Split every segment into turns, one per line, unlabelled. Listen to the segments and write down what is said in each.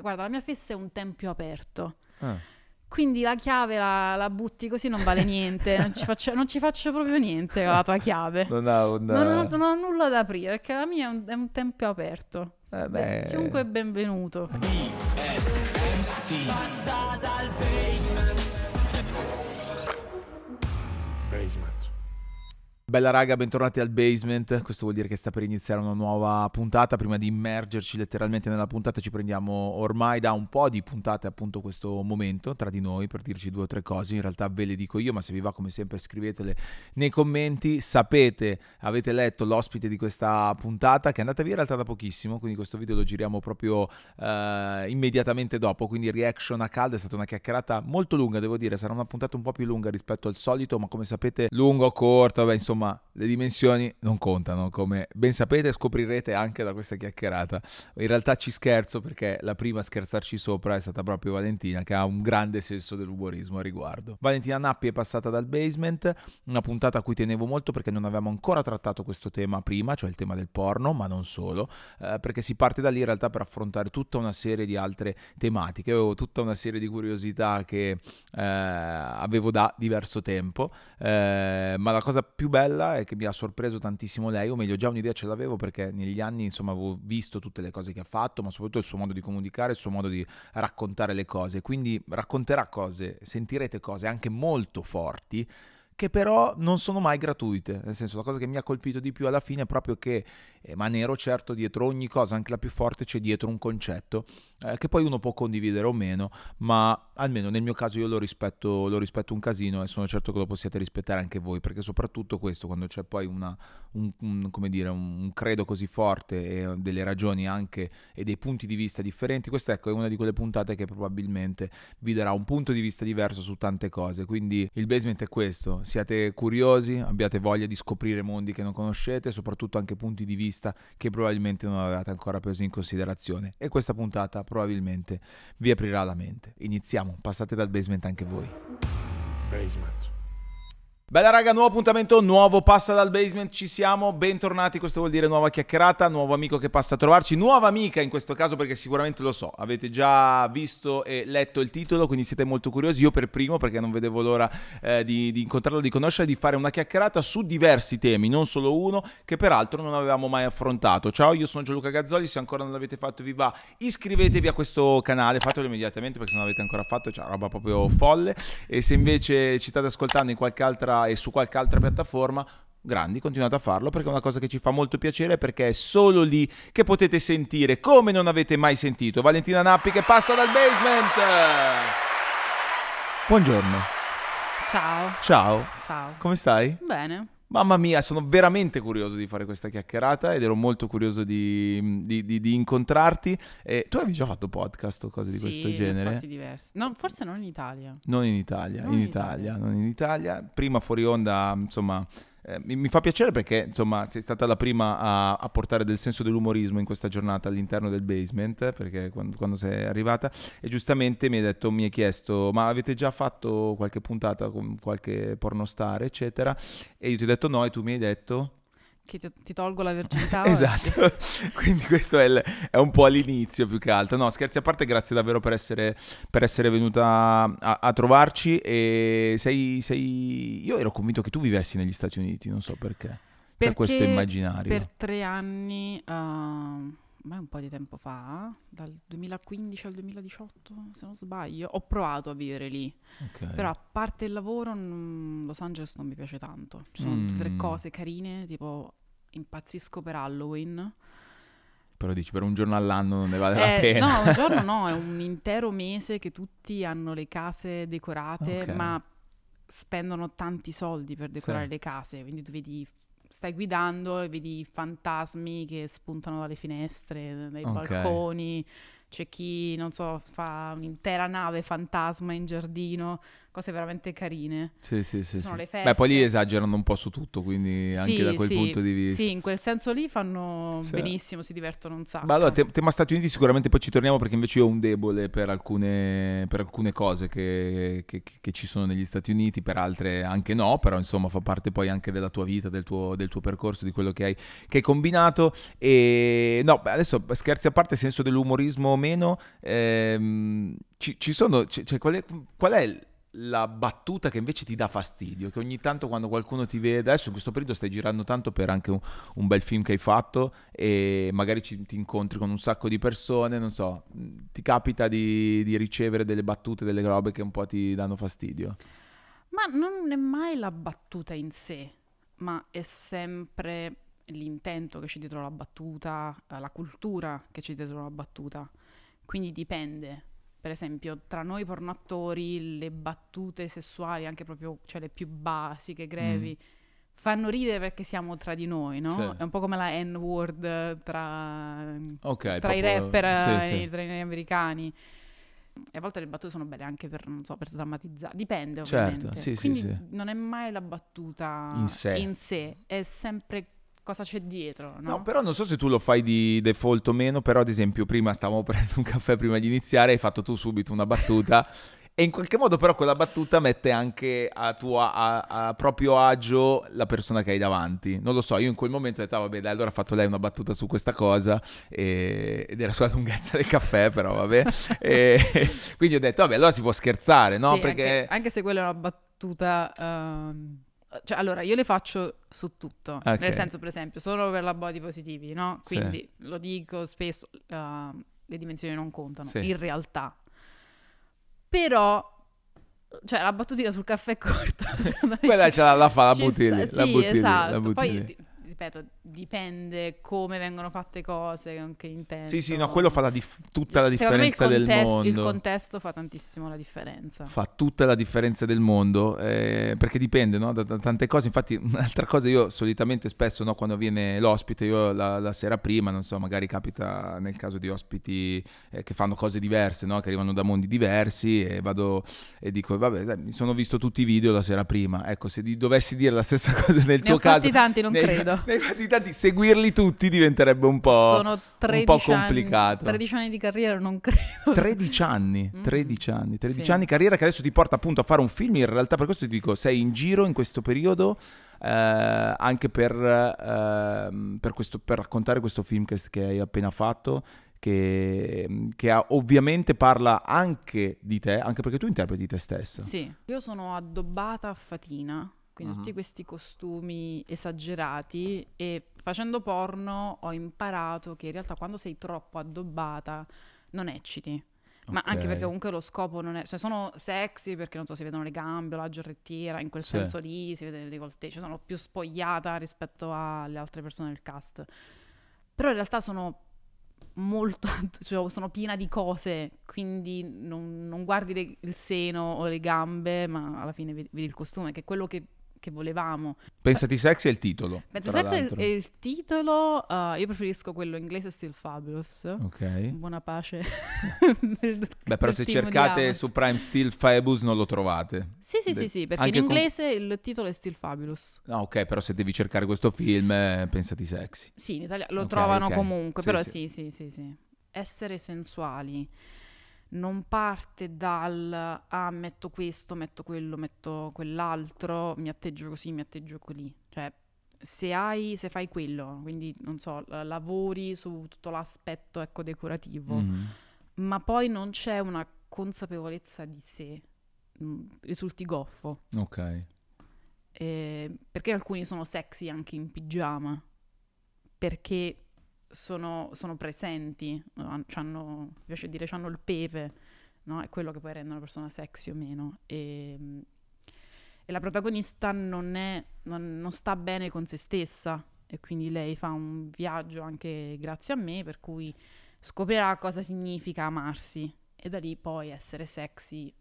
Guarda, la mia festa è un tempio aperto.
Ah.
Quindi la chiave la, la butti così non vale niente. non, ci faccio, non ci faccio proprio niente con la tua chiave.
Non ha un...
Non ho, non ho nulla da aprire perché la mia è un, è un tempio aperto.
Eh, beh,
Chiunque è benvenuto.
Basement.
Bella raga, bentornati al basement. Questo vuol dire che sta per iniziare una nuova puntata. Prima di immergerci letteralmente nella puntata, ci prendiamo ormai da un po' di puntate, appunto, questo momento tra di noi per dirci due o tre cose. In realtà ve le dico io, ma se vi va, come sempre, scrivetele nei commenti. Sapete, avete letto l'ospite di questa puntata che è andata via in realtà da pochissimo. Quindi questo video lo giriamo proprio eh, immediatamente dopo. Quindi reaction a caldo. È stata una chiacchierata molto lunga, devo dire. Sarà una puntata un po' più lunga rispetto al solito, ma come sapete, lungo o corto, vabbè, insomma le dimensioni non contano, come ben sapete scoprirete anche da questa chiacchierata. In realtà ci scherzo perché la prima a scherzarci sopra è stata proprio Valentina che ha un grande senso dell'umorismo a riguardo. Valentina Nappi è passata dal basement, una puntata a cui tenevo molto perché non avevamo ancora trattato questo tema prima, cioè il tema del porno, ma non solo, eh, perché si parte da lì in realtà per affrontare tutta una serie di altre tematiche. Avevo tutta una serie di curiosità che eh, avevo da diverso tempo, eh, ma la cosa più bella è che mi ha sorpreso tantissimo lei, o meglio già un'idea ce l'avevo perché negli anni insomma avevo visto tutte le cose che ha fatto, ma soprattutto il suo modo di comunicare, il suo modo di raccontare le cose, quindi racconterà cose, sentirete cose anche molto forti che però non sono mai gratuite, nel senso la cosa che mi ha colpito di più alla fine è proprio che, eh, ma nero certo dietro ogni cosa, anche la più forte, c'è dietro un concetto eh, che poi uno può condividere o meno, ma almeno nel mio caso io lo rispetto, lo rispetto un casino e sono certo che lo possiate rispettare anche voi, perché soprattutto questo, quando c'è poi una, un, un, dire, un credo così forte e delle ragioni anche e dei punti di vista differenti, questa ecco è una di quelle puntate che probabilmente vi darà un punto di vista diverso su tante cose, quindi il basement è questo, siate curiosi, abbiate voglia di scoprire mondi che non conoscete, soprattutto anche punti di vista che probabilmente non avevate ancora preso in considerazione. E questa puntata probabilmente vi aprirà la mente. Iniziamo, passate dal basement anche voi.
Basement.
Bella raga, nuovo appuntamento, nuovo passa dal basement, ci siamo, bentornati, questo vuol dire nuova chiacchierata, nuovo amico che passa a trovarci, nuova amica in questo caso perché sicuramente lo so, avete già visto e letto il titolo, quindi siete molto curiosi, io per primo perché non vedevo l'ora eh, di, di incontrarlo, di conoscerla, di fare una chiacchierata su diversi temi, non solo uno, che peraltro non avevamo mai affrontato. Ciao, io sono Gianluca Gazzoli, se ancora non l'avete fatto vi va, iscrivetevi a questo canale, fatelo immediatamente perché se non l'avete ancora fatto c'è roba proprio folle e se invece ci state ascoltando in qualche altra e su qualche altra piattaforma, grandi, continuate a farlo perché è una cosa che ci fa molto piacere perché è solo lì che potete sentire come non avete mai sentito Valentina Nappi che passa dal basement. Buongiorno.
Ciao.
Ciao.
Ciao.
Come stai?
Bene.
Mamma mia, sono veramente curioso di fare questa chiacchierata ed ero molto curioso di, di, di, di incontrarti. E tu avevi già fatto podcast o cose di
sì,
questo genere?
fatti diversi. No, forse non in Italia.
Non in Italia,
Non
in
in
Italia,
Italia.
non in Italia. Prima fuori onda, insomma, eh, mi, mi fa piacere perché, insomma, sei stata la prima a, a portare del senso dell'umorismo in questa giornata all'interno del basement, perché quando, quando sei arrivata, e giustamente mi hai detto, mi hai chiesto, ma avete già fatto qualche puntata con qualche pornostar, eccetera? E io ti ho detto no, e tu mi hai detto...
Che ti, ti tolgo la virginità.
Esatto, quindi questo è, il- è un po' all'inizio più che altro. No, scherzi a parte, grazie davvero per essere, per essere venuta a, a trovarci. E sei, sei- Io ero convinto che tu vivessi negli Stati Uniti, non so perché. C'è
Perché
questo immaginario.
Per tre anni, ehm, ma è un po' di tempo fa, dal 2015 al 2018, se non sbaglio, ho provato a vivere lì.
Ok.
Però a parte il lavoro, non- Los Angeles non mi piace tanto. Ci sono tutte
Mm.
tre cose carine, tipo impazzisco per Halloween.
Però dici, per un giorno all'anno non ne vale la
Eh,
pena.
no, un giorno no, è un intero mese che tutti hanno le case decorate,
Ok.
ma spendono tanti soldi per decorare
Sì.
le case. Quindi tu vedi, stai guidando e vedi fantasmi che spuntano dalle finestre, dai
Ok.
balconi. C'è chi, non so, fa un'intera nave fantasma in giardino. Cose veramente carine.
Sì, sì, sì.
sono
sì.
le
Beh, poi lì
feste.
esagerano un po' su tutto, quindi anche
Sì,
da quel
sì,
punto di vista.
Sì, in quel senso lì fanno benissimo, si divertono un sacco.
Ma allora, te- tema Stati Uniti sicuramente poi ci torniamo perché invece io ho un debole per alcune, per alcune cose che, che- che ci sono negli Stati Uniti, per altre anche no, però insomma fa parte poi anche della tua vita, del tuo, del tuo percorso, di quello che hai, che hai combinato. E no, beh, adesso scherzi a parte, senso dell'umorismo o meno, ehm, ci, ci sono, c- cioè, qual è, qual è la battuta che invece ti dà fastidio? Che ogni tanto quando qualcuno ti vede, adesso in questo periodo stai girando tanto per anche un, un bel film che hai fatto e magari ci- ti incontri con un sacco di persone, non so, ti capita di, di ricevere delle battute, delle robe che un po' ti danno fastidio?
Ma non è mai la battuta in sé, ma è sempre l'intento che c'è dietro la battuta, eh, la cultura che c'è dietro la battuta. Quindi dipende. Per esempio, tra noi pornoattori, le battute sessuali, anche proprio cioè le più basiche, grevi, fanno ridere perché siamo tra di noi, no?
Sì.
È un po' come la N-word tra,
Ok,
tra i
proprio-
rapper
sì, sì.
tra i americani. E a volte le battute sono belle anche per, non so, per sdrammatizzare. Dipende,
Certo,
ovviamente.
sì, sì,
Quindi
sì.
non è mai la battuta
In sé.
in sé, è sempre cosa c'è dietro, no?
No, però non so se tu lo fai di default o meno, però ad esempio prima stavamo prendendo un caffè prima di iniziare, hai fatto tu subito una battuta e in qualche modo però quella battuta mette anche a tuo a, a proprio agio la persona che hai davanti. Non lo so, io in quel momento ho detto, ah, vabbè, dai, allora ha fatto lei una battuta su questa cosa e- ed era sulla lunghezza del caffè, però vabbè. E quindi ho detto, vabbè, allora si può scherzare, no?
Sì,
Perché...
anche, anche se quella è una battuta... ehm, cioè, allora, io le faccio su tutto.
Ok.
Nel senso, per esempio, sono per la body positivi, no?
Sì.
Quindi lo dico spesso, ehm, le dimensioni non contano,
Sì.
in realtà. Però... Cioè, la battutina sul caffè è corta.
Quella ce la, la fa, la butti
sta-
la
Sì,
butti lì,
esatto.
la butti
Poi, ripeto, dipende come vengono fatte cose, con che intento.
Sì, sì, no, quello fa la dif- tutta la
Secondo
differenza del
contesto-
mondo.
Il contesto fa tantissimo la differenza.
fa tutta la differenza del mondo eh, perché dipende no, da, da tante cose infatti un'altra cosa io solitamente spesso no, quando viene l'ospite io la, la sera prima non so magari capita nel caso di ospiti eh, che fanno cose diverse no, che arrivano da mondi diversi e vado e dico vabbè dai, mi sono visto tutti i video la sera prima ecco se di- dovessi dire la stessa cosa nel
Ne
tuo caso
tanti, non
nei-
credo.
nei fatti tanti, seguirli tutti diventerebbe un po'
Sono 13
un po' complicato
Anni, 13 anni di carriera, non credo.
13 anni,
Mm.
13 anni, 13
Sì.
anni carriera che adesso ti porta appunto a fare un film. In realtà per questo ti dico, sei in giro in questo periodo eh, anche per, ehm, per, questo- per raccontare questo film che, che hai appena fatto. Che, che ha- ovviamente parla anche di te, anche perché tu interpreti te stessa.
Sì, io sono addobbata a fatina, quindi
Mhm.
tutti questi costumi esagerati e facendo porno ho imparato che in realtà quando sei troppo addobbata non ecciti. Ma
Ok.
anche perché comunque lo scopo non è... Cioè sono sexy perché non so, si vedono le gambe o la giarrettiera, in quel
Sì.
senso lì si vede il décolleté, cioè sono più spogliata rispetto alle altre persone del cast. Però in realtà sono molto... cioè sono piena di cose, quindi non, non guardi le- il seno o le gambe, ma alla fine vedi, vedi il costume, che è quello che, che volevamo.
Pensati sexy è il titolo.
Penso
tra
Sex è il,
l'altro.
è il titolo, uh, io preferisco quello inglese Still Fabulous.
Ok.
Buona pace. del-
Beh, però se cercate su Prime Still Fabulous non lo trovate.
Sì, sì,
De-
sì, sì, perché in
anche con-
inglese il titolo è Still Fabulous.
Ah, ok, però se devi cercare questo film, eh, pensati sexy.
Sì, in Italia lo
Ok,
trovano
ok.
comunque,
Sì,
però
sì.
sì. sì, sì, sì, Essere sensuali non parte dal ah, metto questo, metto quello, metto quell'altro, mi atteggio così, mi atteggio così. Cioè, se hai, se fai quello, quindi non so, la- lavori su tutto l'aspetto ecco decorativo,
Mhm.
ma poi non c'è una consapevolezza di sé, mm, risulti goffo.
Ok.
Eh, perché alcuni sono sexy anche in pigiama? Perché sono, sono presenti, no? Han- c'hanno, mi piace dire, hanno il pepe, no? È quello che poi rende una persona sexy o meno. E, e la protagonista non, è, non, non sta bene con se stessa e quindi lei fa un viaggio anche grazie a me, per cui scoprirà cosa significa amarsi e da lì poi essere sexy.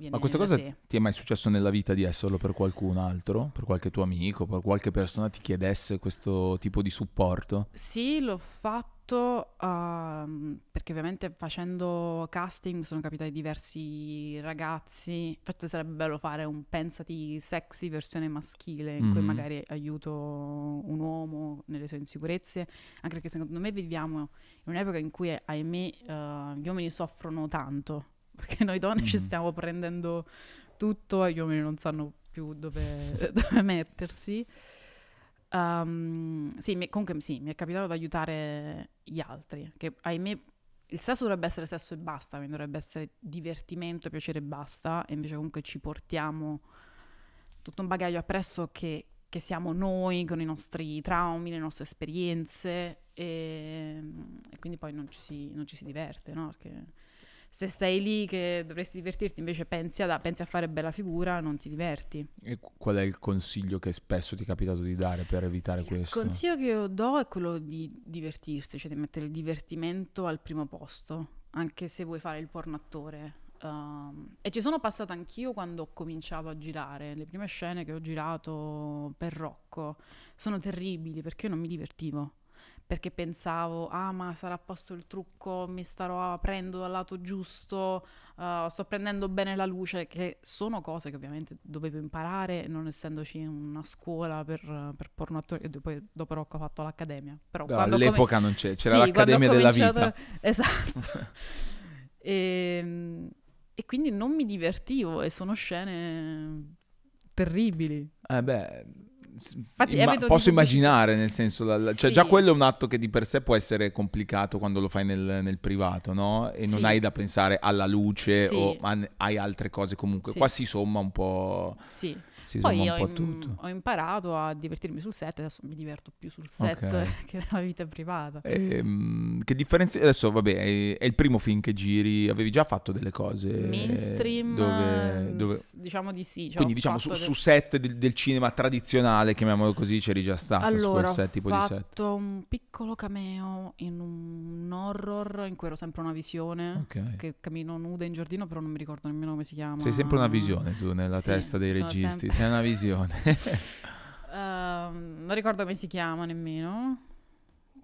Viene
Ma questa cosa
sé.
ti è mai successo nella vita di esserlo per qualcun altro? Per qualche tuo amico, per qualche persona ti chiedesse questo tipo di supporto?
Sì, l'ho fatto ehm, perché ovviamente facendo casting sono capitati diversi ragazzi. Infatti sarebbe bello fare un pensati sexy versione maschile in cui
Mhm.
magari aiuto un uomo nelle sue insicurezze, anche perché secondo me viviamo in un'epoca in cui ahimè eh, gli uomini soffrono tanto, perché noi donne ci
Mhm.
stiamo prendendo tutto e gli uomini non sanno più dove, dove mettersi. Um, sì, mi- comunque sì, mi è capitato di aiutare gli altri, che ahimè il sesso dovrebbe essere sesso e basta, quindi dovrebbe essere divertimento, piacere e basta, e invece comunque ci portiamo tutto un bagaglio appresso che, che siamo noi con i nostri traumi, le nostre esperienze e, e quindi poi non ci si, non ci si diverte, no? Perché se stai lì che dovresti divertirti invece pensi a, pensi a fare bella figura, non ti diverti.
E qual è il consiglio che spesso ti è capitato di dare per evitare
Il
questo?
consiglio che io do è quello di divertirsi, cioè di mettere il divertimento al primo posto, anche se vuoi fare il pornattore. Um, e ci sono passata anch'io quando ho cominciato a girare. Le prime scene che ho girato per Rocco sono terribili perché io non mi divertivo. Perché pensavo, ah, ma sarà a posto il trucco, mi starò aprendo dal lato giusto, uh, sto prendendo bene la luce, che sono cose che ovviamente dovevo imparare, non essendoci una scuola per, per porno attori. E poi dopo Rocco ho fatto l'accademia. Però
No, all'epoca non c'è, c'era
sì,
l'Accademia della Vita.
Esatto. e, e quindi non mi divertivo e sono scene terribili.
Eh beh,
Infatti
imma-
di
posso
pubblicità.
immaginare, nel senso, la- la- cioè
Sì.
già quello è un atto che di per sé può essere complicato quando lo fai nel, nel privato, no? E non
Sì.
hai da pensare alla luce
Sì.
o hai altre cose comunque.
Sì.
Qua si somma un po',
Sì.
Si
Poi ho,
tutto.
ho imparato a divertirmi sul set, adesso mi diverto più sul set
Ok.
che nella vita privata.
Ehm, che differenza? Adesso, vabbè, è, il primo film che giri. Avevi già fatto delle cose
Mainstream,
dove,
eh,
dove-
diciamo di sì. cioè
quindi
ho
diciamo su, su set del, del cinema tradizionale, chiamiamolo così, c'eri già stato su
Allora,
quel
ho
set, tipo di set.
fatto un piccolo cameo in un horror in cui ero sempre una visione.
Ok.
Che cammino nuda in giardino, però non mi ricordo nemmeno come si chiama.
Sei sempre una visione tu nella
Sì,
testa dei registi,
sempre-
sei una visione.
Ehm, non ricordo come si chiama nemmeno.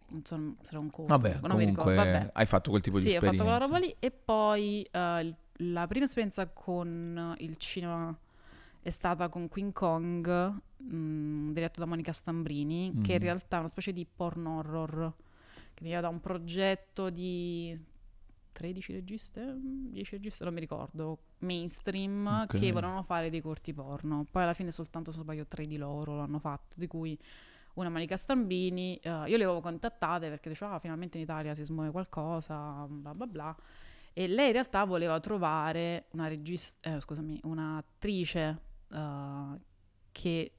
Non so, sarà un corto.
Vabbè,
non mi ricordo.
comunque
Vabbè.
hai fatto quel tipo di
sì, ho
esperienza.
fatto quella roba lì. E poi il- la prima esperienza con il cinema è stata con King Kong, mh, diretto da Monica Stambrini, che in
Mhm.
realtà è una specie di porno horror che veniva da un progetto di 13 registe, 10 registe, non mi ricordo, mainstream,
Ok.
che volevano fare dei corti porno. Poi alla fine soltanto, se non sbaglio, tre di loro l'hanno fatto, di cui una Monica Stambini. eh, io le avevo contattate perché dicevo, ah, finalmente in Italia si smuove qualcosa, bla bla bla. E lei in realtà voleva trovare una regista, scusami, un'attrice eh, che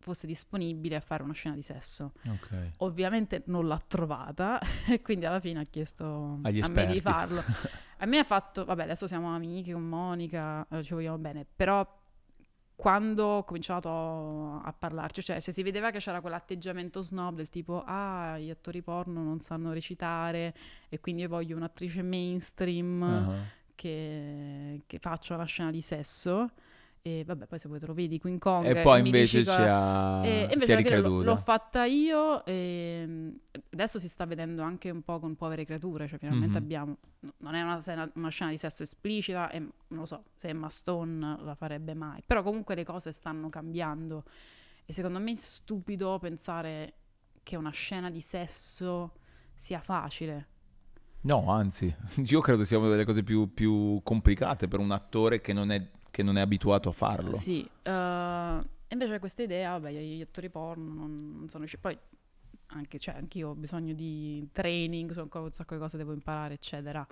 fosse disponibile a fare una scena di sesso.
Ok.
Ovviamente non l'ha trovata e quindi alla fine ha chiesto
Agli
a me di
esperti.
farlo. A me ha fatto, vabbè, adesso siamo amiche con Monica, eh, ci vogliamo bene, però quando ho cominciato a parlarci, cioè se si vedeva che c'era quell'atteggiamento snob del tipo ah, gli attori porno non sanno recitare e quindi io voglio un'attrice mainstream
Ah.
che, che faccia una scena di sesso e vabbè poi se vuoi te lo vedi King Kong
E poi invece ci ha,
e e
si
invece l'ho, l'ho fatta io e adesso si sta vedendo anche un po' con Povere Creature, cioè finalmente
Mhm.
abbiamo, non è una, scena- una scena di sesso esplicita e non lo so, se Emma Stone la farebbe mai, però comunque le cose stanno cambiando e secondo me è stupido pensare che una scena di sesso sia facile.
No, anzi, io credo sia una delle cose più, più complicate per un attore che non è, che non è abituato a farlo.
Sì, eh, invece questa idea, vabbè, gli attori porno non, sono riusciti. Poi anche, cioè, anch'io ho bisogno di training, su ancora un sacco di cose devo imparare, eccetera.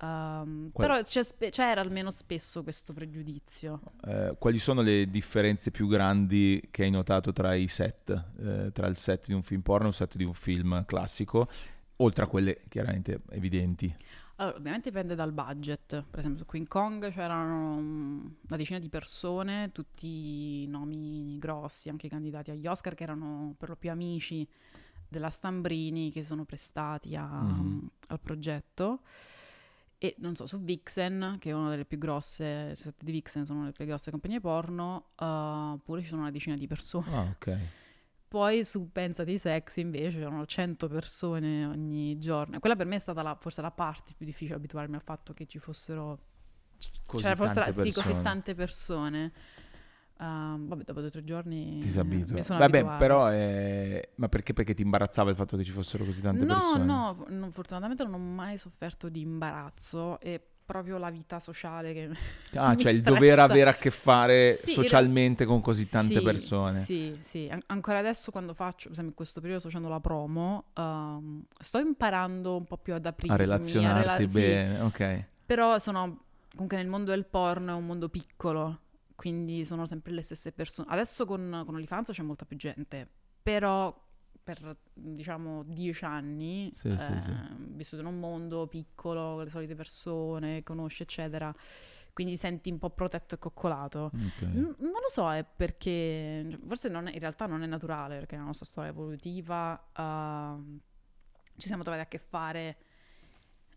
Qual-
però spe- c'era almeno spesso questo pregiudizio.
Eh, quali sono le differenze più grandi che hai notato tra i set, eh, tra il set di un film porno e un set di un film classico, oltre a quelle chiaramente evidenti?
Allora, ovviamente dipende dal budget. Per esempio, su King Kong c'erano mm, una decina di persone, tutti nomi grossi, anche candidati agli Oscar, che erano per lo più amici della Stambrini, che sono prestati a-
Mhm.
al progetto. E non so, su Vixen, che è una delle più grosse, i set di Vixen sono le più grosse compagnie porno, eh, pure ci sono una decina di persone.
Ah, ok.
Poi su Pensati Sexy invece c'erano 100 persone ogni giorno. E quella per me è stata la- forse la parte più difficile abituarmi al fatto che ci fossero
Così
forse
tante
la- sì, così
persone.
tante persone. Ehm, vabbè, dopo due o tre giorni eh,
abitua.
mi sono
Vabbè,
abituata.
però è... Ma perché? Perché ti imbarazzava il fatto che ci fossero così tante
no,
persone?
no, no, fortunatamente non ho mai sofferto di imbarazzo. È proprio la vita sociale che
Ah, cioè il dover avere a che fare
Sì,
socialmente con così tante
Sì,
persone.
Sì, sì. An- ancora adesso quando faccio, per esempio in questo periodo sto facendo la promo, ehm, sto imparando un po' più ad aprirmi.
A relazionarti
rela- sì,
bene, ok.
Però sono comunque nel mondo del porno è un mondo piccolo, quindi sono sempre le stesse persone. Adesso con, con OnlyFans c'è molta più gente, però per diciamo dieci anni,
Sì, sì, sì.
eh, vissuto in un mondo piccolo, con le solite persone, conosci eccetera, quindi ti senti un po' protetto e coccolato.
ok.
N- non lo so, è perché forse non è- in realtà non è naturale, perché nella nostra storia evolutiva ehm, ci siamo trovati a che fare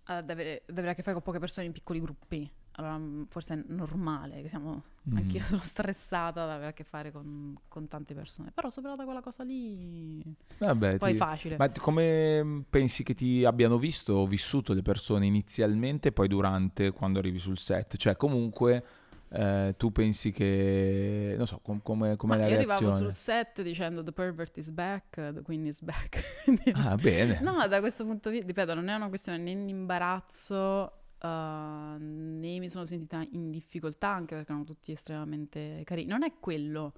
ad avere, ad avere a che fare con poche persone in piccoli gruppi. Allora, mm, forse è normale che siamo.
Mm.
Anch'io sono stressata ad avere a che fare con, con tante persone. Però superata quella cosa lì,
Vabbè,
poi
ti-
è facile.
Ma come pensi che ti abbiano visto o vissuto le persone inizialmente e poi durante quando arrivi sul set? Cioè, comunque eh, tu pensi che non so, com- come come
Ma
la
io arrivavo
reazione?
sul set dicendo The pervert is back, the queen is back.
Ah, bene.
No, da questo punto di vista, ripeto, non è una questione né di imbarazzo eh, né mi sono sentita in difficoltà, anche perché erano tutti estremamente carini. Non è quello,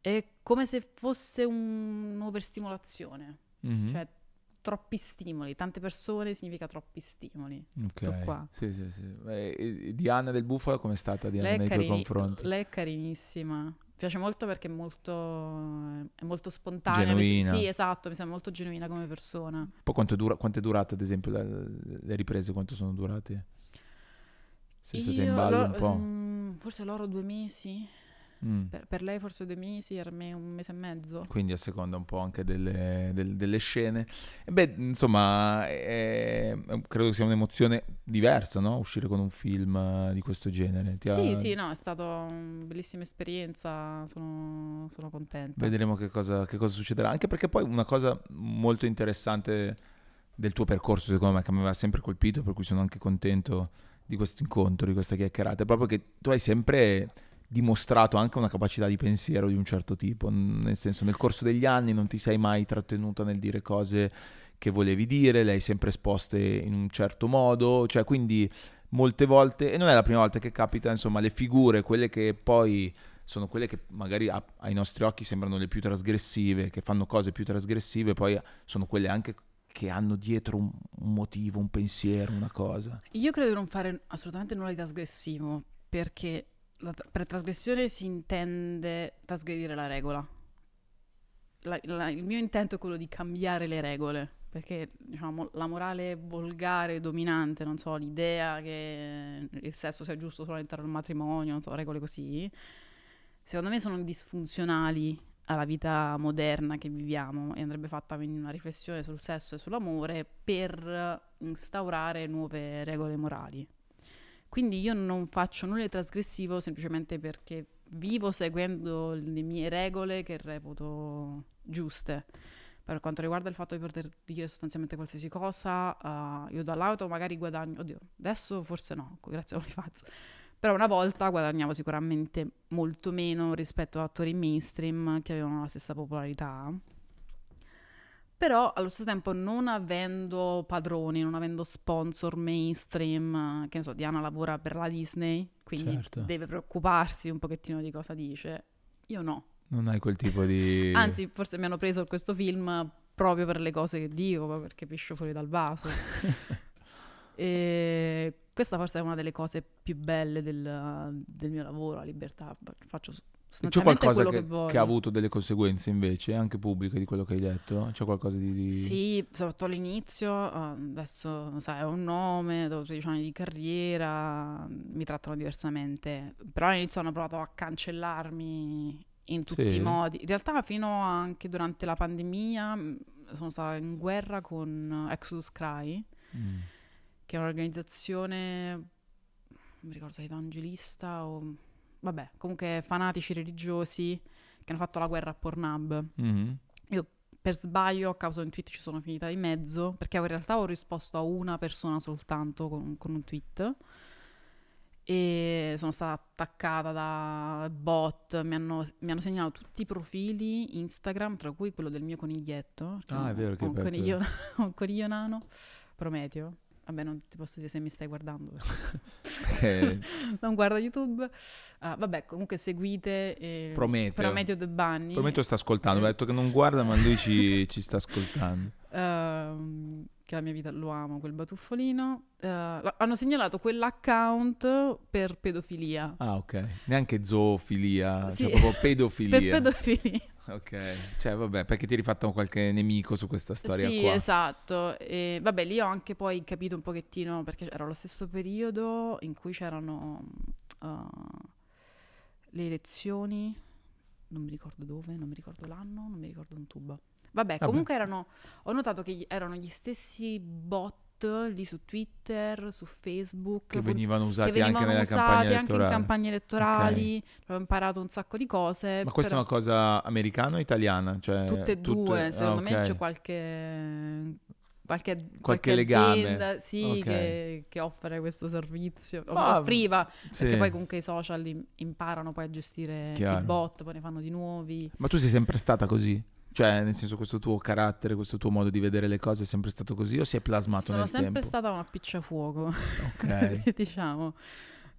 è come se fosse un'overstimolazione,
Mhm.
cioè troppi stimoli, tante persone significa troppi stimoli.
Ok,
qua.
Sì, sì, sì. E- Diana del Bufalo com'è stata Diana nei tuoi
carini-
confronti?
lei è carinissima. Piace molto perché è molto, è molto spontanea.
Genuina.
Sì, esatto, mi sembra molto genuina come persona.
Poi quanto è, dura- quanto è durata, ad esempio, la- le riprese? Quanto sono durate? Sei stata in ballo
loro-
un po'?
mm, forse loro due mesi.
Mm.
Per, per lei forse due mesi, per me un mese e mezzo.
Quindi a seconda un po' anche delle, del- delle scene. E beh, insomma, è- credo che sia un'emozione diversa, no? Uscire con un film eh, di questo genere. Ti ha-
Sì, sì, no, è stata una bellissima esperienza, sono, sono contenta.
Vedremo che cosa, che cosa succederà. Anche perché poi una cosa molto interessante del tuo percorso, secondo me, che mi aveva sempre colpito, per cui sono anche contento di questo incontro, di questa chiacchierata, è proprio che tu hai sempre dimostrato anche una capacità di pensiero di un certo tipo, nel senso nel corso degli anni non ti sei mai trattenuta nel dire cose che volevi dire, le hai sempre esposte in un certo modo, cioè quindi molte volte, e non è la prima volta che capita, insomma, le figure, quelle che poi sono quelle che magari a- ai nostri occhi sembrano le più trasgressive, che fanno cose più trasgressive, poi sono quelle anche che hanno dietro un, un motivo, un pensiero, una cosa.
Io credo di non fare assolutamente nulla di trasgressivo, perché per trasgressione si intende trasgredire la regola. La- la- il mio intento è quello di cambiare le regole, perché diciamo, la morale volgare, dominante, non so, l'idea che il sesso sia giusto solo all'interno del matrimonio, non so, regole così, secondo me sono disfunzionali alla vita moderna che viviamo e andrebbe fatta quindi una riflessione sul sesso e sull'amore per instaurare nuove regole morali. Quindi io non faccio nulla di trasgressivo semplicemente perché vivo seguendo le mie regole che reputo giuste. Per quanto riguarda il fatto di poter dire sostanzialmente qualsiasi cosa, eh, io dall'auto magari guadagno, oddio, adesso forse no, grazie a OnlyFans, però una volta guadagnavo sicuramente molto meno rispetto a attori mainstream che avevano la stessa popolarità. Però allo stesso tempo non avendo padroni, non avendo sponsor mainstream, eh, che ne so, Diana lavora per la Disney, quindi
Certo.
deve preoccuparsi un pochettino di cosa dice. Io no.
Non hai quel tipo di...
Anzi, forse mi hanno preso questo film proprio per le cose che dico, perché piscio fuori dal vaso. e questa forse è una delle cose più belle del, del mio lavoro, la libertà. Faccio
C'è qualcosa che,
che,
che ha avuto delle conseguenze invece, anche pubbliche, di quello che hai detto? C'è qualcosa di... di-
Sì, soprattutto all'inizio, eh, adesso sai, ho un nome, dopo 13 anni di carriera, mi trattano diversamente, però all'inizio hanno provato a cancellarmi in tutti
Sì.
i modi. In realtà fino anche durante la pandemia mh, sono stata in guerra con Exodus Cry,
Mm.
che è un'organizzazione, non mi ricordo se evangelista o... Vabbè, comunque fanatici religiosi che hanno fatto la guerra a Pornhub.
Mhm.
per sbaglio a causa di un tweet ci sono finita di mezzo, perché in realtà ho risposto a una persona soltanto con, con un tweet e sono stata attaccata da bot, mi hanno, mi hanno segnalato tutti i profili Instagram, tra cui quello del mio coniglietto.
Ah, è vero, che
un, coniglio, un coniglio nano, Prometeo. Vabbè, non ti posso dire se mi stai guardando.
Eh,
non guarda YouTube. Ah, vabbè, comunque seguite eh,
Prometeo.
Prometeo The Bunny.
Prometeo sta ascoltando, mi ha detto che non guarda, ma lui ci, ci sta ascoltando.
ehm, che la mia vita lo amo, quel batuffolino. Eh, l- hanno segnalato quell'account per pedofilia.
Ah, ok. Neanche zoofilia,
Sì.
cioè proprio pedofilia.
Per pedofilia.
Ok, cioè vabbè, perché ti eri fatto qualche nemico su questa storia
sì,
qua.
esatto. E, vabbè, lì ho anche poi capito un pochettino, perché era lo stesso periodo in cui c'erano uh, le elezioni, non mi ricordo dove, non mi ricordo l'anno, non mi ricordo un tubo. Vabbè,
Vabbè.
comunque erano, ho notato che erano gli stessi bot lì su Twitter, su Facebook.
Che venivano usati
che venivano
anche
usati
campagna
anche in campagne elettorali. Ho imparato un sacco di cose.
Ma questa è
però-
una cosa americana o italiana? Cioè,
Tutte e
tutte-
due,
ah,
secondo me
ok.
c'è qualche, qualche,
Qualche
azienda,
legame.
sì,
Ok.
che, che offre questo servizio,
Ma-
offriva,
Sì.
perché poi comunque i social im- imparano poi a gestire
Chiaro.
i bot, poi ne fanno di nuovi.
Ma tu sei sempre stata così? Cioè, nel senso, questo tuo carattere, questo tuo modo di vedere le cose è sempre stato così o si è plasmato
Sono
nel
sempre
tempo?
stata una picciafuoco,
Ok.
diciamo.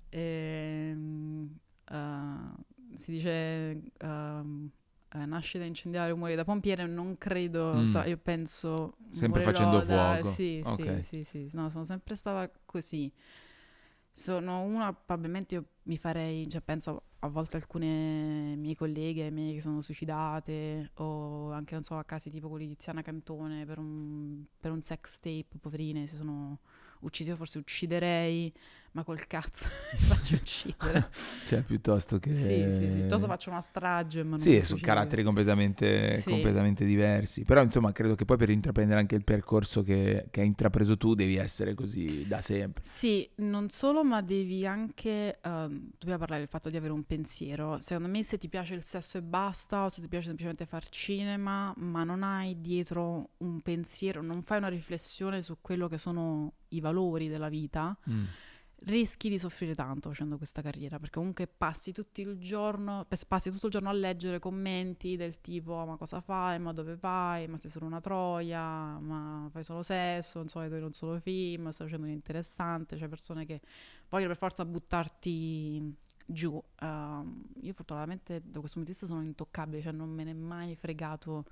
Ehm, eh, si dice nasce da incendiare e muore da pompiere, non credo,
Mm.
sa- io penso...
Sempre facendo
da-
fuoco.
Sì,
Ok.
sì, sì, sì, no, sono sempre stata così. Sono una, probabilmente io mi farei, cioè penso a volte alcune mie colleghe mie che sono suicidate o anche, non so, a casi tipo quelli di Tiziana Cantone per un, per un sex tape, poverine, si sono uccise, io forse ucciderei, ma col cazzo faccio uccidere.
Cioè, piuttosto che...
Sì, sì, sì, piuttosto faccio una strage, ma non
Sì,
suicido.
caratteri completamente,
Sì.
completamente diversi. Però, insomma, credo che poi per intraprendere anche il percorso che, che hai intrapreso tu devi essere così da sempre.
Sì, non solo, ma devi anche, ehm, dobbiamo parlare del fatto di avere un pensiero. Secondo me se ti piace il sesso e basta, o se ti piace semplicemente far cinema, ma non hai dietro un pensiero, non fai una riflessione su quello che sono i valori della vita, rischi di soffrire tanto facendo questa carriera, perché comunque passi tutto il giorno, passi tutto il giorno a leggere commenti del tipo ma cosa fai, ma dove vai, ma sei solo una troia, ma fai solo sesso, non so, hai non solo film, stai facendo un interessante, c'è persone che vogliono per forza buttarti giù. Ehm, io fortunatamente da questo punto di vista sono intoccabile, cioè non me ne è mai fregato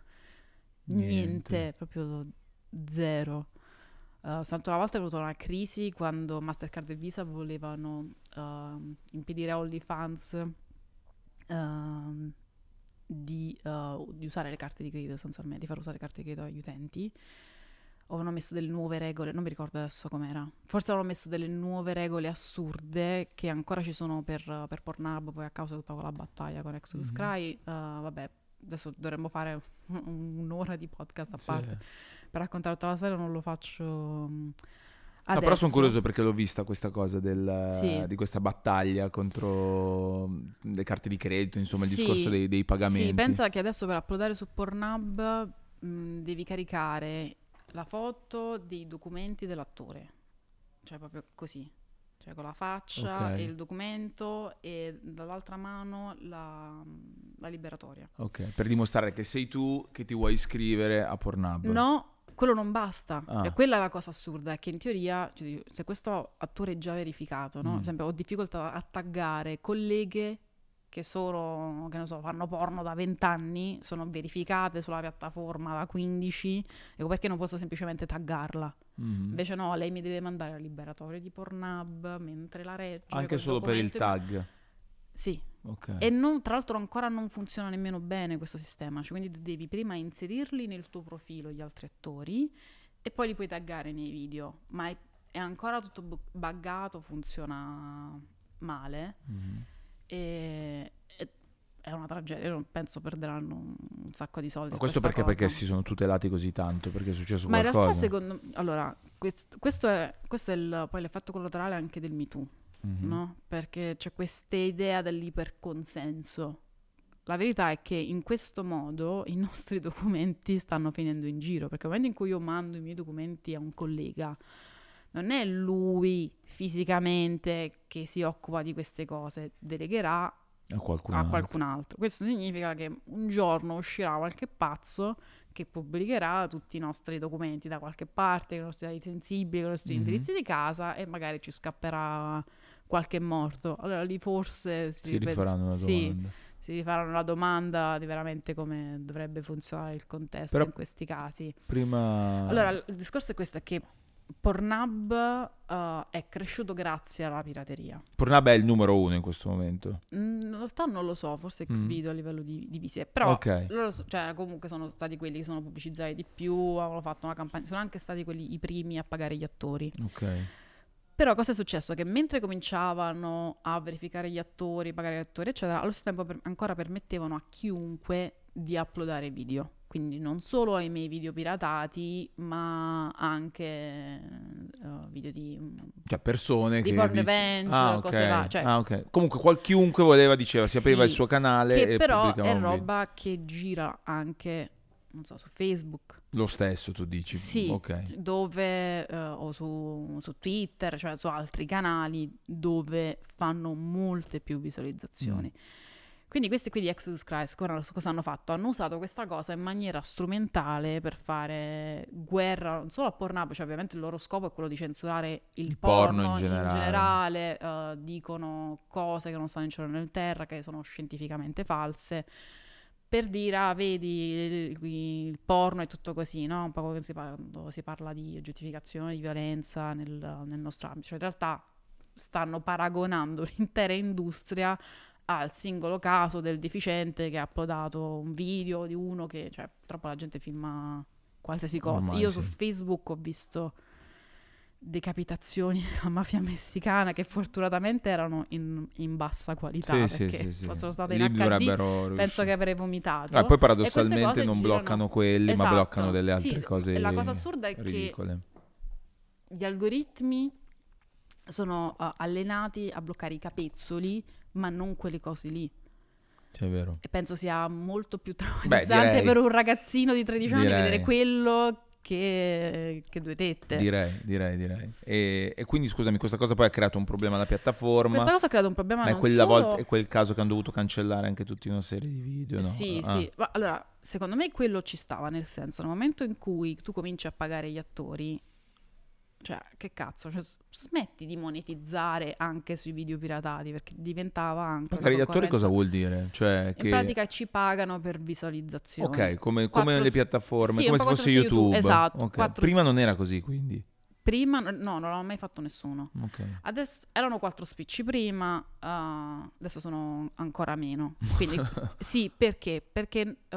niente,
Niente.
proprio zero. Uh, soltanto una volta è venuta una crisi quando Mastercard e Visa volevano ehm, impedire a OnlyFans ehm, di, uh, di usare le carte di credito sostanzialmente, di far usare le carte di credito agli utenti. Avevano messo delle nuove regole, non mi ricordo adesso com'era. Forse avevano messo delle nuove regole assurde che ancora ci sono per, per Pornhub, poi a causa di tutta quella battaglia con Exodus
Mhm.
Cry. Uh, vabbè, adesso dovremmo fare un'ora di podcast a
Sì.
Per raccontare tutta la storia non lo faccio mm,
No,
adesso.
però sono curioso perché l'ho vista questa cosa del-
Sì.
di questa battaglia contro mm, le carte di credito, insomma, il
Sì.
discorso dei, dei pagamenti.
Sì, pensa che adesso per uploadare su Pornhub mh, devi caricare la foto dei documenti dell'attore. Cioè proprio così. Cioè con la faccia
Ok.
e il documento e dall'altra mano la, la liberatoria.
Ok, per dimostrare che sei tu che ti vuoi iscrivere a Pornhub.
No, quello non basta.
Ah.
E quella è la cosa assurda, è che in teoria, cioè, se questo attore è già verificato, no?
Mm.
Per esempio, ho difficoltà a taggare colleghe che sono, che so, fanno porno da 20 anni, sono verificate sulla piattaforma da 15, ecco perché non posso semplicemente taggarla.
Mhm.
Invece no, lei mi deve mandare la liberatoria di Pornhub mentre la regge.
Anche solo per il tag.
Sì,
Ok.
e non- tra l'altro ancora non funziona nemmeno bene questo sistema, cioè quindi devi prima inserirli nel tuo profilo gli altri attori e poi li puoi taggare nei video, ma è, è ancora tutto bu- buggato, funziona male
Mhm.
e, e- è una tragedia, io penso perderanno un, sacco di soldi.
Ma questo perché, perché si sono tutelati così tanto? Perché è successo
Ma in
qualcosa?
realtà secondo allora, quest- questo è, questo è il- poi l'effetto collaterale anche del Me
Mhm.
no? Perché c'è questa idea dell'iperconsenso la verità è che in questo modo i nostri documenti stanno finendo in giro, perché nel momento in cui io mando i miei documenti a un collega, non è lui fisicamente che si occupa di queste cose, delegherà
A qualcun
a
altro.
qualcun altro. Questo significa che un giorno uscirà qualche pazzo che pubblicherà tutti i nostri documenti da qualche parte, i nostri dati sensibili, con i nostri
Mhm.
indirizzi di casa e magari ci scapperà qualche morto. Allora lì forse si,
Si rifaranno una
sì,
domanda.
si rifaranno la domanda di veramente come dovrebbe funzionare il contesto
Però-
in questi casi.
Prima...
Allora, il discorso è questo, è che Pornhub eh, è cresciuto grazie alla pirateria.
Pornhub è il numero uno in questo momento.
Mm, In realtà non lo so, forse
Mm.
Xvideo a livello di, di visite, però
ok.
loro so- cioè, comunque sono stati quelli che sono pubblicizzati di più, hanno fatto una campagna, sono anche stati quelli i primi a pagare gli attori.
Ok.
Però cosa è successo? Che mentre cominciavano a verificare gli attori, pagare gli attori, eccetera, allo stesso tempo per- ancora permettevano a chiunque di uploadare video. Quindi non solo ai miei video piratati, ma anche eh, video di...
Cioè persone
Di
che...
porn revenge,
ah,
cose va- cioè-
Ah, ok. Comunque qual- chiunque voleva diceva, si apriva
Sì,
il suo canale
che però è
video.
roba che gira anche, non so, su Facebook.
Lo stesso tu dici.
Sì,
Ok.
dove eh, o su, su Twitter, cioè su altri canali dove fanno molte più visualizzazioni.
Mm.
Quindi questi qui di Exodus Christ cosa, cosa hanno fatto? Hanno usato questa cosa in maniera strumentale per fare guerra non solo a Pornhub, cioè ovviamente il loro scopo è quello di censurare il,
Il porno in
in
generale.
generale, eh, dicono cose che non stanno in cielo nel terra, che sono scientificamente false per dire, ah, vedi, il, porno è tutto così, no? Un po' come si, par- quando si parla di oggettificazione, di violenza nel, nel nostro ambito. Cioè, in realtà stanno paragonando l'intera industria al singolo caso del deficiente che ha uploadato un video di uno che, cioè, purtroppo la gente filma qualsiasi cosa.
Ormai
Io
sì.
su Facebook ho visto decapitazioni della mafia messicana che fortunatamente erano in, in bassa qualità
Sì,
perché
sì, sì.
fossero state
Lì
in HD
dovrebbero
penso che avrei vomitato.
Ah, poi paradossalmente non
girano-
bloccano quelli,
Esatto,
ma bloccano delle altre cose
la cosa assurda è che
ridicole.
gli algoritmi sono uh, allenati a bloccare i capezzoli, ma non quelle cose lì.
Cioè, è vero.
E penso sia molto più traumatizzante
direi.
per un ragazzino di 13 anni
Direi.
vedere quello che, che due tette.
Direi, direi, direi. E, e quindi scusami, questa cosa poi ha creato un problema alla piattaforma.
Questa cosa ha creato un problema
ma è
non
quella
solo...
volta, è quel caso che hanno dovuto cancellare anche tutta una serie di video, no?
Sì,
Ah.
sì. Ma allora, secondo me quello ci stava, nel senso, nel momento in cui tu cominci a pagare gli attori, cioè, che cazzo, cioè, smetti di monetizzare anche sui video piratati, perché diventava anche...
Pagare gli attori cosa vuol dire? Cioè,
In
che...
pratica ci pagano per visualizzazione.
Ok, come, come
Quattro
le piattaforme,
sì,
come se fosse YouTube.
YouTube, esatto,
Ok,
quattro
Prima non era così, quindi.
Prima, no, non l'ha mai fatto nessuno.
Ok.
Adesso erano quattro spicci prima, uh, adesso sono ancora meno. Quindi sì, perché? Perché uh,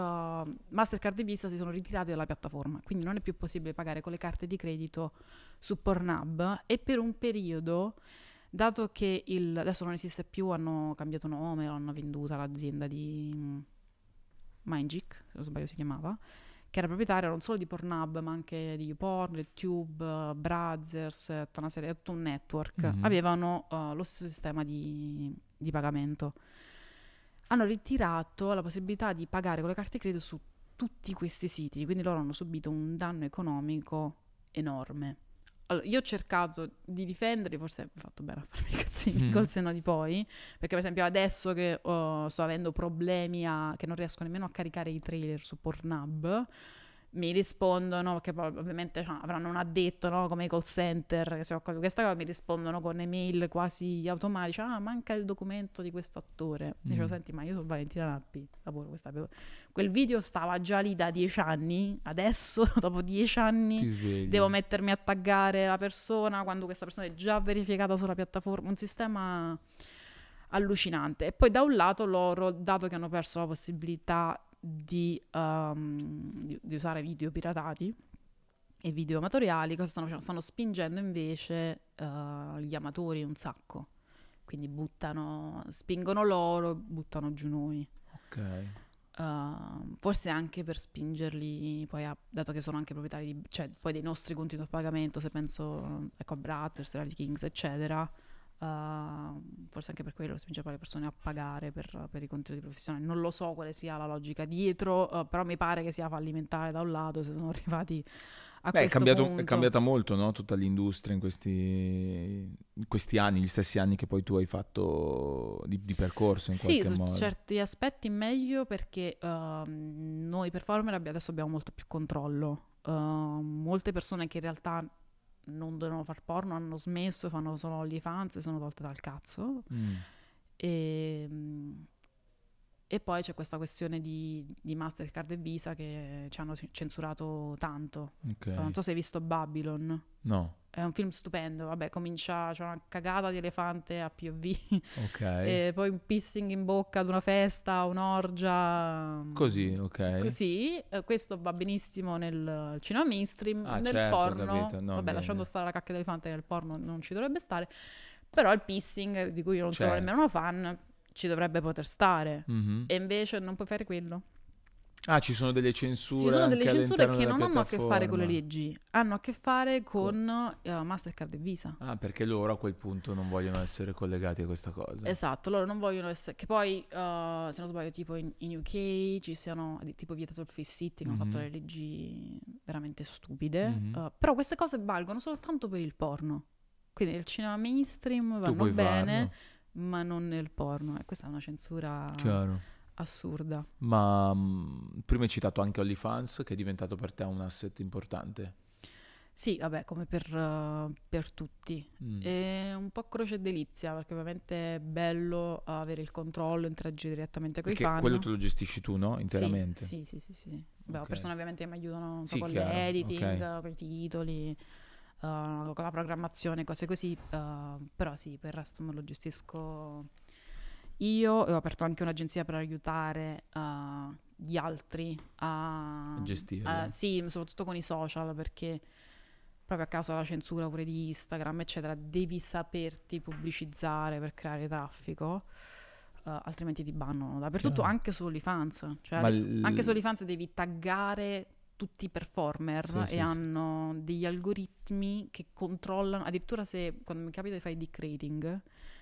Mastercard e Visa si sono ritirati dalla piattaforma, quindi non è più possibile pagare con le carte di credito su Pornhub e per un periodo, dato che il, adesso non esiste più, hanno cambiato nome, l'hanno venduta l'azienda di mm, Mindgeek, se non sbaglio si chiamava, che era proprietaria non solo di Pornhub ma anche di YouPorn, uh, Brazzers, tutta una serie, tutto un network,
Mhm.
avevano uh, lo stesso sistema di, di pagamento. Hanno ritirato la possibilità di pagare con le carte di credito su tutti questi siti, quindi loro hanno subito un danno economico enorme. Allora, io ho cercato di difenderli, forse ho fatto bene a farmi i cazzini
Mm.
col senno di poi, perché per esempio adesso che oh, sto avendo problemi a, che non riesco nemmeno a caricare i trailer su Pornhub, mi rispondono, perché poi ovviamente cioè, avranno un addetto no, come i call center che si occupa di questa cosa, mi rispondono con email quasi automatici, ah manca il documento di questo attore. Dicevo,
Mm.
senti ma io sono Valentina Nappi, lavoro questa quel video stava già lì da dieci anni, adesso dopo dieci anni devo mettermi a taggare la persona quando questa persona è già verificata sulla piattaforma, un sistema allucinante. E poi da un lato loro, dato che hanno perso la possibilità di, um, di- di usare video piratati e video amatoriali, cosa stanno facendo? Stanno spingendo invece uh, gli amatori un sacco. Quindi buttano, spingono loro, buttano giù noi.
Ok.
Uh, forse anche per spingerli poi a, dato che sono anche proprietari di, cioè, poi dei nostri conti a pagamento se penso ecco a Brothers, a Kings eccetera Uh, forse anche per quello spinge le persone a pagare per, per, i contenuti professionali. Non lo so quale sia la logica dietro, uh, però mi pare che sia fallimentare da un lato se sono arrivati a
Beh, è, cambiato-
punto.
è cambiata molto no? tutta l'industria in questi, in questi anni, gli stessi anni che poi tu hai fatto di, di percorso in
Sì,
qualche
su
modo.
certi aspetti meglio perché ehm, noi performer adesso abbiamo molto più controllo. Ehm, molte persone che in realtà non dovevano far porno hanno smesso, fanno solo OnlyFans e sono tolte dal cazzo.
Mm.
E, mm, e poi c'è questa questione di, di Mastercard e Visa che ci hanno censurato tanto.
Ok.
Non so se hai visto Babylon.
No,
È un film stupendo, vabbè, comincia, c'è una cagata di elefante a POV,
ok.
e poi un pissing in bocca ad una festa, un'orgia.
Così, ok.
Così, eh, questo va benissimo nel cinema mainstream,
Ah,
nel
certo,
porno.
No,
vabbè,
bene.
lasciando stare la cacca d'elefante nel porno non ci dovrebbe stare, però il pissing, di cui io non sono
Certo.
nemmeno una fan, ci dovrebbe poter stare.
Mhm.
E invece non puoi fare quello.
Ah, ci sono delle censure.
Ci sono delle censure che non hanno a che fare con le leggi, hanno a che fare con eh, Mastercard e Visa.
Ah, perché loro a quel punto non vogliono essere collegati a questa cosa.
Esatto, loro non vogliono essere. Che poi, uh, se non sbaglio, tipo in, in UK ci siano tipo vietato il face sitting, hanno fatto
Mhm.
le leggi veramente stupide.
Mhm.
uh, però queste cose valgono soltanto per il porno. Quindi nel cinema mainstream vanno bene,
farlo.
ma non nel porno. E questa è una censura
Chiaro.
Assurda.
Ma mm, prima hai citato anche OnlyFans, che è diventato per te un asset importante.
Sì, vabbè, come per, uh, per tutti.
Mm.
È un po' croce e delizia, perché ovviamente è bello avere il controllo, interagire direttamente con i fan.
quello te lo gestisci tu, no? Interamente.
Sì, sì, sì, sì. sì. Beh, ho
Ok.
persone ovviamente che mi aiutano so,
Sì,
con
chiaro,
l'editing,
ok.
con i titoli, eh, con la programmazione, cose così. eh, però sì, per il resto me lo gestisco io e ho aperto anche un'agenzia per aiutare eh, gli altri a,
gestirlo.
a- sì, soprattutto con i social, perché proprio a causa della censura pure di Instagram, eccetera, devi saperti pubblicizzare per creare traffico. eh, altrimenti ti bannano dappertutto,
Chiaro.
anche su OnlyFans. Cioè,
l-
anche su OnlyFans devi taggare tutti i performer
Sì,
e
sì, sì.
hanno degli algoritmi che controllano, addirittura se quando mi capita di fare dick rating,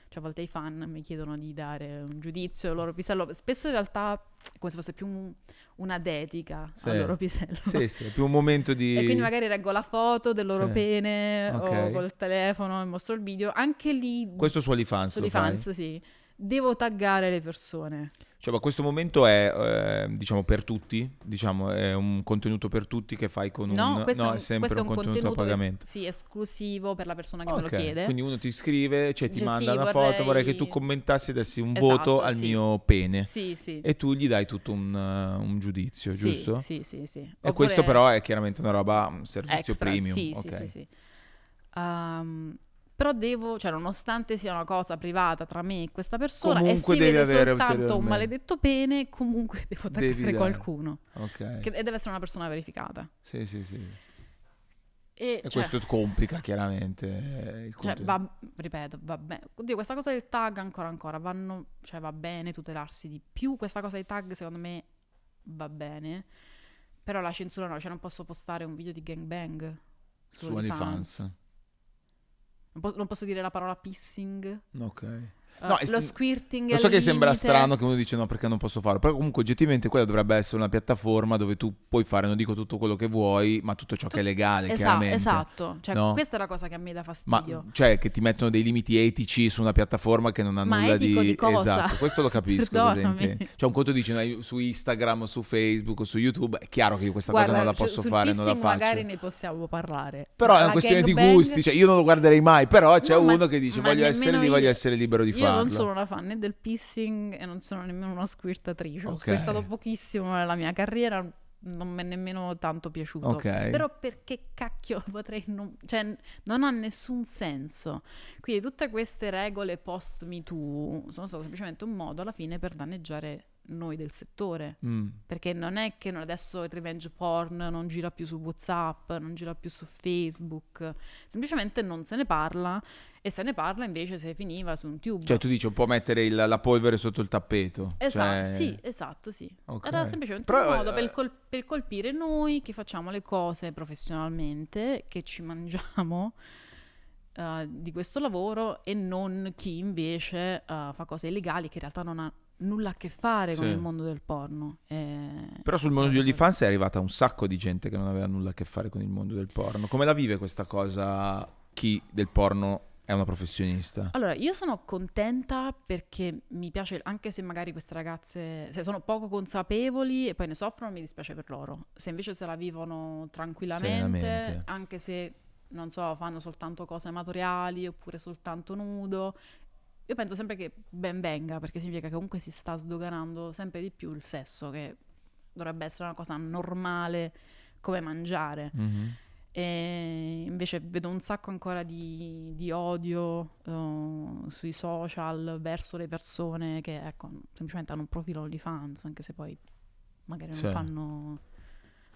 cioè a volte i fan mi chiedono di dare un giudizio al loro pisello, spesso in realtà è come se fosse più un- una dedica
Sì.
al loro pisello.
Sì, sì, è più un momento di...
E quindi magari reggo la foto del loro
Sì.
pene
Ok.
o col telefono e mostro il video. Anche lì,
Questo su OnlyFans
su
lo fai?
fans, sì. Devo taggare le persone.
Cioè, ma questo momento è, eh, diciamo, per tutti? Diciamo, è un contenuto per tutti che fai con un...
No, questo è, un,
sempre
questo è un contenuto,
a
es-
pagamento.
sì, esclusivo per la persona che me lo chiede.
Quindi uno ti scrive, cioè ti
Dice,
manda
sì,
una
vorrei-
foto, vorrei che tu commentassi e dessi un
Esatto,
voto al
sì.
mio pene.
Sì, sì.
E tu gli dai tutto un, uh, un giudizio,
Sì,
giusto?
Sì, sì, sì.
E
Oppure
questo però è chiaramente una roba, un servizio
extra,
premium.
Sì,
ok.
sì, sì, sì. Ehm, però devo, cioè nonostante sia una cosa privata tra me e questa persona
Comunque
e si vede soltanto un maledetto pene, comunque devo attaccare qualcuno.
Ok.
Che- e deve essere una persona verificata.
Sì, sì, sì.
E,
E
cioè,
questo complica chiaramente eh, il
cioè, va, ripeto, va bene. Oddio, questa cosa del tag ancora ancora vanno, cioè va bene tutelarsi di più. Questa cosa dei tag secondo me va bene. Però la censura no, cioè non posso postare un video di gangbang
Su OnlyFans.
Non, po- non posso dire la parola pissing.
Ok. No, è-
lo squirting.
Lo so che sembra
limite.
strano che uno dice no perché non posso farlo, però comunque oggettivamente quella dovrebbe essere una piattaforma dove tu puoi fare, non dico tutto quello che vuoi, ma tutto ciò che è legale,
Esa-
chiaramente.
esatto, cioè,
No?
questa è la cosa che a me dà
Ma
fastidio.
cioè che ti mettono dei limiti etici su una piattaforma che non ha
Ma
nulla
etico di cosa?
Esatto, questo lo capisco. Cioè un conto dici no, su Instagram, su Facebook, su YouTube, è chiaro che io questa cosa non la
su-
posso
sul
fare, non la faccio.
magari ne possiamo parlare.
Però
Ma
è una questione di gusti, cioè io non lo guarderei mai, però c'è
No, ma-
uno che dice
ma
voglio essere lì, voglio
io-
essere libero di
Io
farlo.
non sono una fan né del pissing e non sono nemmeno una squirtatrice. Ho
Ok.
squirtato pochissimo nella mia carriera, non mi è nemmeno tanto piaciuto.
Ok.
Però perché cacchio potrei non... Cioè, non ha nessun senso. Quindi tutte queste regole post Me Too sono state semplicemente un modo alla fine per danneggiare noi del settore.
Mm.
Perché non è che adesso il revenge porn non gira più su WhatsApp, non gira più su Facebook, semplicemente non se ne parla e se ne parla invece se finiva su un tube.
Cioè tu dici un po' mettere il- la polvere sotto il tappeto.
Esatto,
cioè-
sì, esatto, sì.
Ok.
Era semplicemente
Però,
un modo
eh,
per, col- per colpire noi che facciamo le cose professionalmente, che ci mangiamo eh, di questo lavoro e non chi invece eh, fa cose illegali che in realtà non ha nulla a che fare con
Sì.
il mondo del porno. Eh,
Però sul mondo di OnlyFans è arrivata un sacco di gente che non aveva nulla a che fare con il mondo del porno. Come la vive questa cosa chi del porno è una professionista?
Allora, io sono contenta perché mi piace, anche se magari queste ragazze se sono poco consapevoli e poi ne soffrono, mi dispiace per loro. Se invece se la vivono tranquillamente, anche se, non so, fanno soltanto cose amatoriali oppure soltanto nudo, io penso sempre che ben venga, perché significa che comunque si sta sdoganando sempre di più il sesso, che dovrebbe essere una cosa normale come mangiare.
Mhm.
E invece vedo un sacco ancora di, di odio eh, sui social verso le persone che ecco, semplicemente hanno un profilo OnlyFans, anche se poi magari non
Sì.
fanno,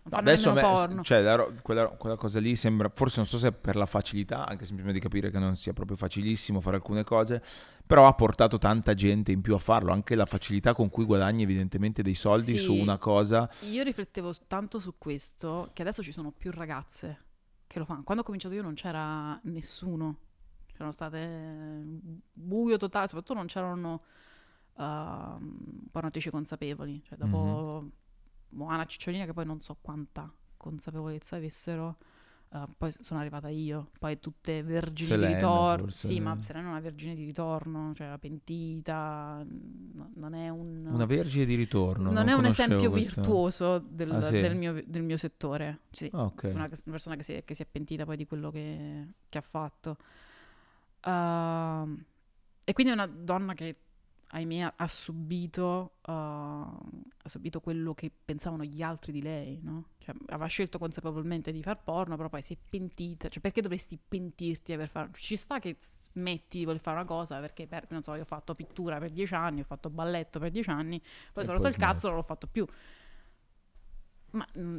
No, adesso me-
porno.
cioè, ro- quella, quella cosa lì sembra, forse non so se è per la facilità, anche semplicemente di capire che non sia proprio facilissimo fare alcune cose, però ha portato tanta gente in più a farlo, anche la facilità con cui guadagni evidentemente dei soldi
Sì.
su una cosa.
Io riflettevo tanto su questo, che adesso ci sono più ragazze che lo fanno. Quando ho cominciato io non c'era nessuno, c'erano state buio totale, soprattutto non c'erano uh, pornatrici consapevoli. Cioè, dopo Moana Cicciolina, che poi non so quanta consapevolezza avessero, uh, poi sono arrivata io, poi tutte vergini
Selena,
di ritorno.
forse.
Sì, ma Selena è una vergine di ritorno, cioè era pentita, n- non è un...
Una vergine di ritorno.
Non, è un esempio
questo.
virtuoso del,
Ah, sì?
del mio, del mio settore. Sì,
Ah, ok.
una, una persona che si, è, che si è pentita poi di quello che, che ha fatto. Ehm, e quindi è una donna che, ahimè, ha, subito, uh, ha subito quello che pensavano gli altri di lei, no? Cioè, aveva scelto consapevolmente di far porno, però poi si è pentita. Cioè, perché dovresti pentirti per fare... Ci sta che smetti di voler fare una cosa perché, per, non so, io ho fatto pittura per dieci anni, ho fatto balletto per dieci anni, poi
E
sono rotto il cazzo, non l'ho fatto più. Ma mm,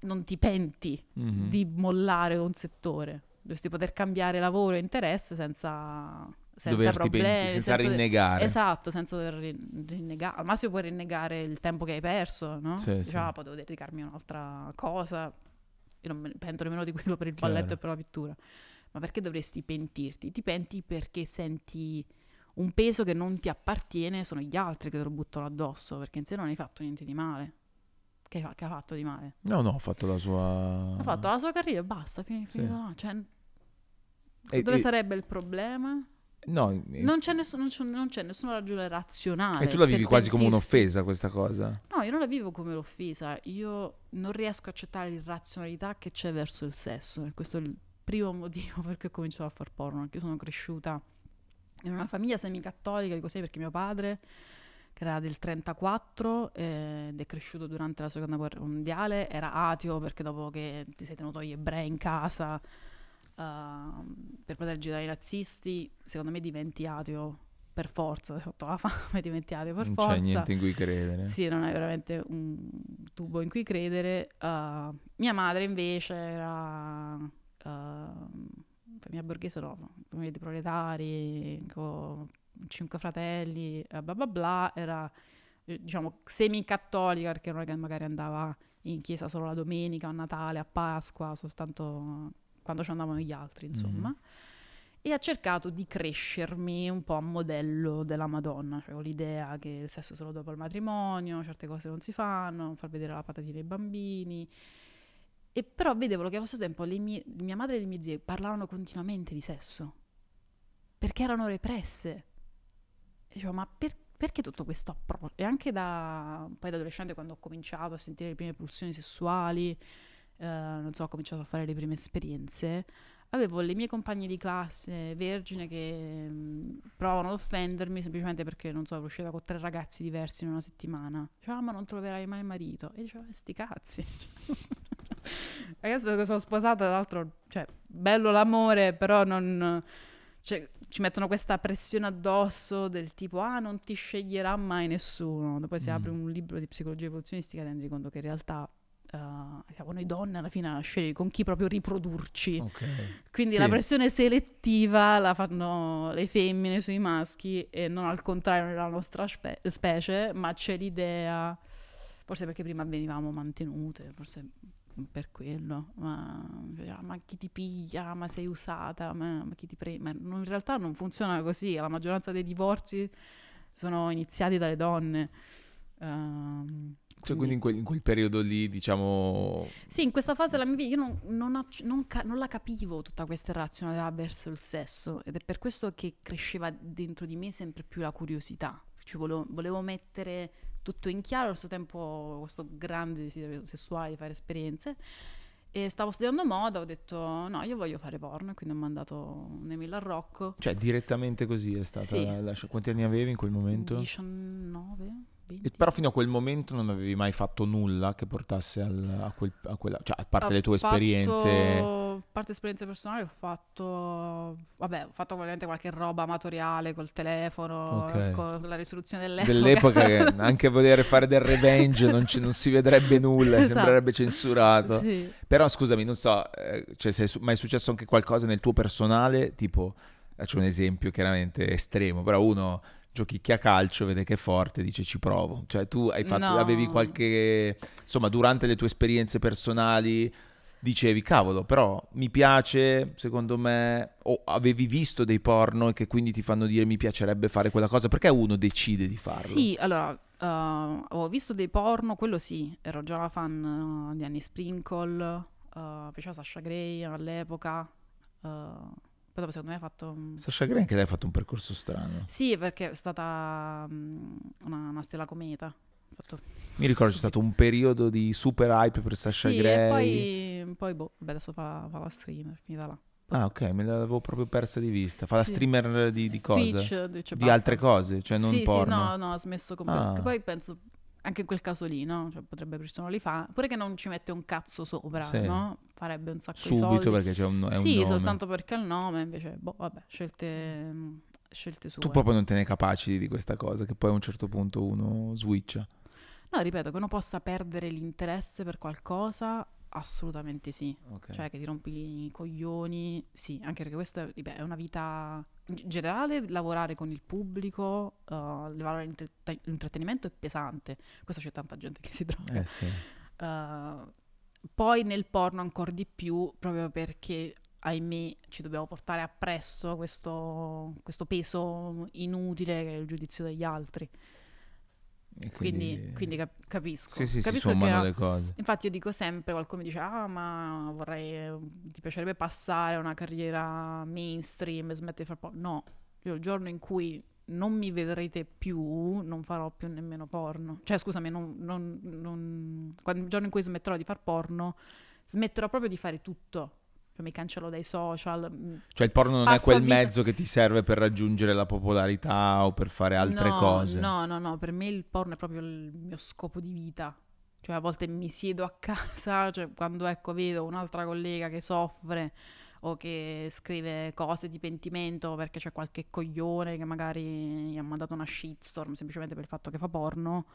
non ti penti
Mhm.
di mollare un settore. Dovresti poter cambiare lavoro e interesse senza, senza
Doverti
problemi.
penti- senza
senza-
rinnegare.
Esatto, senza dover rin- rinnegare. Al massimo puoi rinnegare il tempo che hai perso, no?
Sì,
Dici,
sì.
ah, potevo dedicarmi a un'altra cosa. Io non me ne pento nemmeno di quello per il
Chiaro.
balletto e per la pittura. Ma perché dovresti pentirti? Ti penti perché senti un peso che non ti appartiene, sono gli altri che te lo buttano addosso, perché in sé non hai fatto niente di male. Che, fa- che ha fatto di male?
No, no, ha fatto la sua...
Ha fatto la sua carriera e basta,
Sì.
finito là. Cioè,
E-
dove
e-
sarebbe il problema?
No,
Non c'è, nessun- non c'è- non c'è nessuna ragione razionale.
e tu la vivi quasi come un'offesa questa cosa.
No, io non la vivo come l'offesa. Io non riesco a accettare l'irrazionalità che c'è verso il sesso. Questo è il primo motivo per cui ho cominciato a far porno. Perché io sono cresciuta in una famiglia semicattolica, dico sì perché mio padre, che era del 34 eh, ed è cresciuto durante la seconda guerra mondiale, era ateo perché dopo che ti sei tenuto gli ebrei in casa ehm, per proteggere dai nazisti, secondo me diventi ateo per forza, fatto la fame, diventi ateo per
non
forza.
c'è niente in cui credere.
Sì, non è veramente un tubo in cui credere. Uh, mia madre invece era uh, famiglia borghese, no, famiglia di proletari, con cinque fratelli, eh, bla bla bla, era eh, diciamo semi-cattolica perché non è che magari andava in chiesa solo la domenica, a Natale, a Pasqua, soltanto quando ci andavano gli altri, insomma.
Mhm.
E ha cercato di crescermi un po' a modello della Madonna, cioè l'idea che il sesso solo dopo il matrimonio, certe cose non si fanno, non far vedere la patatina ai bambini. E però vedevo che allo stesso tempo mie- mia madre e le mie zie parlavano continuamente di sesso, perché erano represse. E dicevo, ma per- perché tutto questo approccio? E anche da, poi da adolescente quando ho cominciato a sentire le prime pulsioni sessuali, eh, non so, ho cominciato a fare le prime esperienze, avevo le mie compagne di classe vergine che mh, provavano ad offendermi semplicemente perché, non so, ero uscita con tre ragazzi diversi in una settimana. Diceva, "Ah, ma non troverai mai marito. E dicevo, "Eh, sti cazzi. Adesso che sono sposata, tra l'altro, cioè, bello l'amore, però non... cioè, ci mettono questa pressione addosso del tipo, ah, non ti sceglierà mai nessuno. Poi se
Mm.
apri un libro di psicologia evoluzionistica ti rendi conto che in realtà... eh, siamo noi donne alla fine a scegliere con chi proprio riprodurci.
Ok.
Quindi
Sì.
la pressione selettiva la fanno le femmine sui maschi e non al contrario nella nostra spe- specie, ma c'è l'idea, forse perché prima venivamo mantenute, forse per quello. Ma, ma chi ti piglia? Ma sei usata? Ma, ma chi ti prende? In realtà non funziona così. La maggioranza dei divorzi sono iniziati dalle donne. Ehm,
Cioè, quindi in quel, in quel periodo lì, diciamo...
Sì, in questa fase della mia vita io non, non non ca- non la capivo tutta questa razionalità verso il sesso ed è per questo che cresceva dentro di me sempre più la curiosità. Ci volevo, volevo mettere tutto in chiaro, allo stesso tempo questo grande desiderio sessuale di fare esperienze. E stavo studiando moda, ho detto no, io voglio fare porno, e quindi ho mandato un'email al Rocco.
Cioè, direttamente così è stata
Sì.
la, la Quanti anni avevi in quel momento?
19? 20?
E però fino a quel momento non avevi mai fatto nulla che portasse al- a, quel, a quella... Cioè, a parte
Ho
le tue
fatto-
esperienze...
A parte esperienze personali, ho fatto. Vabbè, ho fatto ovviamente qualche roba amatoriale col telefono,
Ok.
con la risoluzione dell'epoca.
Dell'epoca che anche voler fare del revenge non, ci- non si vedrebbe nulla,
Esatto.
sembrerebbe censurato.
Sì.
Però scusami, non so, eh, cioè, se è mai successo anche qualcosa nel tuo personale, tipo, faccio un esempio chiaramente estremo, però uno giochicchia a calcio, vede che è forte, dice ci provo. Cioè tu hai fatto,
No.
avevi qualche, insomma, durante le tue esperienze personali dicevi, cavolo, però mi piace, secondo me, o avevi visto dei porno e che quindi ti fanno dire mi piacerebbe fare quella cosa, perché uno decide di farlo?
Sì, allora, eh, ho visto dei porno, quello sì, ero già una fan eh, di Annie Sprinkle, uh, piaceva Sasha Grey all'epoca, eh, poi dopo secondo me ha fatto...
Sasha Grey anche lei ha fatto un percorso strano.
Sì, perché è stata mm, una, una stella cometa. Fatto-
Mi ricordo c'è stato un periodo di super hype per Sasha
sì,
Grey.
e poi, poi boh, vabbè, adesso fa, fa la streamer, finita là.
Ah, ok, me l'avevo proprio persa di vista. Fa la
Sì.
streamer di, di cosa?
Twitch, Twitch
di
basta.
altre cose, cioè non
sì,
porno.
Sì, no, no, ha smesso completamente.
Ah.
Poi penso, anche in quel caso lì, no? Cioè, potrebbe persino li fa. Pure che non ci mette un cazzo sopra,
Sì.
no? Farebbe un sacco di soldi.
Subito perché c'è un, è un
sì,
nome.
soltanto perché è il nome, invece, boh, vabbè, scelte, scelte sue.
Tu proprio non te ne capaci di questa cosa, che poi a un certo punto uno switcha.
No, ripeto, che uno possa perdere l'interesse per qualcosa, assolutamente sì.
Ok.
Cioè che ti rompi i coglioni, sì, anche perché questa ripeto, è una vita in generale, lavorare con il pubblico, uh, lavorare l'intre- l'intrattenimento è pesante, questo c'è tanta gente che si trova.
Eh sì.
Uh, poi nel porno ancora di più, proprio perché ahimè ci dobbiamo portare appresso questo, questo peso inutile che è il giudizio degli altri.
E
Quindi, quindi cap- capisco.
Sì, sì, si
capisco che
sommano le cose.
Infatti io dico sempre, qualcuno mi dice, ah ma vorrei, ti piacerebbe passare a una carriera mainstream e smettere di fare porno. No, io il giorno in cui non mi vedrete più, non farò più nemmeno porno. Cioè scusami, non, non- non- quando- il giorno in cui smetterò di fare porno, smetterò proprio di fare tutto. Cioè, mi cancello dai social. mm,
Cioè il porno non è quel
vita-
mezzo che ti serve per raggiungere la popolarità o per fare altre
no,
cose.
No, no, no, per me il porno è proprio il mio scopo di vita. Cioè a volte mi siedo a casa, cioè quando ecco vedo un'altra collega che soffre o che scrive cose di pentimento perché c'è qualche coglione che magari gli ha mandato una shitstorm semplicemente per il fatto che fa porno.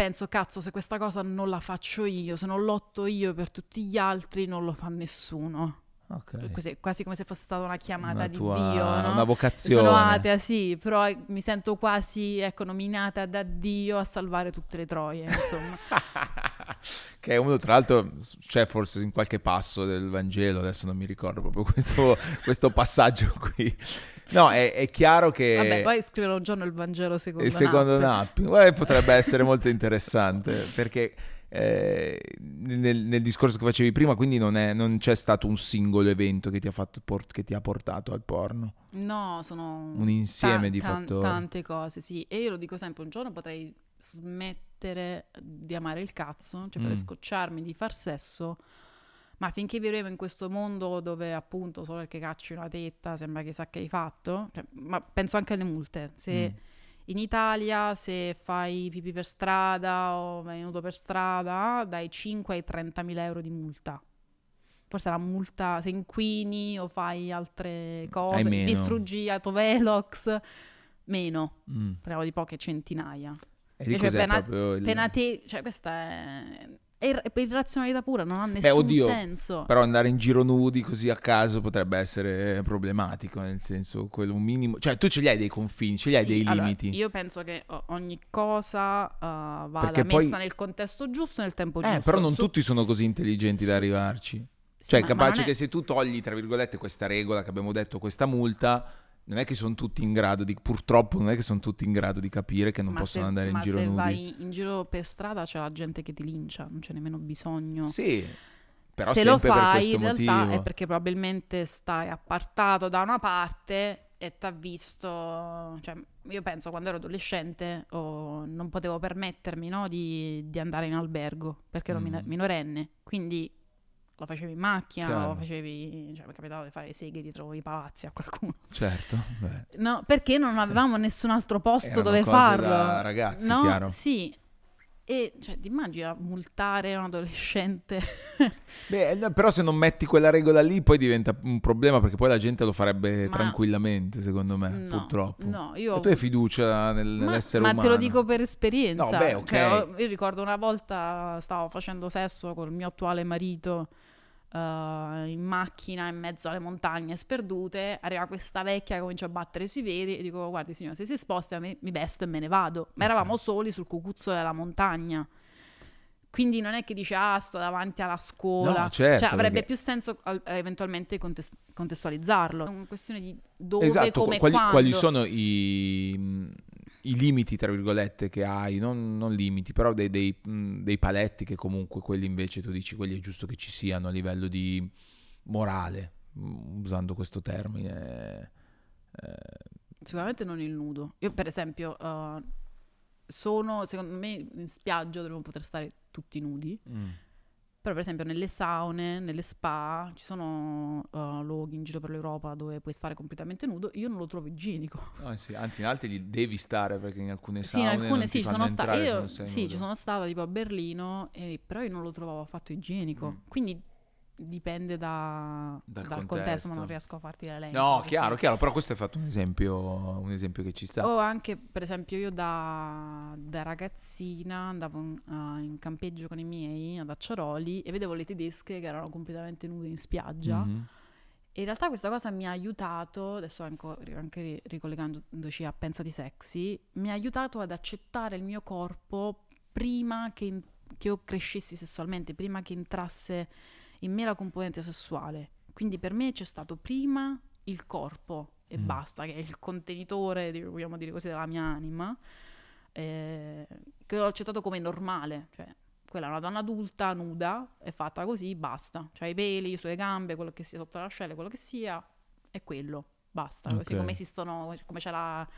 Penso, cazzo, se questa cosa non la faccio io, se non lotto io per tutti gli altri, non lo fa nessuno.
Ok.
Quasi, quasi come se fosse stata una chiamata
Una
di
tua-
Dio, no?
Una vocazione.
Sono atea, sì, però mi sento quasi, ecco, nominata da Dio a salvare tutte le troie, insomma.
che è uno tra l'altro c'è forse in qualche passo del Vangelo adesso non mi ricordo proprio questo, questo passaggio qui no è, è chiaro che
Vabbè, poi scriverò un giorno il Vangelo secondo
il secondo
Nappe.
napping eh, potrebbe essere molto interessante perché eh, nel, nel discorso che facevi prima quindi non, è- non c'è stato un singolo evento che ti ha, fatto port- che ti ha portato al porno
No, sono
Un insieme
tan-
di
tan-
fattori.
Tante cose, sì. E io lo dico sempre, un giorno potrei smettere di amare il cazzo, cioè potrei
Mm.
scocciarmi di far sesso, ma finché vivremo in questo mondo dove appunto solo perché cacci una tetta sembra chissà che hai fatto, cioè, ma penso anche alle multe. Se
Mm.
in Italia se fai pipì per strada o vai nudo per strada, dai 5 ai 30 mila euro di multa. Forse la multa se inquini o fai altre cose, distruggi autovelox, meno,
Mm.
parliamo di poche centinaia.
e di cos'è
pena-
il...
Pena te, cioè questa è, È ir- per irrazionalità pura, non ha nessun
Beh, oddio,
senso.
Però andare in giro nudi così a caso potrebbe essere problematico, nel senso, quello un minimo... Cioè, tu ce li hai dei confini, ce li hai
Sì,
dei
allora,
limiti.
io penso che ogni cosa uh, vada
Perché
messa
poi-
nel contesto giusto nel tempo
Eh,
giusto.
però non
Su-
tutti sono così intelligenti da arrivarci.
sì,
Cioè,
ma-
è
ma
capace
non è-
che se tu togli, tra virgolette, questa regola che abbiamo detto, questa multa, non è che sono tutti in grado di... Purtroppo non è che sono tutti in grado di capire che non
ma
possono
se-
andare in
ma
giro
se
nudi.
vai in giro per strada c'è la gente che ti lincia, non c'è nemmeno bisogno.
Sì, però
se lo fai
questo
in realtà
motivo.
è perché probabilmente stai appartato da una parte e ti ha visto, cioè io penso quando ero adolescente oh, non potevo permettermi no, di, di andare in albergo perché ero
Mm.
minorenne, quindi lo facevi in macchina,
Chiaro.
lo facevi, cioè mi capitava di fare le seghe dietro i palazzi a qualcuno.
Certo, beh.
No, perché non avevamo nessun altro posto
Erano
dove farlo.
ragazzi,
no?
chiaro.
Sì. E cioè, ti immagini multare un adolescente?
Beh, no, però se non metti quella regola lì poi diventa un problema perché poi la gente lo farebbe
Ma-
tranquillamente, secondo me,
No,
purtroppo.
No, io
E tu hai fiducia nel-
Ma-
nell'essere
ma
umano.
te lo dico per esperienza.
No, beh, ok.
Cioè, io ricordo una volta stavo facendo sesso col mio attuale marito eh, in macchina in mezzo alle montagne sperdute. Arriva questa vecchia che comincia a battere sui veri e dico: Guardi, signora, se si sposta, mi, mi vesto e me ne vado. Ma eravamo soli sul cucuzzo della montagna. Quindi non è che dice, ah, sto davanti alla scuola.
No, certo,
cioè, avrebbe
perché-
più senso al- eventualmente contes- contestualizzarlo. È una questione di dove,
Esatto,
come,
quali,
quando.
quali sono i, i limiti, tra virgolette, che hai? Non, non limiti, però dei, dei, mh, dei paletti che comunque quelli invece tu dici, quelli è giusto che ci siano a livello di morale, usando questo termine. Eh,
Sicuramente non il nudo. Io, per esempio, eh, sono, secondo me, in spiaggia dovremmo poter stare tutti nudi.
mm.
Però, per esempio, nelle saune, nelle spa, ci sono eh, luoghi in giro per l'Europa dove puoi stare completamente nudo. Io non lo trovo igienico.
No, sì, anzi, in altri li devi stare perché in alcune
Sì, in
saune
alcune sì, ci sono
entrare se
Io sì,
nudo.
ci sono stata tipo a Berlino, e- però io non lo trovavo affatto igienico.
Mm.
Quindi dipende da-
Dal
dal, contesto.
contesto.
ma non riesco a farti l'elenco.
No,
perché-
chiaro, chiaro, però questo hai fatto un esempio, un esempio che ci sta.
O anche, per esempio, io da, da ragazzina andavo in, eh, in campeggio con i miei ad Acciaroli e vedevo le tedesche che erano completamente nude in spiaggia.
Mhm.
E in realtà questa cosa mi ha aiutato, adesso anche, anche ri- ricollegandoci a Pensati Sexy, mi ha aiutato ad accettare il mio corpo prima che, in- che io crescessi sessualmente, prima che entrasse in me la componente sessuale. Quindi per me c'è stato prima il corpo e
Mm.
basta, che è il contenitore, vogliamo dire così, della mia anima, eh, che l'ho accettato come normale, cioè quella è una donna adulta, nuda, è fatta così, basta. C'ha i peli sulle gambe, quello che sia sotto l'ascella, quello che sia, è quello, basta. Così
Ok.
come esistono, come c'è la,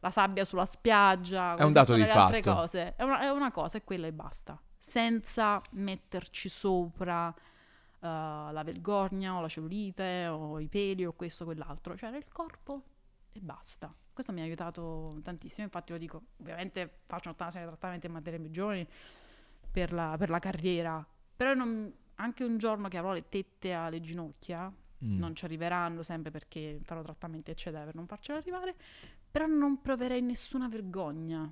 la sabbia sulla spiaggia,
È un dato di
le altre
fatto.
cose. È una, è una cosa, è quella e basta. Senza metterci sopra la vergogna o la cellulite o i peli o questo o quell'altro. Cioè, era il corpo e basta. Questo mi ha aiutato tantissimo, infatti lo dico, ovviamente faccio tutta una serie di trattamenti in materia giovani per la, per la carriera, però non- anche un giorno che avrò le tette alle ginocchia,
Mm.
non ci arriveranno sempre perché farò trattamenti eccetera per non farcelo arrivare, però non proverei nessuna vergogna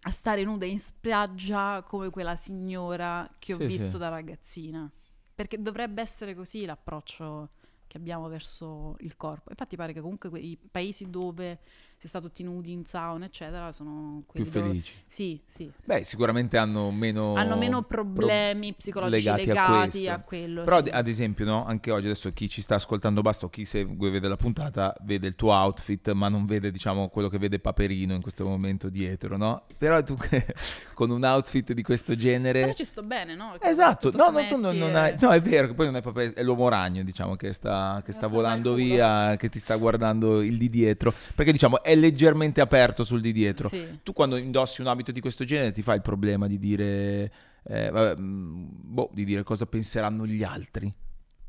a stare nuda in spiaggia come quella signora che ho
Sì,
visto
sì.
da ragazzina, perché dovrebbe essere così l'approccio che abbiamo verso il corpo. Infatti pare che comunque que- i paesi dove si sta tutti nudi in sauna eccetera sono
Più
quelli dove...
felici.
Sì, sì.
Beh, sicuramente hanno meno...
Hanno meno problemi psicologici legati,
legati a
a, quello.
Però
sì.
ad- esempio, no, anche oggi adesso chi ci sta ascoltando basta o chi segue vede la puntata vede il tuo outfit, ma non vede, diciamo, quello che vede Paperino in questo momento dietro, no? Però tu con un outfit di questo genere
Però ci sto bene, no? Perché
Esatto, no, no, tu non, non hai, no, è vero che poi non è proprio, è l'uomo ragno, diciamo, che sta, che sta volando via, che ti sta guardando il di dietro, perché diciamo è leggermente aperto sul di dietro.
Sì.
Tu quando indossi un abito di questo genere ti fai il problema di dire, eh, vabbè, mm, boh, di dire cosa penseranno gli altri.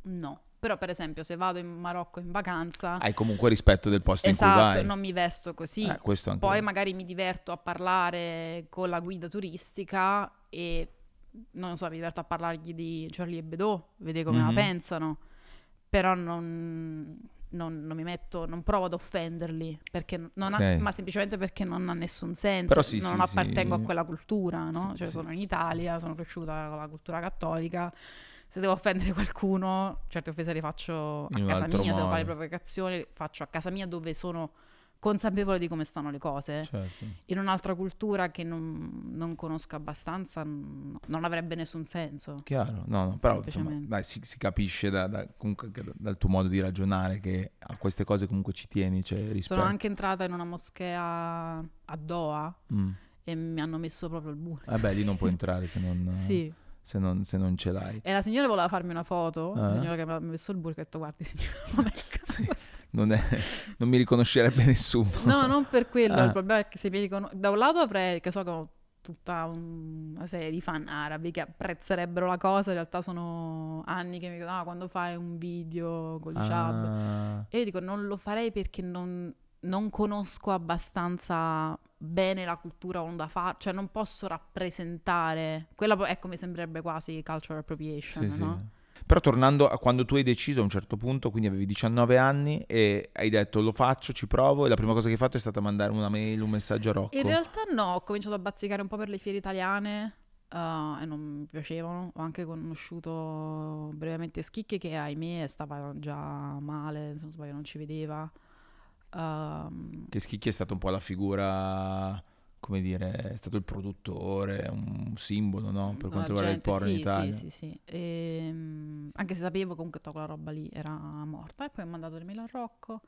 No. Però per esempio se vado in Marocco in vacanza...
Hai comunque rispetto del posto in
esatto,
cui vai.
non mi vesto così.
Eh.
Poi magari mi diverto a parlare con la guida turistica e non so, mi diverto a parlargli di Charlie Hebdo, vedere come
Mhm.
la pensano. Però non, non, non mi metto, non provo ad offenderli, perché non
Ok.
ha, ma semplicemente perché non ha nessun senso,
Però sì,
non
sì,
appartengo
sì.
a quella cultura, no? Cioè sono in Italia, sono cresciuta con la cultura cattolica, se devo offendere qualcuno, certe offese le faccio a
In
casa mia, se devo fare
modo.
provocazioni, le faccio a casa mia dove sono consapevole di come stanno le cose.
Certo.
In un'altra cultura che non, non conosco abbastanza n- non avrebbe nessun senso.
Chiaro, no, no, però insomma, dai, si, si capisce da- da- comunque dal tuo modo di ragionare che a queste cose comunque ci tieni, rispetto.
Sono anche entrata in una moschea a Doha
Mm.
e mi hanno messo proprio il burro.
Vabbè, lì non puoi entrare se non,
Sì.
Se non, se non ce l'hai.
E la signora voleva farmi una foto, la
Ah.
signora che mi ha messo il burro, ho detto guardi signora, non è il
Sì.
caso.
Non, è- non mi riconoscerebbe nessuno.
No, non per quello,
Ah.
il problema è che se mi dicono... Da un lato avrei, che so che ho tutta un- una serie di fan arabi che apprezzerebbero la cosa, in realtà sono anni che mi dicono, ah, quando fai un video con l'hijab...
Ah,
E io dico, non lo farei perché non, non conosco abbastanza bene la cultura onda fa, cioè non posso rappresentare, quella ecco mi sembrerebbe quasi cultural appropriation,
sì, sì.
no?
Però tornando a quando tu hai deciso a un certo punto, quindi avevi 19 anni e hai detto lo faccio, ci provo e la prima cosa che hai fatto è stata mandare una mail, un messaggio a Rocco.
In realtà no, ho cominciato a bazzicare un po' per le fiere italiane eh, e non mi piacevano, ho anche conosciuto brevemente Schicchi che ahimè stava già male, se non sbaglio non ci vedeva. Ehm,
Che Schicchi è stata un po' la figura, come dire, è stato il produttore, un simbolo, no? Per quanto riguarda il porno in
sì,
Italia.
Sì, sì, sì. Ehm, anche se sapevo comunque che quella roba lì era morta. E poi ho mandato le mail a Rocco.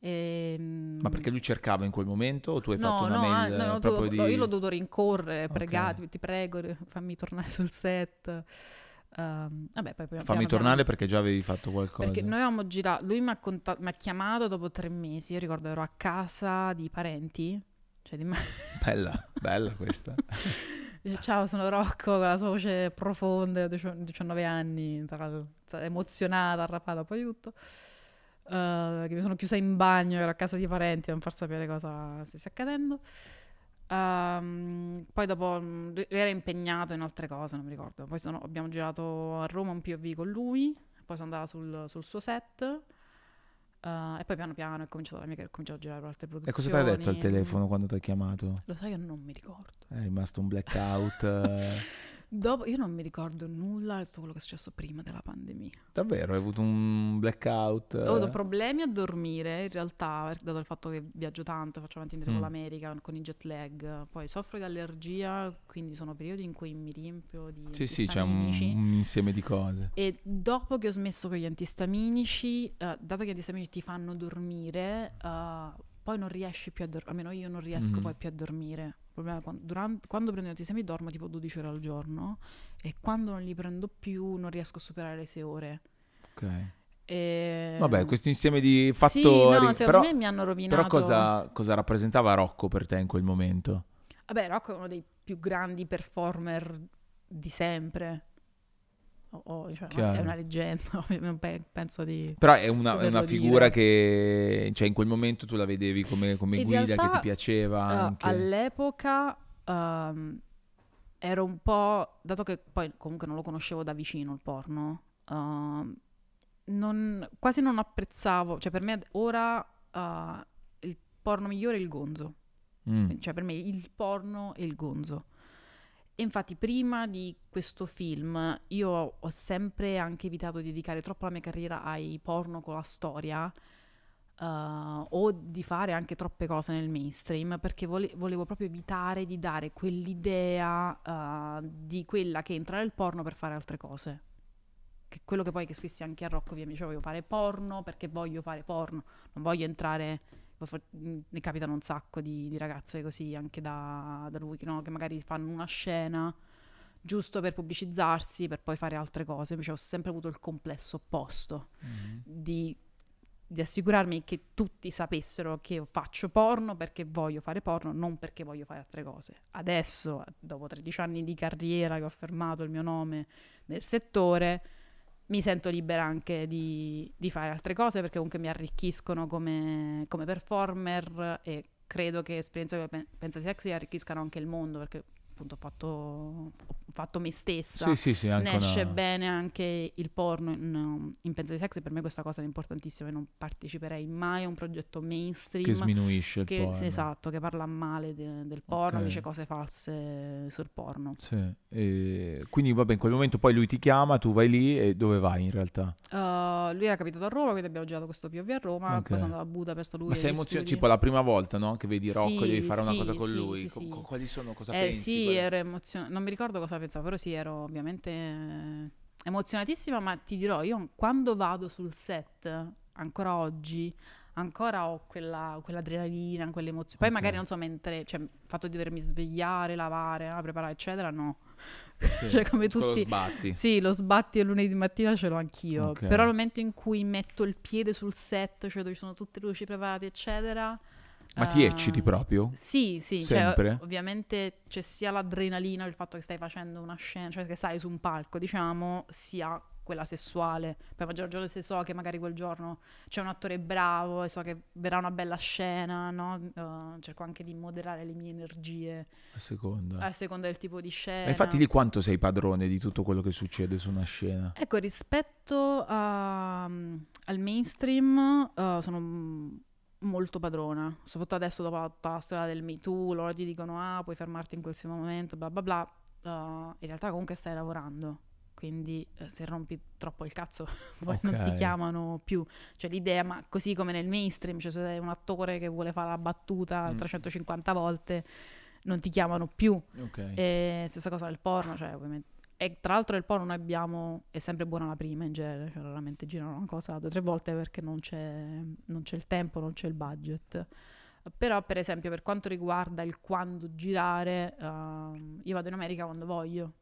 Ehm,
Ma perché lui cercava in quel momento o tu hai fatto
No,
una
no,
mail
ah, no,
eh,
dovuto-
di...
io l'ho dovuto rincorrere,
Ok.
pregare, ti prego, fammi tornare sul set. Ehm, vabbè, poi piano-
Fammi
piano
tornare
piano-
perché già avevi fatto qualcosa.
Perché noi avevamo girato, lui mi ha, conta- mi ha chiamato dopo tre mesi, io ricordo ero a casa di parenti, cioè di me.
Bella, bella questa.
Dice, ciao, sono Rocco, con la sua voce profonda, ho 19 anni, tra l'altro, emozionata, arrapata, poi tutto. Eh, che mi sono chiusa in bagno, ero a casa di parenti non far sapere cosa stesse accadendo. Ehm, poi dopo lui era impegnato in altre cose, non mi ricordo. Poi sono- abbiamo girato a Roma un POV con lui, poi sono andata sul, sul suo set. eh, e poi piano piano è cominciato la mia che ho cominciato a girare altre
E
produzioni.
cosa ti ha detto al telefono quando ti ha chiamato?
Lo sai che non mi ricordo.
È rimasto un blackout.
Dopo, io non mi ricordo nulla di tutto quello che è successo prima della pandemia.
Davvero, hai avuto un blackout?
Ho avuto problemi a dormire, in realtà, dato il fatto che viaggio tanto, faccio avanti e indietro
Mm.
con l'America, con i jet lag. Poi soffro di allergia, quindi sono periodi in cui mi riempio di
Sì, sì, c'è un, un insieme di cose.
E dopo che ho smesso con gli antistaminici, eh, dato che gli antistaminici ti fanno dormire, eh, poi non riesci più a dormire, almeno io non riesco
Mhm.
poi più a dormire. Il problema è quando, durante- quando prendo gli antistaminici dormo tipo 12 ore al giorno e quando non li prendo più non riesco a superare le 6 ore.
Ok.
E...
Vabbè, questo insieme di
Ehm, Sì,
fattori.
no, secondo
però,
me mi hanno rovinato.
però cosa, cosa rappresentava Rocco per te in quel momento?
Vabbè, Rocco è uno dei più grandi performer di sempre. O- o, cioè, è una leggenda, penso di...
Però è una, è una figura
dire.
che, cioè, in quel momento tu la vedevi come, come guida
realtà,
che ti piaceva
Uh,
anche.
all'epoca um, ero un po', dato che poi comunque non lo conoscevo da vicino il porno, um, non- quasi non apprezzavo, cioè per me ora uh, il porno migliore è il gonzo,
Mm.
cioè per me il porno è il gonzo. Infatti prima di questo film io ho sempre anche evitato di dedicare troppo la mia carriera ai porno con la storia eh, o di fare anche troppe cose nel mainstream perché vole- volevo proprio evitare di dare quell'idea eh, di quella che entra nel porno per fare altre cose. Che quello che poi che scrissi anche a Rocco, via, mi dicevo voglio fare porno perché voglio fare porno, non voglio entrare for- ne capitano un sacco di, di ragazze così anche da, da lui che, no, che magari fanno una scena giusto per pubblicizzarsi per poi fare altre cose invece ho sempre avuto il complesso opposto
Mhm.
di, di assicurarmi che tutti sapessero che io faccio porno perché voglio fare porno non perché voglio fare altre cose adesso dopo 13 anni di carriera che ho affermato il mio nome nel settore mi sento libera anche di, di fare altre cose perché comunque mi arricchiscono come, come performer e credo che esperienze come Pen- Pensa Sexy arricchiscano anche il mondo perché appunto ho fatto, fatto me stessa.
Sì, sì, sì,
ne esce
una...
bene anche il porno in, in Pensa di Sex e per me questa cosa è importantissima e non parteciperei mai a un progetto mainstream
che sminuisce il
che-
porno.
sì, esatto, che parla male de- del porno,
Ok.
dice cose false sul porno.
Sì, e quindi vabbè, in quel momento poi lui ti chiama, tu vai lì e dove vai in realtà?
Uh, lui era capitato a Roma, quindi abbiamo girato questo POV a Roma,
Ok.
poi sono andata a Budapest lui
Ma sei emozionato, tipo la prima volta, no? Che vedi Rocco,
Sì,
devi fare una cosa con lui. co- quali sono, cosa
Eh
pensi?
Sì, ero emozionata, non mi ricordo cosa pensavo, però sì, ero ovviamente emozionatissima, ma ti dirò, io quando vado sul set, ancora oggi, ancora ho quella, quell'adrenalina, quell'emozione. Poi
Ok.
magari, non so, mentre, cioè, il fatto di dovermi svegliare, lavare, ah, preparare, eccetera, no.
Sì,
cioè, come tutti-
sbatti.
Sì, lo sbatti il lunedì mattina ce l'ho anch'io,
Ok.
però al momento in cui metto il piede sul set, cioè dove ci sono tutte le luci preparate, eccetera...
Ma ti ecciti proprio?
Sì, sì, cioè,
Sempre?
ovviamente c'è sia l'adrenalina, il fatto che stai facendo una scena, cioè che stai su un palco, diciamo, sia quella sessuale. Poi a maggior ragione se so che magari quel giorno c'è un attore bravo e so che verrà una bella scena, no? Eh, cerco anche di moderare le mie energie
A seconda.
a seconda del tipo di scena.
Ma infatti lì quanto sei padrone di tutto quello che succede su una scena?
Ecco, rispetto a- al mainstream eh, sono mm, molto padrona, soprattutto adesso dopo la, tutta la storia del Me Too, loro ti dicono ah puoi fermarti in qualsiasi momento, bla bla bla, Eh, in realtà comunque stai lavorando, quindi eh, se rompi troppo il cazzo poi non ti chiamano più, cioè l'idea, ma così come nel mainstream, cioè se sei un attore che vuole fare la battuta
Mm.
350 volte, non ti chiamano più.
Ok.
E stessa cosa del porno, cioè ovviamente. E tra l'altro il porno noi abbiamo, è sempre buona la prima in genere, cioè raramente girano una cosa due o tre volte perché non c'è, non c'è il tempo, non c'è il budget. Però per esempio per quanto riguarda il quando girare, ehm, io vado in America quando voglio.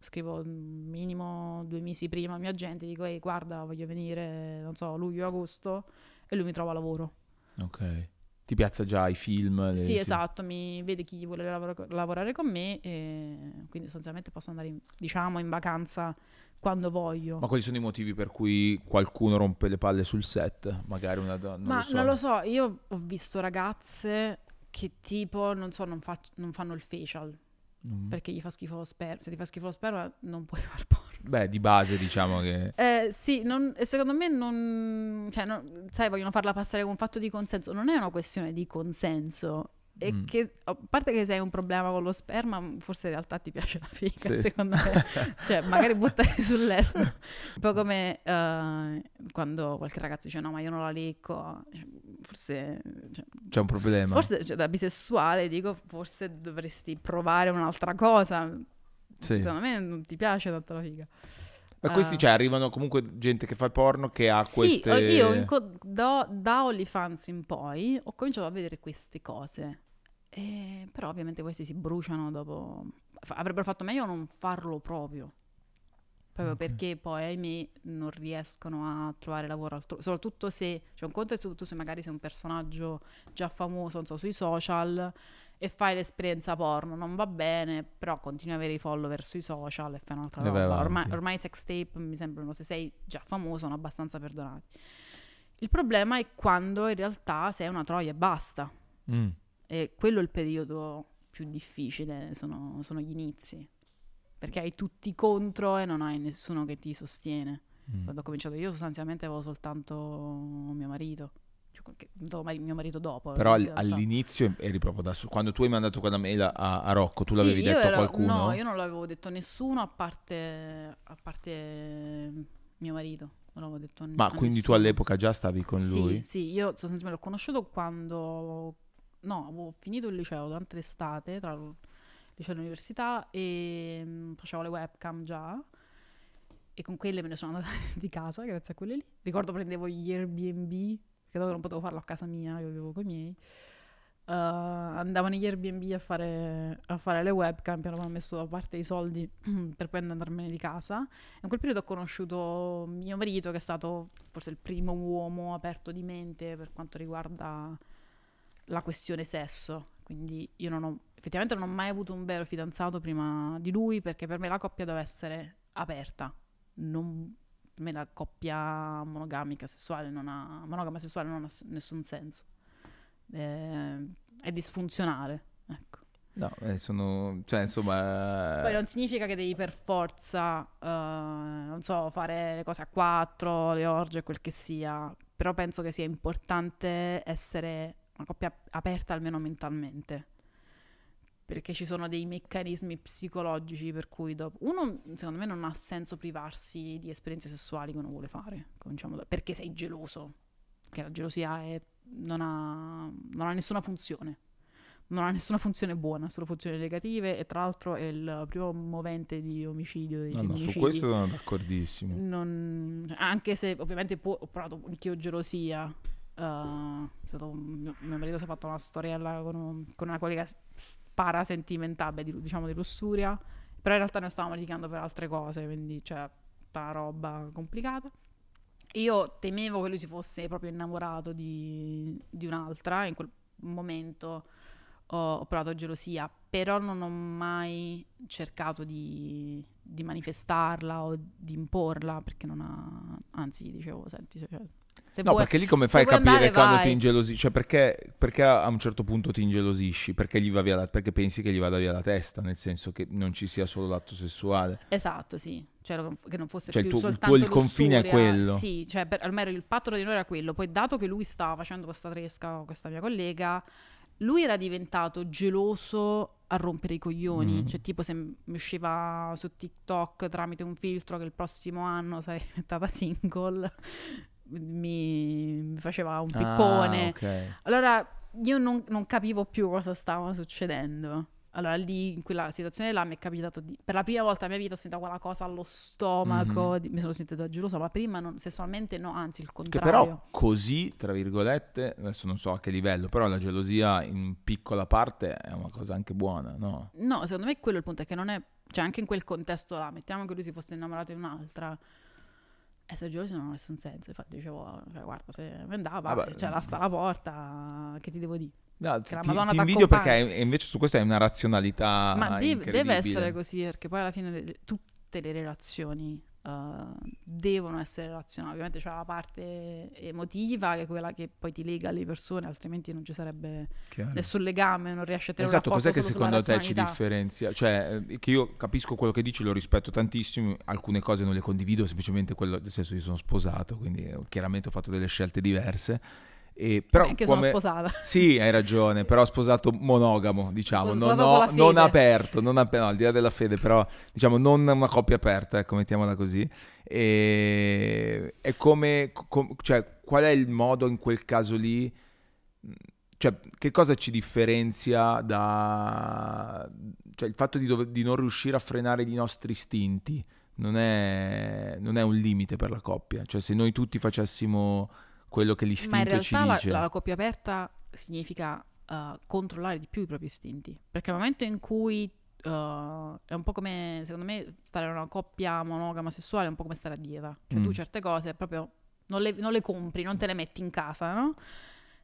Scrivo mm, minimo due mesi prima al mio agente, dico ehi guarda voglio venire, non so, luglio-agosto e lui mi trova lavoro.
Ok. Ti piazza già i film? le-
Sì, esatto, mi vede chi vuole lavora- lavorare con me e quindi sostanzialmente posso andare, in- diciamo, in vacanza quando voglio.
Ma quali sono i motivi per cui qualcuno rompe le palle sul set? Magari una donna.
Ma
lo so.
non lo so, io ho visto ragazze che tipo, non so, non, fac- non fanno il facial
Mm.
perché gli fa schifo lo sperma. Se ti fa schifo lo sperma non puoi far porno.
Beh, di base diciamo che.
Eh, sì, non- e secondo me non... Cioè, non- sai, vogliono farla passare come un fatto di consenso. Non è una questione di consenso. È
Mm.
che, a parte che se hai un problema con lo sperma, forse in realtà ti piace la figa,
Sì.
secondo me. cioè, magari buttati sul lesbo. Un po' come eh, quando qualche ragazzo dice no, ma io non la lecco. Forse... cioè,
C'è un problema.
Forse, cioè, da bisessuale, dico, forse dovresti provare un'altra cosa.
Sì.
Secondo me non ti piace tanto la figa.
Ma questi,
Ah.
cioè, arrivano comunque gente che fa il porno che ha
Sì,
queste.
ho- io co- da, da OnlyFans in poi ho cominciato a vedere queste cose. E- però ovviamente questi si bruciano dopo. Fa- Avrebbero fatto meglio non farlo proprio. Proprio
Ok.
perché poi, ahimè, non riescono a trovare lavoro altrove. Soprattutto se, cioè un conto è soprattutto se magari sei un personaggio già famoso, non so, sui social e fai l'esperienza porno, non va bene, però continui ad avere i follower sui social e fai un'altra roba. Ormai, ormai sex tape mi sembrano, se sei già famoso, sono abbastanza perdonati. Il problema è quando in realtà sei una troia e basta.
Mm.
E quello è il periodo più difficile, sono, sono gli inizi. Perché hai tutti contro e non hai nessuno che ti sostiene.
Mm.
Quando ho cominciato io sostanzialmente avevo soltanto mio marito. Cioè, mio marito dopo.
Però all'inizio eri proprio da solo. Quando tu hai mandato quella mail a, a Rocco, tu
Sì,
l'avevi detto a
ero-
qualcuno?
No, io non l'avevo detto a nessuno a parte, a parte mio marito. Non l'avevo detto a,
Ma
a
quindi tu
nessuno.
all'epoca già stavi con
sì,
lui?
Sì, io sostanzialmente l'ho conosciuto quando... No, avevo finito il liceo durante l'estate, tra il liceo e l'università, e mm, facevo le webcam già. E con quelle me ne sono andata di casa, grazie a quelle lì. Ricordo prendevo gli Airbnb, perché dopo non potevo farlo a casa mia, io vivevo con i miei. Uh, andavo negli Airbnb a fare, a fare le webcam, piano ho messo da parte i soldi per poi andarmene di casa. In quel periodo ho conosciuto mio marito, che è stato forse il primo uomo aperto di mente per quanto riguarda la questione sesso. Quindi io non ho, effettivamente non ho mai avuto un vero fidanzato prima di lui, perché per me la coppia deve essere aperta. Non, per me la coppia monogamica sessuale non ha, monogama sessuale non ha nessun senso. Eh, è disfunzionale, ecco.
No, eh, sono, cioè, insomma...
Poi non significa che devi per forza, eh, non so, fare le cose a quattro, le orge, quel che sia, però penso che sia importante essere una coppia aperta almeno mentalmente, perché ci sono dei meccanismi psicologici per cui dopo... Uno, secondo me, non ha senso privarsi di esperienze sessuali che uno vuole fare, cominciamo da- perché sei geloso, che la gelosia è- non, ha, non ha nessuna funzione non ha nessuna funzione buona, solo funzioni negative e tra l'altro è il primo movente di omicidio dei
No, no, su questo sono d'accordissimo.
Non- anche se ovviamente può- ho provato anch'io gelosia. È stato- mio, mio marito si è fatto una storiella con, un- con una collega beh, di- diciamo di lussuria, però in realtà noi stavamo litigando per altre cose, quindi c'è tutta una roba complicata. Io temevo che lui si fosse proprio innamorato di, di un'altra, in quel momento ho, ho provato gelosia, però non ho mai cercato di, di manifestarla o di imporla, perché non ha... Anzi, dicevo, senti, cioè, se
No,
vuoi-
perché lì come fai a capire
andare,
quando
vai.
ti ingelosisci? Cioè, perché, perché a un certo punto ti ingelosisci? Perché, gli va via la- perché pensi che gli vada via la testa, nel senso che non ci sia solo l'atto sessuale.
Esatto, sì. Cioè, che non fosse
Cioè, il
più
tuo- il
soltanto
tuo- il confine è quello.
Sì, cioè, per, almeno il patto di noi era quello. Poi, dato che lui stava facendo questa tresca con questa mia collega, lui era diventato geloso a rompere i coglioni.
Mm.
Cioè, tipo, se mi usciva su TikTok tramite un filtro che il prossimo anno sarei diventata single, mi, faceva un pippone.
Ah, ok.
Allora io non, non capivo più cosa stava succedendo. Allora lì, in quella situazione là, mi è capitato di... Per la prima volta nella mia vita ho sentito quella cosa allo stomaco,
Mhm.
di- mi sono sentita gelosa, ma prima non, sessualmente no, anzi il
Che
contrario.
però così, tra virgolette, adesso non so a che livello, però la gelosia in piccola parte è una cosa anche buona, no?
No, secondo me quello è il punto, è che non è... Cioè anche in quel contesto là, mettiamo che lui si fosse innamorato di un'altra... Essere gelosi non ha nessun senso, infatti dicevo, cioè, guarda, se andava,
Vabbè,
cioè là sta la porta, che ti devo dire?
No,
la
ti, ti invidio perché è- invece su questo hai una razionalità
Ma deve, deve essere così, perché poi alla fine le- tutte le relazioni eh, devono essere razionali. Ovviamente c'è la parte emotiva, che è quella che poi ti lega alle persone, altrimenti non ci sarebbe
Chiaro.
nessun legame, non riesci a tenere
Esatto, cos'è che secondo te ci differenzia? Cioè, eh, che io capisco quello che dici, lo rispetto tantissimo, alcune cose non le condivido, semplicemente quello, nel senso io sono sposato, quindi eh, chiaramente ho fatto delle scelte diverse. E, però
Anche
come...
sono sposata.
Sì, hai ragione, però sposato monogamo, diciamo, non, ho- non aperto, non ape- no, al di là della fede, però diciamo non una coppia aperta, ecco, mettiamola così. E, e come, com- cioè, qual è il modo in quel caso lì? Cioè, che cosa ci differenzia da... Cioè, il fatto di, dove- di non riuscire a frenare i nostri istinti non è, non è un limite per la coppia. Cioè, se noi tutti facessimo quello che
Ma in
l'istinto ci
realtà la,
dice...
la coppia aperta significa eh, controllare di più i propri istinti. Perché nel momento in cui eh, è un po' come, secondo me, stare in una coppia monogama sessuale è un po' come stare a dieta. Cioè
Mm.
tu certe cose proprio non le, non le compri, non te le metti in casa, no?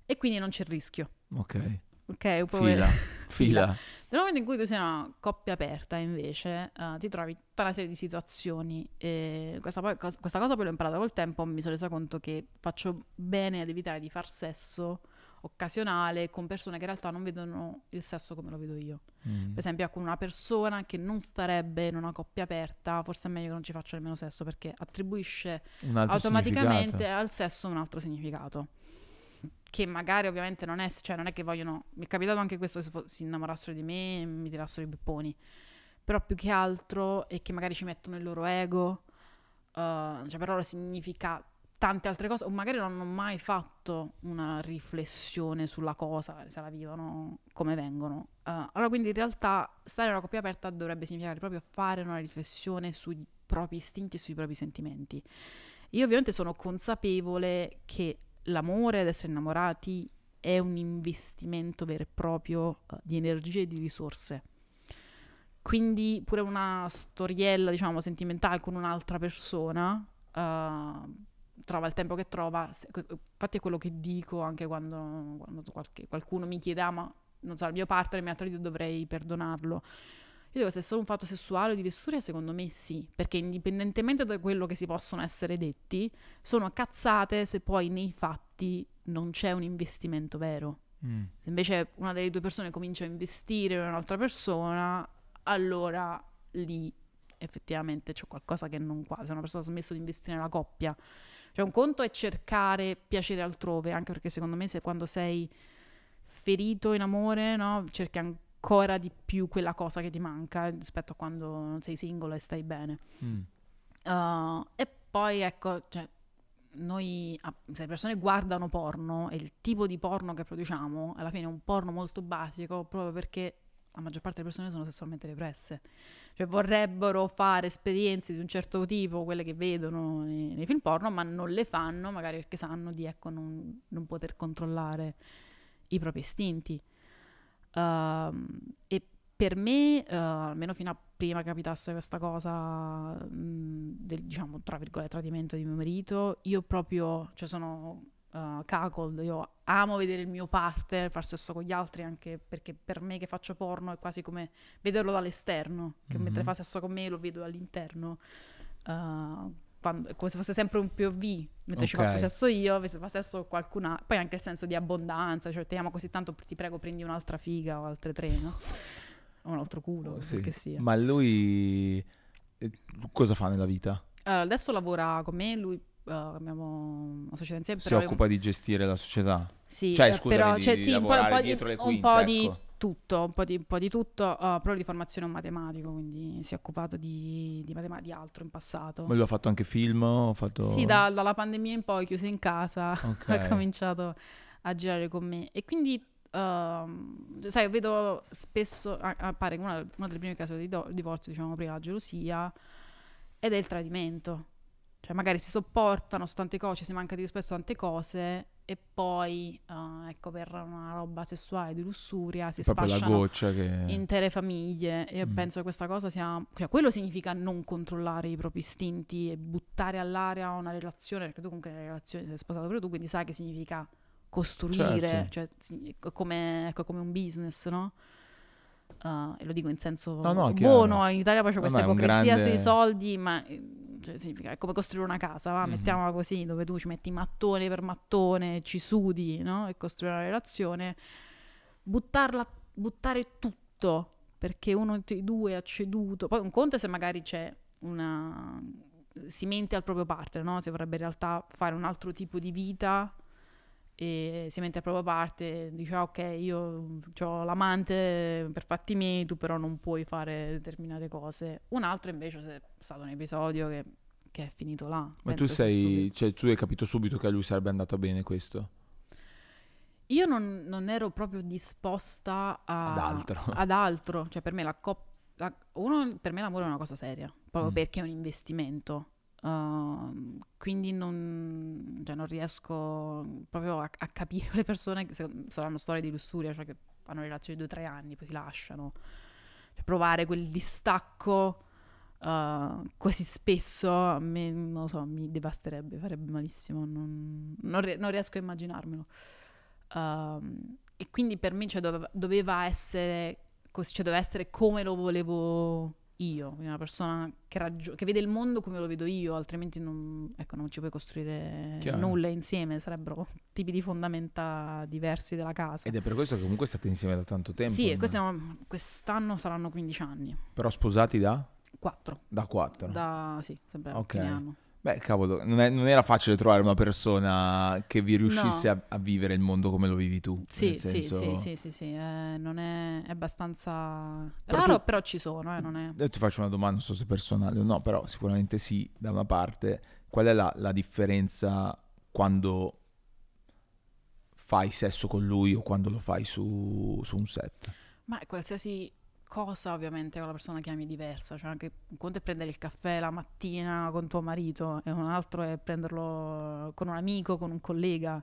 E quindi non c'è il rischio.
Ok,
Ok, un po'
fila, fila.
Nel momento in cui tu sei una coppia aperta, invece, eh, ti trovi tutta una serie di situazioni. E questa, poi- cos- questa cosa poi l'ho imparata col tempo. Mi sono resa conto che faccio bene ad evitare di far sesso occasionale con persone che in realtà non vedono il sesso come lo vedo io.
Mm.
Per esempio, con una persona che non starebbe in una coppia aperta, forse è meglio che non ci faccia nemmeno sesso perché attribuisce automaticamente al sesso un altro significato. Che magari ovviamente non è, cioè non è che vogliono. Mi è capitato anche questo che si innamorassero di me e mi tirassero i bepponi. Però più che altro è che magari ci mettono il loro ego. eh, cioè per loro significa tante altre cose. O magari non hanno mai fatto una riflessione sulla cosa, se la vivono come vengono. Eh, allora quindi in realtà stare in una coppia aperta dovrebbe significare proprio fare una riflessione sui propri istinti e sui propri sentimenti. Io ovviamente sono consapevole che l'amore ed essere innamorati è un investimento vero e proprio eh, di energie e di risorse. Quindi pure una storiella, diciamo, sentimentale con un'altra persona eh, trova il tempo che trova. Infatti è quello che dico anche quando, quando qualche- qualcuno mi chiede, ah, ma non so, il mio partner mi ha tradito, dovrei perdonarlo. Io dico, se è solo un fatto sessuale o di lussuria, secondo me sì, perché indipendentemente da quello che si possono essere detti, sono cazzate se poi nei fatti non c'è un investimento vero.
Mm.
Se invece una delle due persone comincia a investire in un'altra persona, allora lì effettivamente c'è qualcosa che non quasi. Se una persona ha smesso di investire nella coppia. Cioè un conto è cercare piacere altrove, anche perché secondo me se quando sei ferito in amore, no, cerchi ancora di più quella cosa che ti manca rispetto a quando non sei single e stai bene.
Mm.
Uh, e poi ecco, cioè, noi, ah, se le persone guardano porno e il tipo di porno che produciamo, alla fine è un porno molto basico, proprio perché la maggior parte delle persone sono sessualmente represse. Cioè vorrebbero fare esperienze di un certo tipo, quelle che vedono nei, nei film porno, ma non le fanno, magari perché sanno di ecco, non, non poter controllare i propri istinti. Ehm, e per me, eh, almeno fino a prima capitasse questa cosa mh, del, diciamo, tra virgolette, tradimento di mio marito, io proprio, cioè sono uh, cuckold, io amo vedere il mio partner far sesso con gli altri, anche perché per me che faccio porno è quasi come vederlo dall'esterno, che
Mhm.
mentre fa sesso con me lo vedo dall'interno. Uh, quando- come se fosse sempre un POV, mentre ci
Ok.
faccio sesso io, se fa sesso con qualcun altro. Poi anche il senso di abbondanza, cioè ti amo così tanto, ti prego prendi un'altra figa o altre tre, no? O un altro culo,
Oh, Sì.
che sia.
Ma lui eh, cosa fa nella vita?
Allora, adesso lavora con me, lui eh, abbiamo una società insieme.
Si occupa di gestire la società?
Sì,
Cioè,
eh,
scusami,
però
di-
cioè,
di
sì, un po', un po' di,
dietro le
un
quinte,
po' di
ecco.
Tutto, un po' di, un po' di tutto, uh, però di formazione un matematico, quindi si è occupato di, di, matema- di altro in passato.
Ma lui ha fatto anche film? Fatto...
Sì, da- dalla pandemia in poi, chiuso in casa,
Ok.
ha cominciato a girare con me. E quindi, ehm, sai, vedo spesso, appare una, una delle prime cause di do- divorzio, diciamo prima, la gelosia, ed è il tradimento. Cioè, magari si sopportano su tante cose, si manca di rispetto su tante cose, e poi, eh, ecco, per una roba sessuale di lussuria si sfasciano
che...
intere famiglie e
Mm.
penso che questa cosa sia cioè quello significa non controllare i propri istinti e buttare all'aria una relazione perché tu comunque nella relazione sei sposato pure tu quindi sai che significa costruire
Certo.
cioè è come, ecco, come un business no? Uh, e lo dico in senso
No, no,
buono in Italia poi c'è questa
no,
ipocrisia
grande-
sui soldi ma eh, cioè, significa è come costruire una casa va?
Mhm.
mettiamola così dove tu ci metti mattone per mattone ci sudi no? e costruire una relazione buttarla, buttare tutto perché uno dei due ha ceduto. Poi un conto è se magari c'è una. si mente al proprio partner, no? Se vorrebbe in realtà fare un altro tipo di vita e si mente al proprio parte, dice "Ah, ok, io ho l'amante per fatti miei, tu però non puoi fare determinate cose. Un altro invece è stato un episodio che, che è finito là.
Ma tu sei... Cioè, tu hai capito subito che a lui sarebbe andata bene questo?
Io non, non ero proprio disposta a-
Ad altro.
ad altro. Cioè, per me la coppia. Uno, per me l'amore è una cosa seria, proprio
Mm.
perché è un investimento. Ehm, quindi non, cioè, non riesco proprio a, a capire le persone che saranno storie di lussuria, cioè che hanno relazioni di due o tre anni, poi si lasciano. Cioè, provare quel distacco eh, così spesso a me, non lo so, mi devasterebbe, farebbe malissimo. Non, non non riesco a immaginarmelo. Um, e quindi per me cioè, doveva, doveva essere così, cioè, doveva essere come lo volevo io, quindi una persona che, raggio- che vede il mondo come lo vedo io, altrimenti non, ecco, non ci puoi costruire
Chiaro.
nulla insieme, sarebbero tipi di fondamenta diversi della casa.
Ed è per questo che comunque state insieme da tanto tempo.
sì, siamo- quest'anno saranno 15 anni,
Però sposati da?
4,
Da quattro.
da, sì, sempre a
Ok.
fine anno.
Beh, cavolo, non, è- non era facile trovare una persona che vi riuscisse a, a vivere il mondo come lo vivi tu.
Sì,
nel
sì,
senso-
sì, sì, sì, sì, eh, non è, è abbastanza
Però
raro,
tu-
però ci sono, eh, non è...
Io ti faccio una domanda, non so se è personale o no, però sicuramente sì, da una parte. Qual è la, la differenza quando fai sesso con lui o quando lo fai su, su un set?
Ma qualsiasi cosa ovviamente con la persona che ami è diversa, cioè anche un conto è prendere il caffè la mattina con tuo marito e un altro è prenderlo con un amico, con un collega,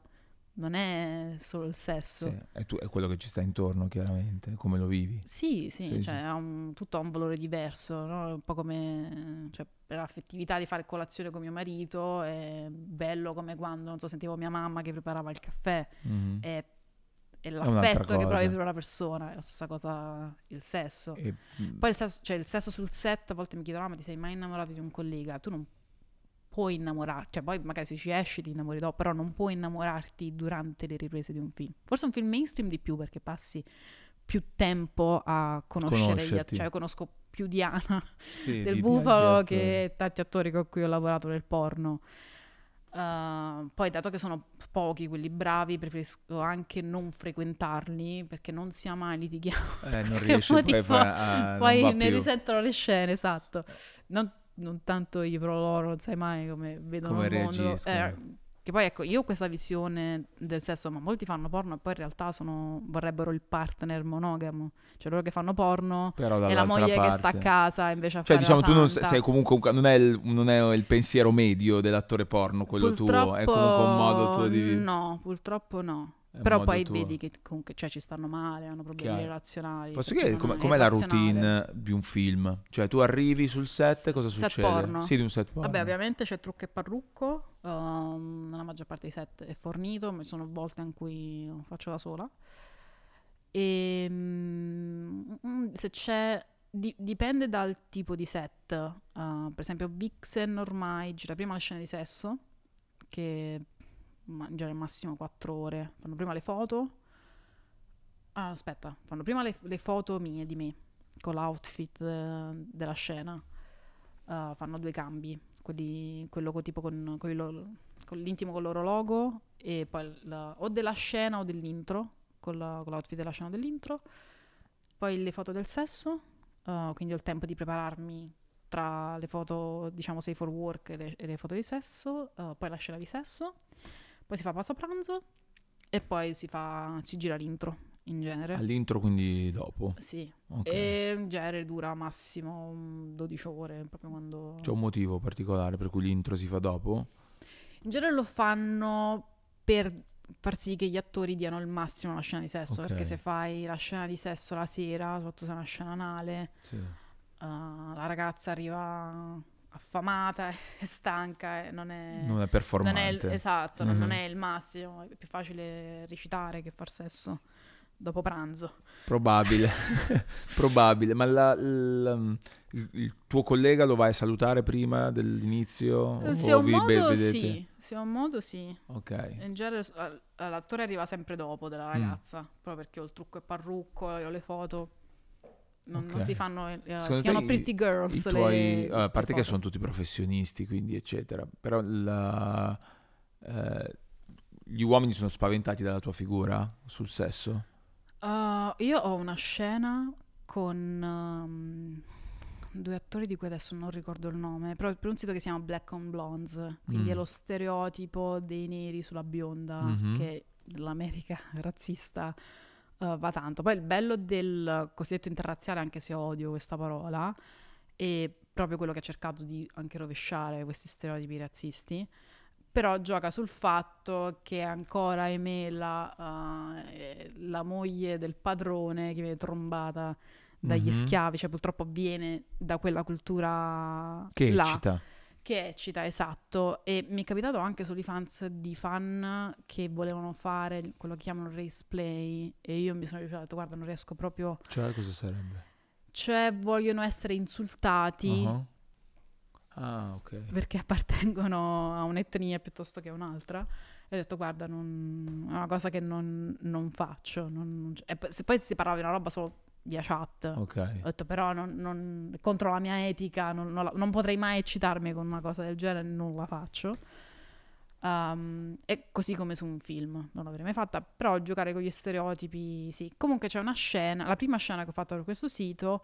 non è solo il sesso.
Sì, è, tu- è quello che ci sta intorno, chiaramente, come lo vivi.
Sì, sì,
Sì,
cioè
sì.
ha un- tutto ha un valore diverso, no? un po' come cioè, per l'affettività di fare colazione con mio marito, è bello come quando, non so, sentivo mia mamma che preparava il caffè,
Mhm.
è, è l'affetto che provi per una persona, è la stessa cosa il sesso.
E, mm,
Poi il sesso, cioè il sesso sul set, a volte mi chiedono, "Ah, ma ti sei mai innamorato di un collega? Tu non puoi innamorarti, cioè poi magari se ci esci ti innamori dopo, però non puoi innamorarti durante le riprese di un film. Forse un film mainstream di più perché passi più tempo a conoscere gli attori, cioè io conosco più Diana
Sì,
del
di- di-
Bufalo
di-
che tanti attori con cui ho lavorato nel porno. Uh, poi dato che sono pochi quelli bravi preferisco anche non frequentarli perché non sia mai litighiamo
Eh, non riesci
poi
poi a ah,
poi ne
più.
risentono le scene esatto non, non tanto io però loro non sai mai come vedono
Come
il mondo. Eh, che poi ecco io ho questa visione del sesso ma molti fanno porno e poi in realtà sono, vorrebbero il partner monogamo cioè loro che fanno porno e la moglie che sta a
parte-
casa invece a
Cioè,
fare
diciamo, tu non
santa.
sei comunque un- non è, il, non è il pensiero medio dell'attore porno, quello tuo, è comunque un modo tuo di...
No, purtroppo no. Però poi
tuo.
vedi che comunque cioè, ci stanno male, hanno problemi
Chiaro.
relazionali.
Posso chiedere com'è, com'è la routine di un film? Cioè, tu arrivi sul set,
S-
cosa
set
succede?
porno.
Sì, di un set porno.
Vabbè, ovviamente c'è trucco e parrucco, ehm, nella maggior parte dei set è fornito, ma ci sono volte in cui lo faccio da sola. E mm, se c'è, di- dipende dal tipo di set. eh, per esempio, Vixen ormai gira prima le scene di sesso, che ma- gira al massimo 4 ore. Fanno prima le foto. Ah, aspetta, fanno prima le, le foto mie di me, con l'outfit eh, della scena. Uh, fanno due cambi, quelli, quello tipo con, con loro- con l'intimo con il loro logo e poi la- o della scena o dell'intro, con, la- con l'outfit della scena o dell'intro. Poi le foto del sesso, uh, quindi ho il tempo di prepararmi tra le foto, diciamo, safe for work e le, e le foto di sesso, uh, poi la scena di sesso, poi si fa passo pranzo e poi si, fa, si gira l'intro in genere.
All'intro, quindi dopo.
Sì,
Ok.
e in genere dura massimo mm, 12 ore, proprio quando...
C'è un motivo particolare per cui l'intro si fa dopo?
In genere lo fanno per far sì che gli attori diano il massimo alla scena di sesso,
Ok.
perché se fai la scena di sesso la sera, soprattutto se è una scena anale,
Sì.
eh, la ragazza arriva affamata e stanca e non è...
Non è
non è
performante.
esatto, non- non è il massimo, è più facile recitare che far sesso dopo pranzo.
Probabile, probabile. Ma la- la- il, il tuo collega lo vai a salutare prima dell'inizio?
Se ho un
be-
modo
vedete?
sì, se ho un modo sì.
Ok.
In genere l'attore arriva sempre dopo della
Mm.
ragazza, proprio perché ho il trucco e parrucco e ho le foto. Non, non
Ok.
si fanno,
Secondo
si chiamano Pretty Girls.
tuoi,
le
a parte che
foto.
sono tutti professionisti, quindi eccetera, però la- eh, gli uomini sono spaventati dalla tua figura sul sesso?
Uh, io ho una scena con um, due attori di cui adesso non ricordo il nome, però per un sito che si chiama Black on Blondes, quindi
Mm.
è lo stereotipo dei neri sulla bionda
Mhm.
che l'America razzista uh, va tanto. Poi il bello del cosiddetto interrazziale, anche se odio questa parola, è proprio quello che ha cercato di anche rovesciare questi stereotipi razzisti. Però gioca sul fatto che ancora, ahimè, la, eh, la moglie del padrone che viene trombata dagli
Mhm.
schiavi, cioè purtroppo viene da quella cultura
Che
là,
eccita.
Che eccita, esatto. E mi è capitato anche sull'IFANS di fan che volevano fare quello che chiamano race play e io mi sono detto, guarda, non riesco proprio...
Cioè, cosa sarebbe?
Cioè, vogliono essere insultati
Ah, Ah, ok.
perché appartengono a un'etnia piuttosto che a un'altra. E ho detto, guarda, non- è una cosa che non, non faccio. non- e poi- se poi si parlava di una roba solo via chat.
Ok.
Ho detto, però, non, non- contro la mia etica, non, non la- non potrei mai eccitarmi con una cosa del genere, non la faccio. Um, e così come su un film, non l'avrei mai fatta, però giocare con gli stereotipi, sì. Comunque c'è una scena, la prima scena che ho fatto per questo sito,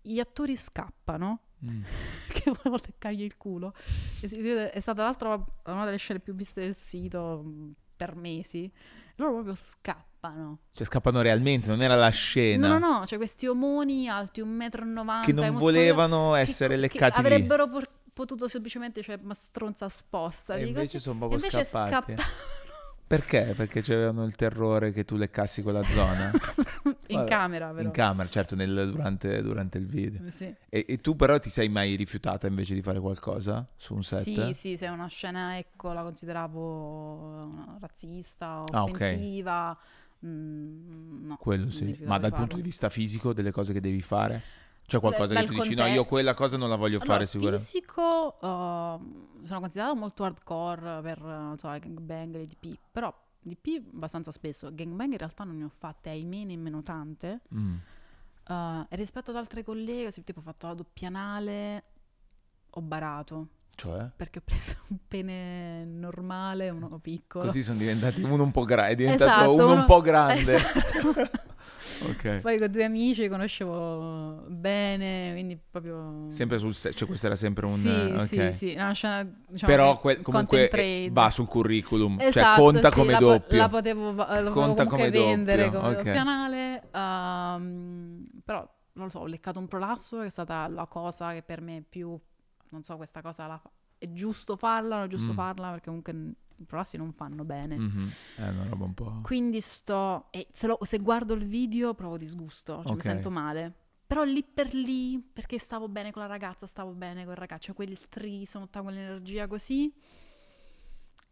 gli attori scappano,
Mm.
che volevo leccargli il culo. È stata l'altra una delle scene più viste del sito mh, per mesi. Loro proprio scappano.
Cioè, scappano realmente, non era la scena.
No, no, no, cioè questi omoni alti 1,90 m.
Che non volevano essere leccati lì.
Avrebbero por- potuto semplicemente, cioè, ma stronza sposta.
E invece sono proprio
invece
scappati.
scappavano
Perché? Perché c'avevano il terrore che tu leccassi quella zona?
in
Vabbè,
camera, però.
In camera, certo, nel- durante, durante il video.
Sì.
E, e tu però ti sei mai rifiutata invece di fare qualcosa su un set?
Sì, sì, se una scena, ecco, la consideravo eh, razzista,
Ah, ok.
offensiva, mm, no.
Quello sì. Ma dal punto
farlo.
di vista fisico, delle cose che devi fare? C'è qualcosa
dal
che tu dici, no, io quella cosa non la voglio
Allora,
fare sicuramente.
fisico uh, sono considerato molto hardcore per non so, gangbang e DP, però DP abbastanza spesso. Gangbang in realtà non ne ho fatte, ahimè, nemmeno tante.
Mm.
Uh, e rispetto ad altre colleghe, tipo ho fatto la doppia anale, ho barato.
Cioè?
Perché ho preso un pene normale, uno piccolo.
Così sono diventati uno un po' grande, è diventato
Esatto,
uno un
uno-
po' grande.
Esatto.
ok.
Poi con due amici conoscevo bene, quindi proprio...
Sempre sul set, cioè questo era sempre un...
Sì,
ok.
sì, sì, una scena, diciamo
Però que- comunque eh, va sul curriculum, cioè
Esatto,
conta
sì,
come
la po-
doppio.
La potevo, la
Conta come
vendere
doppio,
come
ok.
canale. però non lo so, ho leccato un prolasso che è stata la cosa che per me più, non so, questa cosa la fa- è giusto farla, non è giusto
Mm.
farla perché comunque i prolassi non fanno bene.
Mhm. È una roba un po'...
Quindi sto, e se, lo- se guardo il video provo disgusto, cioè
Ok.
mi sento male. Però lì per lì, perché stavo bene con la ragazza, stavo bene con il ragazzo, cioè quel tri, sono tutta quell'energia così,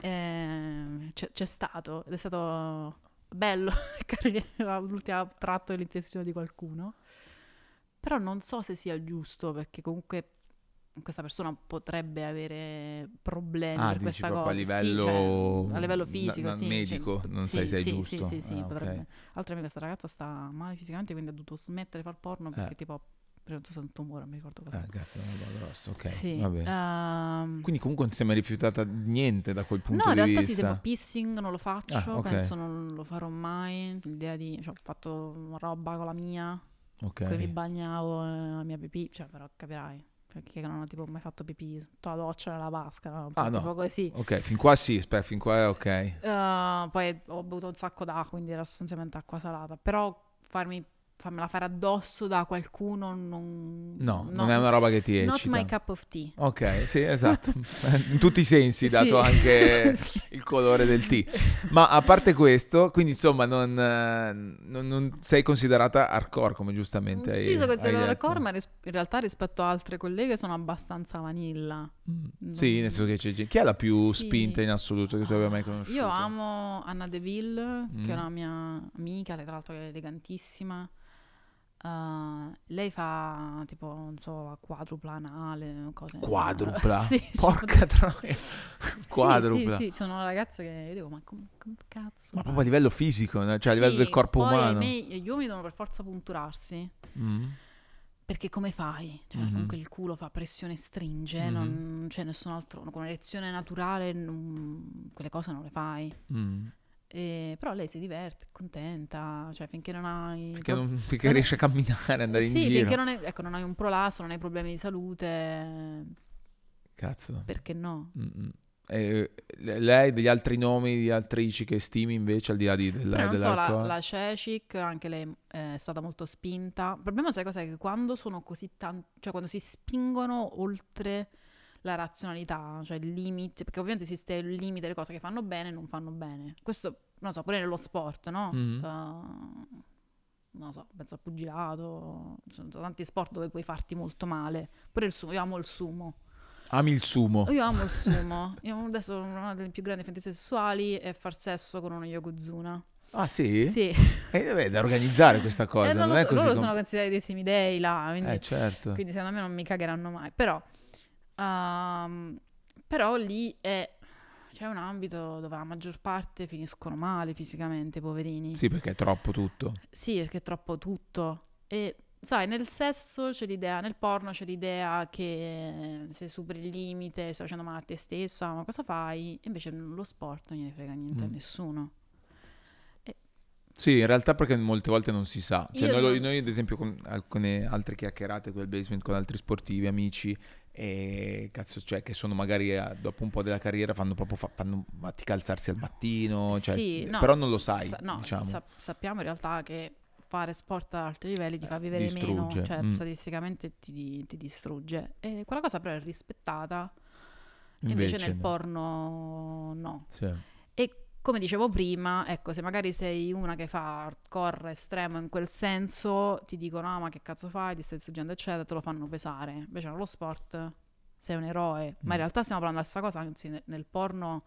eh, c'è, c'è stato, ed è stato bello, carino, l'ultimo tratto dell'intestino di qualcuno. Però non so se sia giusto, perché comunque questa persona potrebbe avere problemi
Ah,
per questa
proprio a
cosa. Sì,
livello-
cioè, a livello fisico,
na-
sì.
medico,
cioè,
non
sì,
sai se è
sì,
giusto.
Sì, sì, sì,
Ah,
potrebbe. Altro che questa ragazza sta male fisicamente, quindi ha dovuto smettere di far porno perché
Eh.
tipo ha preso un tumore, mi ricordo cosa.
Ah, cazzo, è roba grossa, ok.
sì. ehm,
Quindi comunque non ti sei mai rifiutata niente da quel punto
no, in
di
realtà sì,
vista.
tipo pissing non lo faccio,
Ah, ok.
penso non lo farò mai. L'idea di, cioè, ho fatto roba con la mia,
ok.
poi mi bagnavo nella mia pipì, cioè però capirai. Perché non ho tipo mai fatto pipì tutta la doccia nella vasca?
Ah, no.
così.
Ok, fin qua sì, aspetta, fin qua è ok.
Eh, poi ho bevuto un sacco d'acqua, quindi era sostanzialmente acqua salata. Però farmi, farmela fare addosso da qualcuno non...
No, non è una roba che ti
Not
eccita.
my cup of tea.
Ok, sì, esatto. In tutti i sensi,
Sì.
dato anche
Sì.
il colore del tè. Ma a parte questo, quindi insomma, non, eh, non- non sei considerata hardcore, come giustamente hai
Sì, sono considerata hardcore, ma ris- in realtà rispetto a altre colleghe sono abbastanza vanilla.
Mm. Sì, nel senso che c'è gente- Chi è la più
Sì.
spinta in assoluto che tu abbia mai conosciuto?
Io amo Anna Deville,
Mm.
che è una mia amica, lei tra l'altro è elegantissima. Uh, lei fa tipo, non so, la quadrupla anale, cose
Quadrupla?
sì,
Porca troia.
Sì,
Quadrupla.
Sì, sì, sono ragazze che io dico, ma come, come cazzo?
Ma
fa?"
proprio a livello fisico, cioè a livello
Sì,
del corpo umano.
ahimè, gli uomini devono per forza punturarsi.
Mm.
Perché come fai? Cioè,
Mhm.
comunque il culo fa pressione, stringe,
Mhm.
non c'è nessun altro. Con un'erezione naturale, non- quelle cose non le fai.
Mm.
E- però lei si diverte, è contenta, cioè finché non hai...
Finché, non- finché riesci a camminare, andare in
sì,
giro.
finché non, hai, ecco, non hai un prolasso, non hai problemi di salute,
Cazzo.
perché no?
E, lei, degli altri nomi di attrici che stimi invece, al di là di, della,
Però non so, la, la Cecic, anche lei eh, è stata molto spinta. Il problema, sai cos'è? Che quando sono così tanto, cioè quando si spingono oltre la razionalità, cioè il limite, perché ovviamente esiste il limite delle cose che fanno bene e non fanno bene. Questo, non so, pure nello sport, no?
Mhm.
Uh, non so, penso al pugilato, ci sono tanti sport dove puoi farti molto male. Pure il sumo, io amo il sumo.
Ami il sumo.
Io amo il sumo. Io adesso una delle più grandi fantasie sessuali è far sesso con uno yokozuna.
Ah sì?
Sì.
Eh, beh, è da organizzare questa cosa,
Eh, non
non,
so, loro
com-
sono considerati dei semidei là, quindi,
Eh certo.
quindi secondo me non mi cagheranno mai. Però, ehm, però lì è, c'è un ambito dove la maggior parte finiscono male fisicamente, poverini.
Sì, perché è troppo tutto.
Sì, perché è troppo tutto. E sai, nel sesso c'è l'idea, nel porno c'è l'idea che se superi il limite stai facendo male a te stessa, ma cosa fai? E invece nello sport non gliene frega niente a
Mm.
nessuno.
Sì, in realtà perché molte volte non si sa. Cioè,
Io
noi,
non-
noi, ad esempio, con alcune altre chiacchierate con il basement, con altri sportivi, amici, e cazzo, cioè, che sono magari eh, dopo un po' della carriera, fanno proprio fa- fanno fatica alzarsi al mattino. Cioè,
Sì, no,
però non lo sai,
Sa- no,
diciamo.
sa- sappiamo in realtà che fare sport ad alti livelli ti fa vivere meno,
distrugge,
cioè
mm.
statisticamente ti, ti distrugge. E quella cosa però è rispettata, invece, nel
no.
porno no.
Sì.
Come dicevo prima, ecco, se magari sei una che fa hardcore estremo in quel senso, ti dicono, ah, ma che cazzo fai, ti stai distruggendo, eccetera, te lo fanno pesare. Invece nello sport sei un eroe. Ma
Mm.
in realtà stiamo parlando della stessa cosa, anzi ne- nel porno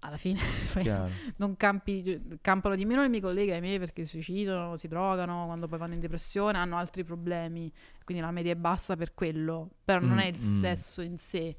alla fine non campi, campano di meno le mie colleghe ai miei perché si suicidano, si drogano, quando poi vanno in depressione hanno altri problemi, quindi la media è bassa per quello, però non
Mm,
è il
mm.
sesso in sé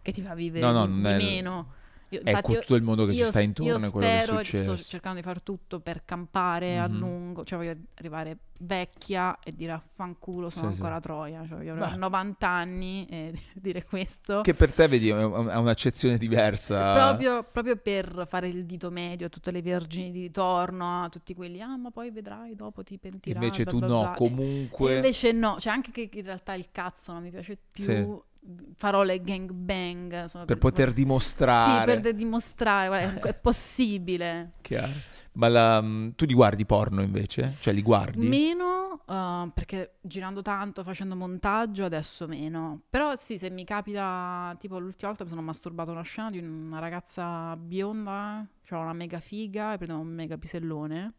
che ti fa vivere
No, no,
di,
non
di meno. Io-
Ecco
infatti io-
tutto il mondo che ci
io,
sta
io
intorno è è
spero sto cercando di fare tutto per campare a
Mhm.
lungo, cioè voglio arrivare vecchia e dire affanculo sono
Sì, sì.
ancora Troia, cioè voglio avere 90 anni e dire questo.
Che per te, vedi, è è un'accezione diversa.
Proprio, proprio per fare il dito medio a tutte le vergini di ritorno, a tutti quelli, ah ma poi vedrai, dopo ti pentirai.
Invece
bla
tu
bla
no,
bla".
Comunque...
E invece no, cioè anche che in realtà il cazzo non mi piace più,
Sì.
Farò le gangbang. sono
per poter dimostrare...
Sì, per dimostrare, guarda, è possibile.
Chiaro. Ma la- tu li guardi porno invece? Cioè li guardi?
Meno, uh, perché girando tanto, facendo montaggio, adesso meno. Però sì, se mi capita, tipo l'ultima volta mi sono masturbato una scena di una ragazza bionda, cioè una mega figa, e prendevo un mega pisellone.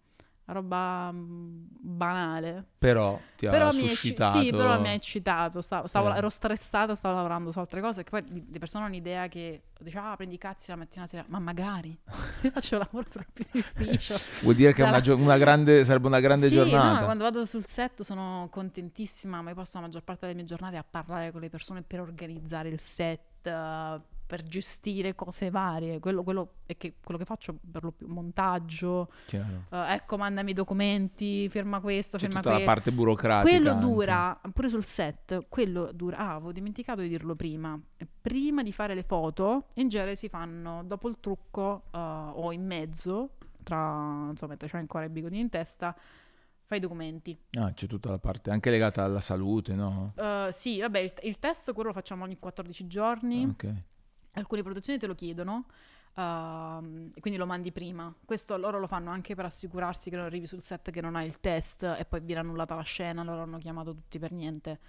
Una roba mm, banale.
Però ti ha
Però mi, è,
suscitato...
sì, però mi ha eccitato. Stavo, stavo-
Sì.
ero stressata, stavo lavorando su altre cose. Che poi le persone hanno l'idea che dice, ah, prendi i cazzi la mattina sera. Ma magari io faccio lavoro per più difficile.
Vuol dire che è una,
Sarà-
gio- una grande, sarebbe una grande
sì,
giornata.
no, quando vado sul set sono contentissima, ma io passo la maggior parte delle mie giornate a parlare con le persone per organizzare il set, per gestire cose varie. Quello, quello è che, quello che faccio per lo più montaggio, eh, ecco, mandami i documenti, firma questo,
C'è
firma
tutta la
quello.
parte burocratica.
Quello
anche.
dura, pure sul set, quello dura, ah, avevo dimenticato di dirlo prima, prima di fare le foto, in genere si fanno dopo il trucco eh, o in mezzo, tra, insomma, mentre c'è ancora i bigodi in testa, fai i documenti.
Ah, c'è tutta la parte anche legata alla salute, no?
Eh, sì, vabbè, il, il test quello lo facciamo ogni 14 giorni,
Ok.
Alcune produzioni te lo chiedono. e quindi lo mandi prima. Questo loro lo fanno anche per assicurarsi che non arrivi sul set che non hai il test e poi viene annullata la scena. Loro hanno chiamato tutti per niente.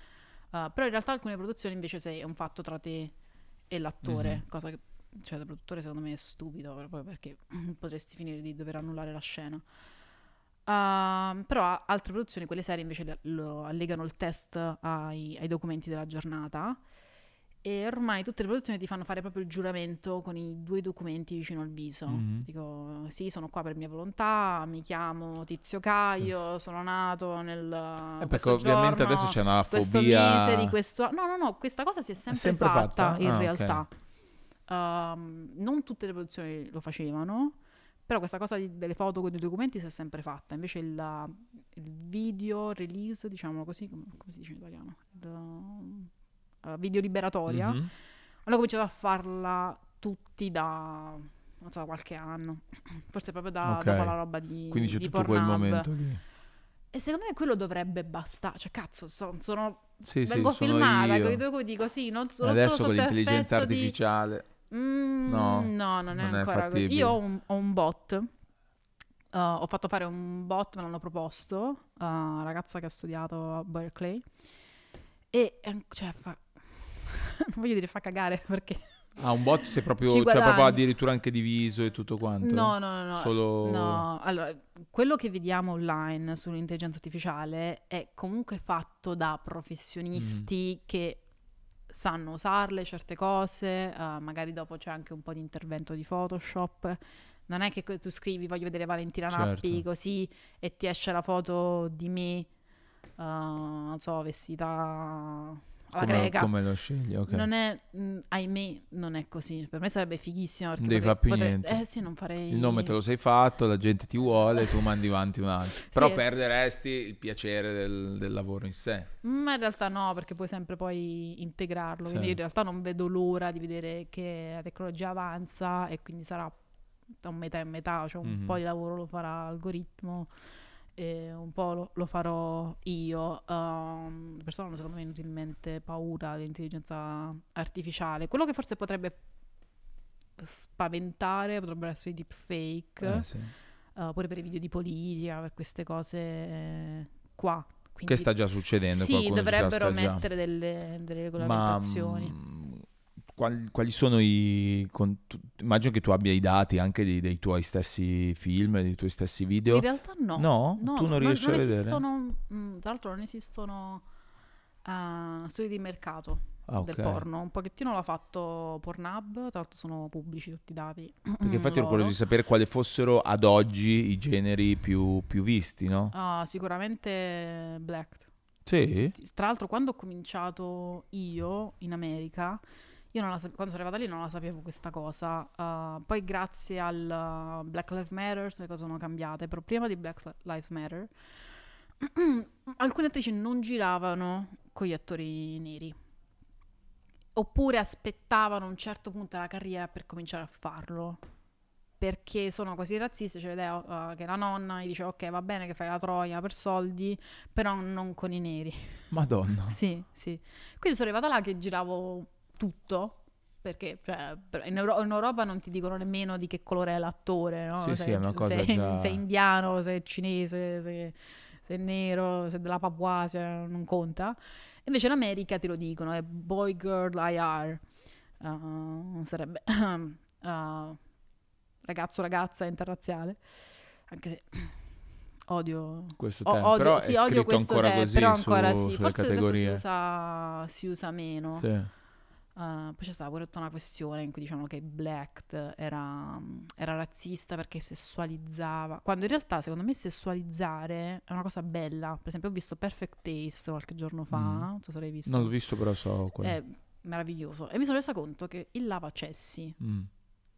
Uh, però in realtà alcune produzioni invece sei, è un fatto tra te e l'attore,
Mhm.
cosa che cioè da produttore secondo me è stupido proprio perché potresti finire di dover annullare la scena. Ehm, però altre produzioni, quelle serie invece lo allegano il test ai, ai documenti della giornata e ormai tutte le produzioni ti fanno fare proprio il giuramento con i due documenti vicino al viso.
Mhm.
Dico, sì, sono qua per mia volontà, mi chiamo Tizio Caio, sono nato nel...
Eh, perché ovviamente
giorno,
adesso c'è una fobia.
mese di questo... No, no, no, questa cosa si è sempre,
sempre
fatta,
fatta?
in
Ah,
realtà. Ehm, non tutte le produzioni lo facevano, però questa cosa di- delle foto con i documenti si è sempre fatta. Invece il, il video release, diciamo così, come, come si dice in italiano? Il, eh, video liberatoria.
Mhm.
Hanno cominciato a farla tutti da, non so, qualche anno. Forse proprio da,
Ok.
dopo la roba di
Quindi c'è
di
tutto quel momento lì.
E secondo me quello dovrebbe bastare. Cioè, cazzo, so- sono,
Sì, sì,
vengo
sono
filmata
io.
documenti così, non, so- non
Adesso
sono
con l'intelligenza
effetto di-
artificiale.
Mm,
No,
no, non è
non è
ancora
fattibile.
Io ho un, ho un bot. uh, ho fatto fare un bot, me l'hanno proposto a una ragazza che ha studiato a Berkeley. E cioè fa. Non voglio dire fa cagare perché.
Ah, un bot sei proprio,
Ci
cioè proprio addirittura anche diviso e tutto quanto?
No, no, no, no.
Solo...
No, allora, quello che vediamo online sull'intelligenza artificiale è comunque fatto da professionisti
Mm.
che sanno usarle certe cose, eh, magari dopo c'è anche un po' di intervento di Photoshop. Non è che tu scrivi voglio vedere Valentina Nappi
Certo.
così e ti esce la foto di me, eh, non so, vestita alla
come,
greca.
come lo scegli? Ok.
Non è, mh, ahimè, non è così. Per me sarebbe fighissimo.
Non devi
potrei-
far più
potrei-
niente.
Eh sì, non farei...
Il nome te lo sei fatto, la gente ti vuole, tu mandi avanti un altro. Però
Sì.
perderesti il piacere del, del lavoro in sé.
Ma in realtà no, perché puoi sempre poi integrarlo. Quindi
Sì.
in realtà non vedo l'ora di vedere che la tecnologia avanza e quindi sarà da un metà e metà, cioè un
Mhm.
po' di lavoro lo farà l'algoritmo e un po' lo, lo farò io. Um, le persone hanno secondo me inutilmente paura dell'intelligenza artificiale. Quello che forse potrebbe spaventare potrebbero essere i deepfake,
Eh, sì.
uh, pure per i video di politica, per queste cose eh, qua.
Che
Quindi-
sta già succedendo.
sì, dovrebbero mettere delle, delle
Ma
regolamentazioni.
mm, quali, quali sono i... con- tu- immagino che tu abbia i dati anche dei, dei tuoi stessi film, dei tuoi stessi video.
In realtà no.
No? Tu non riesci a vedere?
esistono, mm, tra l'altro non esistono ah, studi di mercato
Ah,
del
ok.
porno. Un pochettino l'ha fatto Pornhub, tra l'altro sono pubblici tutti i dati.
Perché infatti ero curioso di sapere quali fossero ad oggi i generi più, più visti, no?
Ah, sicuramente Black.
Sì?
Tra l'altro, quando ho cominciato io in America, io non la quando sono arrivata lì non la sapevo questa cosa. Uh, poi, grazie al uh, Black Lives Matter, le cose sono cambiate. Però prima di Black Lives Matter, alcune attrici non giravano con gli attori neri. Oppure aspettavano un certo punto della carriera per cominciare a farlo. Perché sono così razzisti, c'è l'idea uh, che la nonna gli dice ok va bene che fai la troia per soldi, però non con i neri.
Madonna.
Sì, sì. Quindi sono arrivata là che giravo tutto, perché cioè, in, Euro- in Europa non ti dicono nemmeno di che colore è l'attore, no?
Sì,
se,
sì, è una cosa
se-
già-
se è indiano, se è cinese, se, se è nero, se è della Papuasia, non conta. Invece in America ti lo dicono, è boy, girl, IR. Uh, sarebbe uh, ragazzo, ragazza, interrazziale. Anche se odio
Questo tempo.
odio,
però
sì,
è
odio
scritto
questo
ancora
te-
così
però
su-
ancora sì.
sulle
Forse adesso si usa, si usa meno.
Sì.
Uh, poi c'è stata pure tutta una questione in cui dicevano che Black era, era razzista perché sessualizzava. Quando in realtà, secondo me, sessualizzare è una cosa bella. Per esempio, ho visto Perfect Taste qualche giorno fa.
Mm.
Non so se l'hai visto.
Non l'ho visto, però so qual è.
È meraviglioso. E mi sono resa conto che il lavacessi
Mm.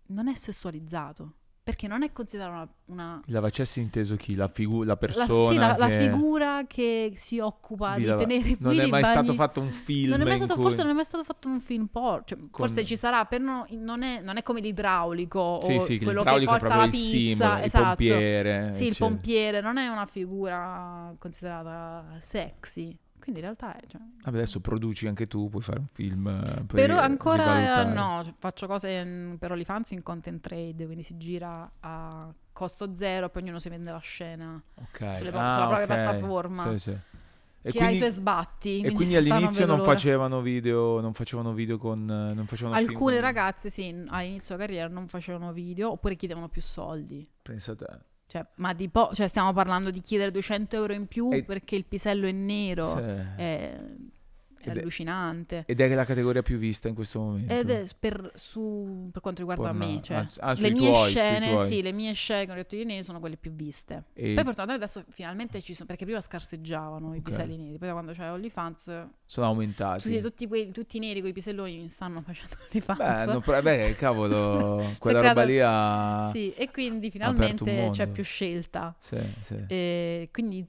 non è sessualizzato. Perché non è considerato una- una
Il lavacessi inteso chi? La, figu- la
la,
persona
sì, la, la
che-
figura che si occupa
di
di,
lava-
tenere
Non
puliti
è
i
mai
bagni.
stato fatto un film
Non è stato-
cui-
Forse non è mai stato fatto un film porno. Cioè, Forse ci sarà, però no- non, è, non è come l'idraulico
Sì, sì,
quello
l'idraulico
che
è
porta
proprio
la
il
pizza.
simbolo, il
esatto.
pompiere.
Sì, il
eccetera.
pompiere non è una figura considerata sexy. Quindi in realtà è... cioè-
Vabbè, adesso produci anche tu, puoi fare un film. eh,
Però ancora eh, no, cioè, faccio cose in- per OnlyFans in content trade, quindi si gira a costo zero, poi ognuno si vende la scena.
Ok.
sulle-
ah,
sulla propria
ok.
piattaforma.
Sì, sì. E
che ha
quindi,
i suoi sbatti.
e quindi all'inizio non
l'ora.
facevano video, non facevano video con... eh, Non facevano film
Alcune
con-
ragazze, sì, in- all'inizio carriera non facevano video oppure chiedevano più soldi.
Pensa a te.
Cioè, ma di po', cioè stiamo parlando di chiedere 200 euro in più
E-
perché il pisello è nero.
Sì.
È, è
Ed è-
allucinante.
Ed è la categoria più vista in questo momento.
Ed è per, su- per quanto riguarda
Porno-
me, cioè,
ah, ah,
le mie
tuoi,
scene, sì, le mie scene con gli ottoni neri sono quelle più viste.
E-
Poi fortunatamente adesso finalmente ci sono, perché prima scarseggiavano i
Ok.
piselli neri, poi da quando c'è OnlyFans,
sono aumentati.
sì, tutti, quei, tutti i neri con i piselloni mi stanno facendo OnlyFans.
Beh, no, però- beh, cavolo,
è
quella
creato-
roba lì ha...
Sì, e quindi finalmente c'è più scelta.
Sì, sì.
E quindi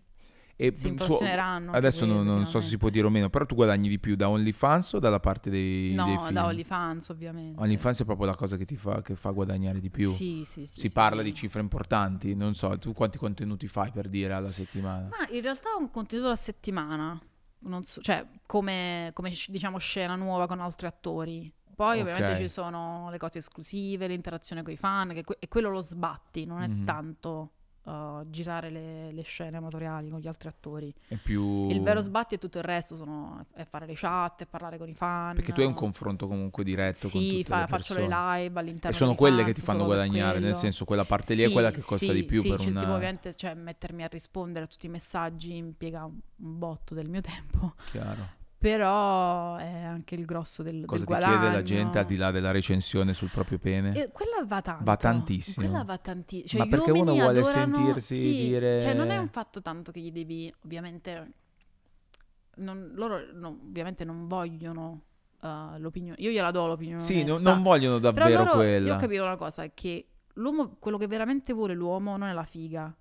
E
si
suo-
anche
Adesso non, non so se si può dire o meno, però tu guadagni di più da OnlyFans o dalla parte dei,
No,
dei film?
da OnlyFans ovviamente.
OnlyFans è proprio la cosa che ti fa, che fa guadagnare di più.
Sì, sì, sì.
si
sì.
parla di cifre importanti, non so, tu quanti contenuti fai per dire alla settimana?
Ma in realtà un contenuto alla settimana. Non so, cioè, come, come diciamo scena nuova con altri attori. Poi
Ok.
ovviamente ci sono le cose esclusive, l'interazione con i fan, che que- e quello lo sbatti, non è
Mhm.
tanto uh, girare le, le scene amatoriali con gli altri attori.
È più...
Il vero sbatti è tutto il resto, sono, è fare le chat, è parlare con i fan.
Perché tu hai un confronto comunque diretto con
Sì, fa-
le
faccio le live all'interno
E sono quelle
fans,
che ti fanno guadagnare, nel senso quella parte lì è
Sì,
quella che costa
sì,
di più
sì,
per
cioè,
una...
ovviamente, cioè, mettermi a rispondere a tutti i messaggi impiega un, un botto del mio tempo,
Chiaro.
Però è anche il grosso del,
Cosa
del
ti chiede la
guadagno.
gente al di là della recensione sul proprio pene?
E quella va tanto.
Va tantissimo.
Quella va tantissimo. Cioè,
Ma perché uno vuole
adorano-
sentirsi
sì,
dire-
Cioè, non è un fatto tanto che gli devi, ovviamente, non- loro non- ovviamente non vogliono uh, l'opinione. Io gliela do l'opinione.
Sì, no- non vogliono davvero
loro,
quella.
Io ho capito una cosa, che l'uomo, quello che veramente vuole l'uomo non è la figa,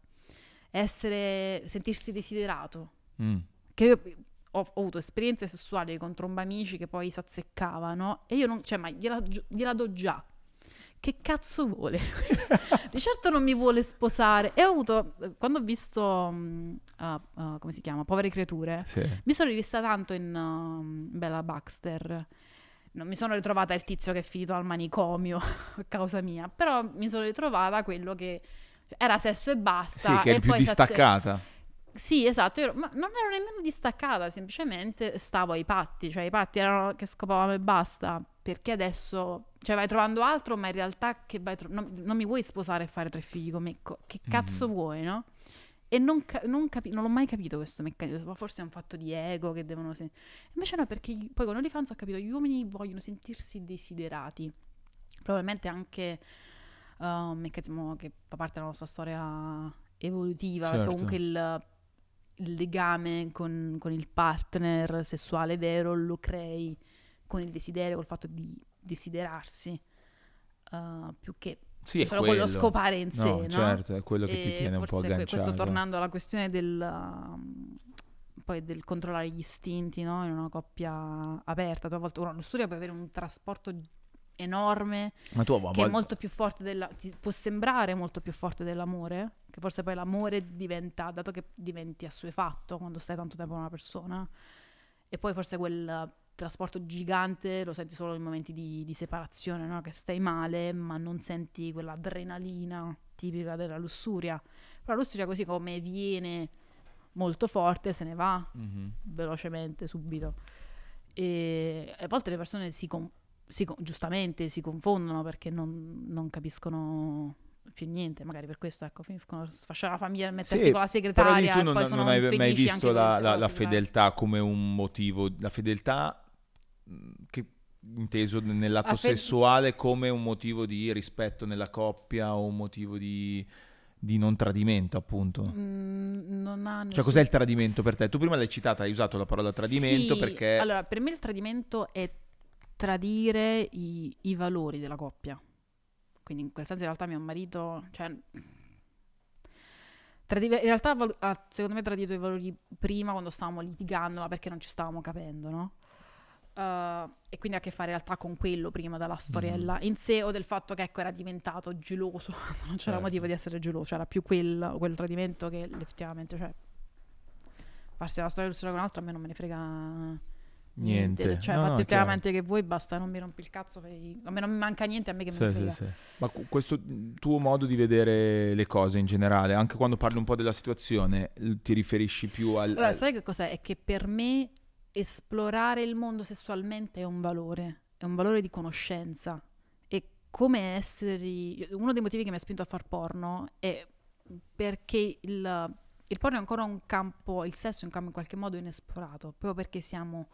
è essere, sentirsi desiderato.
Mm.
Che ho, ho avuto esperienze sessuali con trombamici che poi si azzeccavano e io non, cioè, ma gliela, gliela do già. Che cazzo vuole? Di certo non mi vuole sposare. E ho avuto, quando ho visto, ah, ah, come si chiama, Povere creature,
Sì.
mi sono rivista tanto in um, Bella Baxter. Non mi sono ritrovata il tizio che è finito al manicomio a causa mia, però mi sono ritrovata quello che era sesso e basta.
Sì, che
e
è più distaccata.
Sì, esatto, ero- ma non ero nemmeno distaccata, semplicemente stavo ai patti, cioè i patti erano che scopavamo e basta, perché adesso, cioè vai trovando altro, ma in realtà che vai tro- non, non mi vuoi sposare e fare tre figli come co- che cazzo
Mhm.
vuoi, no? E non, ca- non capi- non l'ho mai capito questo meccanismo, ma forse è un fatto di ego che devono... sen- Invece no, perché poi con OnlyFans ho capito, gli uomini vogliono sentirsi desiderati. Probabilmente anche uh, un meccanismo che fa parte della nostra storia evolutiva,
Certo.
comunque il, il legame con, con il partner sessuale vero lo crei con il desiderio, col fatto di desiderarsi, uh, più che
Sì,
solo
quello.
scopare in sé,
No, certo, è quello che ti
E
tiene un po' agganciato.
Questo tornando alla questione del, um, poi del controllare gli istinti no? in una coppia aperta. Tu a volte una lussuria può avere un trasporto enorme
Ma tu
che è
volte-
molto più forte della... ti può sembrare molto più forte dell'amore, che forse poi l'amore diventa, dato che diventi assuefatto quando stai tanto tempo con una persona, e poi forse quel trasporto gigante lo senti solo in momenti di, di separazione, no? che stai male, ma non senti quell'adrenalina tipica della lussuria. Però la lussuria così come viene molto forte, se ne va
Mhm.
velocemente, subito. E a volte le persone si, con- si giustamente si confondono perché non, non capiscono più niente, magari per questo ecco, finiscono a sfasciare la famiglia e mettersi
Sì,
con la
Però
segretaria
lì tu
e
non, non hai mai visto la, la- la fedeltà come un motivo, la fedeltà che inteso nell'atto
La fed-
sessuale come un motivo di rispetto nella coppia o un motivo di, di non tradimento, appunto.
Mm, non ha
Cioè, cos'è il tradimento per te? Tu prima l'hai citata, hai usato la parola tradimento
Sì,
perché...
Allora, per me il tradimento è tradire i, i valori della coppia. Quindi in quel senso in realtà mio marito... Cioè, tradiva- in realtà ha, secondo me tradito i valori prima quando stavamo litigando, ma perché non ci stavamo capendo, no? Uh, e quindi ha a che fare in realtà con quello prima della storiella in sé o del fatto che ecco era diventato geloso non c'era
Certo.
motivo di essere geloso c'era più quel, quel tradimento che effettivamente cioè farsi una storia con un'altra a me non me ne frega
Niente.
cioè
No, no,
fate
è chiaro.
chiaramente che voi basta non mi rompi il cazzo fai- a me non mi manca niente a me che
Sì, sì,
frega
sì. Ma cu- questo tuo modo di vedere le cose in generale, anche quando parli un po' della situazione, ti riferisci più al...
allora
al-
sai che cos'è? è che per me esplorare il mondo sessualmente è un valore è un valore di conoscenza e come essere uno dei motivi che mi ha spinto a far porno è perché il, il porno è ancora un campo il sesso è un campo in qualche modo inesplorato proprio perché siamo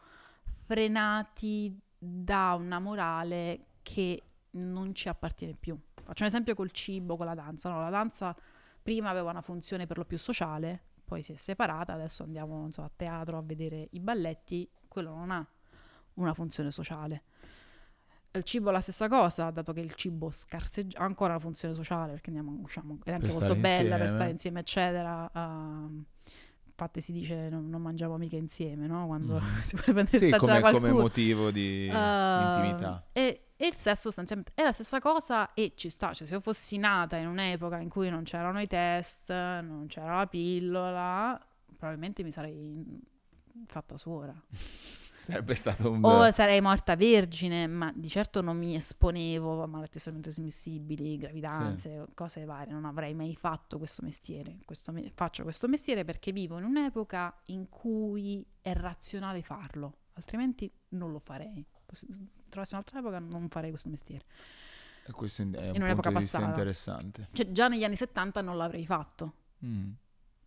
frenati da una morale che non ci appartiene più. Faccio un esempio col cibo, con la danza. No, la danza prima aveva una funzione per lo più sociale, poi si è separata, adesso andiamo non so, a teatro a vedere i balletti, quello non ha una funzione sociale. Il cibo è la stessa cosa, dato che il cibo scarseggia, ha ancora una funzione sociale, perché andiamo, usciamo, è anche
Per
molto bella per
insieme.
stare insieme, eccetera. ehm, infatti si dice non, non mangiamo mica insieme, no? Quando
Mhm.
si vuole prendere
Sì,
stanza da
come, come
qualcuno.
motivo di
Ehm,
intimità.
E, e il sesso sostanzialmente è la stessa cosa e ci sta. Cioè, se io fossi nata in un'epoca in cui non c'erano i test, non c'era la pillola, probabilmente mi sarei fatta suora.
Sarebbe stato un...
O sarei morta vergine, ma di certo non mi esponevo a malattie sessualmente trasmissibili, gravidanze, cose varie. Non avrei mai fatto questo mestiere. Questo me- faccio questo mestiere perché vivo in un'epoca in cui è razionale farlo, altrimenti non lo farei. Trovassi un'altra epoca non farei questo mestiere.
E questo è un
in
punto di vista interessante.
Cioè, già negli anni 70 non l'avrei fatto.
Mm.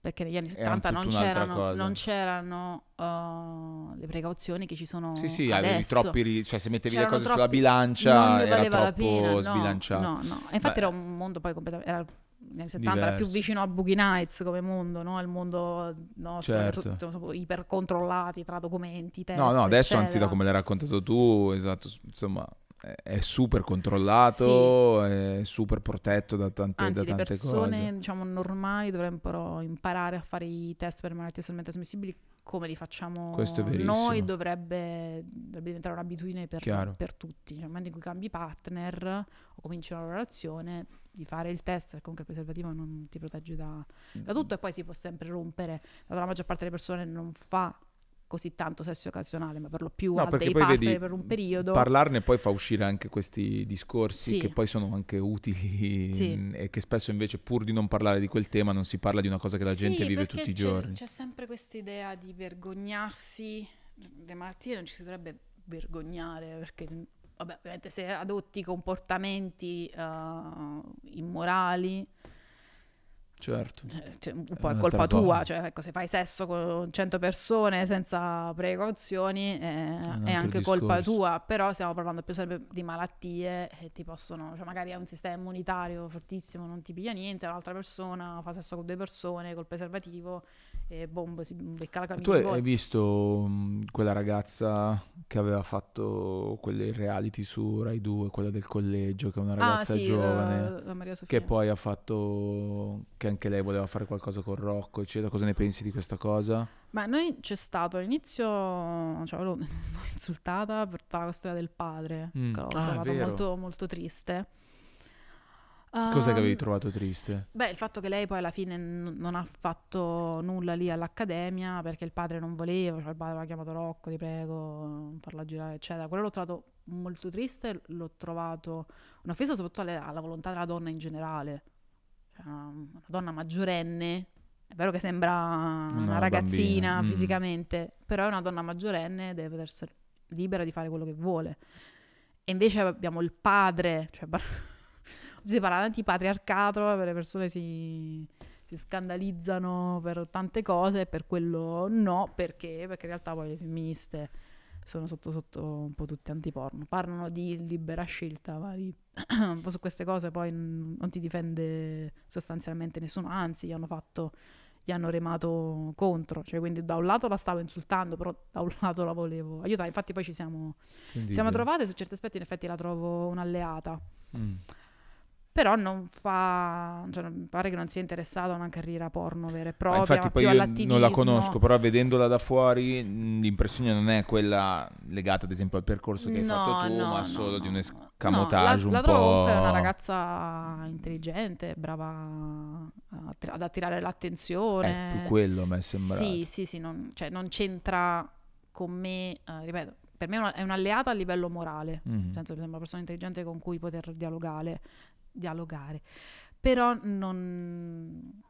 Perché negli anni
Era
70 non c'erano, non c'erano uh, le precauzioni che ci sono
Sì, sì,
adesso.
avevi troppi... cioè se mettevi le
C'erano
cose sulla
troppi-
bilancia
non ne
era troppo
pena, no,
sbilanciato.
No, no. E infatti
Beh.
era un mondo poi completamente... Era, negli anni 70 era più
Diverso.
vicino a Boogie Nights come mondo, no? Il mondo nostro,
Certo.
tutto, tutto ipercontrollati tra documenti, test,
No, no, adesso anzi da
eccetera.
come l'hai raccontato tu, esatto, insomma, è, super controllato, è super protetto da tante,
Anzi,
da
le
tante
persone,
cose.
diciamo, normali dovrebbero imparare a fare i test per malattie sessualmente trasmissibili come li facciamo noi, dovrebbe, dovrebbe diventare un'abitudine per, per tutti. Cioè, nel momento in cui cambi partner o cominci una relazione, di fare il test, comunque il preservativo non ti protegge da, da tutto e poi si può sempre rompere. La maggior parte delle persone non fa così tanto sesso occasionale, ma per lo più
No,
ha dei partner
vedi,
per un periodo.
Parlarne poi fa uscire anche questi discorsi
Sì.
che poi sono anche utili
Sì.
e che spesso invece pur di non parlare di quel tema non si parla di una cosa che la gente
Sì,
vive
perché
tutti i giorni.
C'è sempre questa idea di vergognarsi. Le malattie non ci si dovrebbe vergognare perché, vabbè, ovviamente se adotti comportamenti eh, immorali,
Certo.
Cioè, cioè, un po' è
un'altra
colpa tua, cioè ecco, se fai sesso con 100 persone senza precauzioni eh, è, anche colpa
discorso.
tua, però stiamo parlando più sempre di malattie che ti possono, cioè magari hai un sistema immunitario fortissimo, non ti piglia niente, l'altra persona fa sesso con due persone col preservativo e boom, si becca la
Tu
camicia.
hai, visto mh, quella ragazza che aveva fatto quelle reality su Rai 2, quella del collegio, che è una ragazza
ah, sì,
giovane,
eh, la Sofia.
che poi ha fatto, che anche lei voleva fare qualcosa con Rocco, eccetera. Cosa ne pensi di questa cosa?
Ma noi c'è stato all'inizio, cioè l'ho insultata per tutta la questione del padre,
Mm.
che l'ho
Ah,
molto, molto triste.
Cos'è che avevi
Ehm,
trovato triste?
Beh, il fatto che lei poi alla fine n- non ha fatto nulla lì all'accademia perché il padre non voleva, cioè il padre aveva chiamato Rocco, ti prego, farla girare, eccetera. Quello l'ho trovato molto triste, l'ho trovato un'offesa soprattutto alle- alla volontà della donna in generale. Cioè, una, una donna maggiorenne, è vero che sembra una
Una
ragazzina
bambina, mm.
fisicamente, però è una donna maggiorenne, deve poter essere libera di fare quello che vuole. E invece abbiamo il padre, cioè si parla di antipatriarcato, le persone si, si scandalizzano per tante cose, per quello no, perché? Perché in realtà poi le femministe sono sotto sotto un po' tutte antiporno. Parlano di libera scelta, po' su queste cose poi non ti difende sostanzialmente nessuno, anzi gli hanno fatto gli hanno remato contro, cioè quindi da un lato la stavo insultando, però da un lato la volevo aiutare. Infatti poi ci siamo,
Sentite.
siamo trovate, su certi aspetti in effetti la trovo un'alleata.
Mm.
Però non fa, cioè, mi pare che non sia interessato a una carriera porno vera e
Ma
propria,
infatti
ma
poi
più
io non la conosco, però vedendola da fuori l'impressione non è quella legata ad esempio al percorso che hai
No,
fatto tu,
no,
ma
no,
solo di un escamotage
No,
un
la, la
po'...
trovo comunque una ragazza intelligente, brava ad attirare l'attenzione.
È più quello a me è sembrato.
Sì, sì, sì, non, cioè, non c'entra con me, eh, ripeto, per me è una- è un'alleata a livello morale,
Mhm.
nel senso che sembra una persona intelligente con cui poter dialogare, dialogare. però non,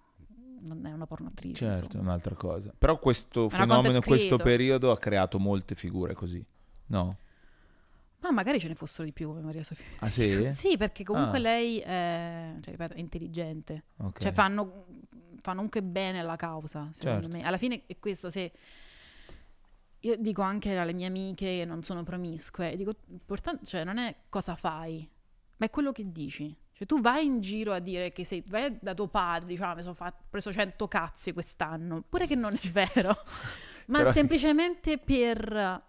non è una pornoattrice.
Certo, è
insomma.
un'altra cosa. Però questo fenomeno questo periodo ha creato molte figure così. No?
Ma magari ce ne fossero di più come Maria Sofia.
Ah sì?
Sì, perché comunque
Ah.
lei è, cioè, ripeto, è intelligente.
Ok.
Cioè fanno, fanno anche bene alla causa, secondo
Certo.
me. Alla fine è questo, se... Io dico anche alle mie amiche che non sono promiscue, dico, cioè non è cosa fai, ma è quello che dici. Cioè tu vai in giro a dire che sei, vai da tuo padre, dici, ah, mi sono fatto- preso 100 cazzi quest'anno, pure che non è vero, ma
Però-
semplicemente per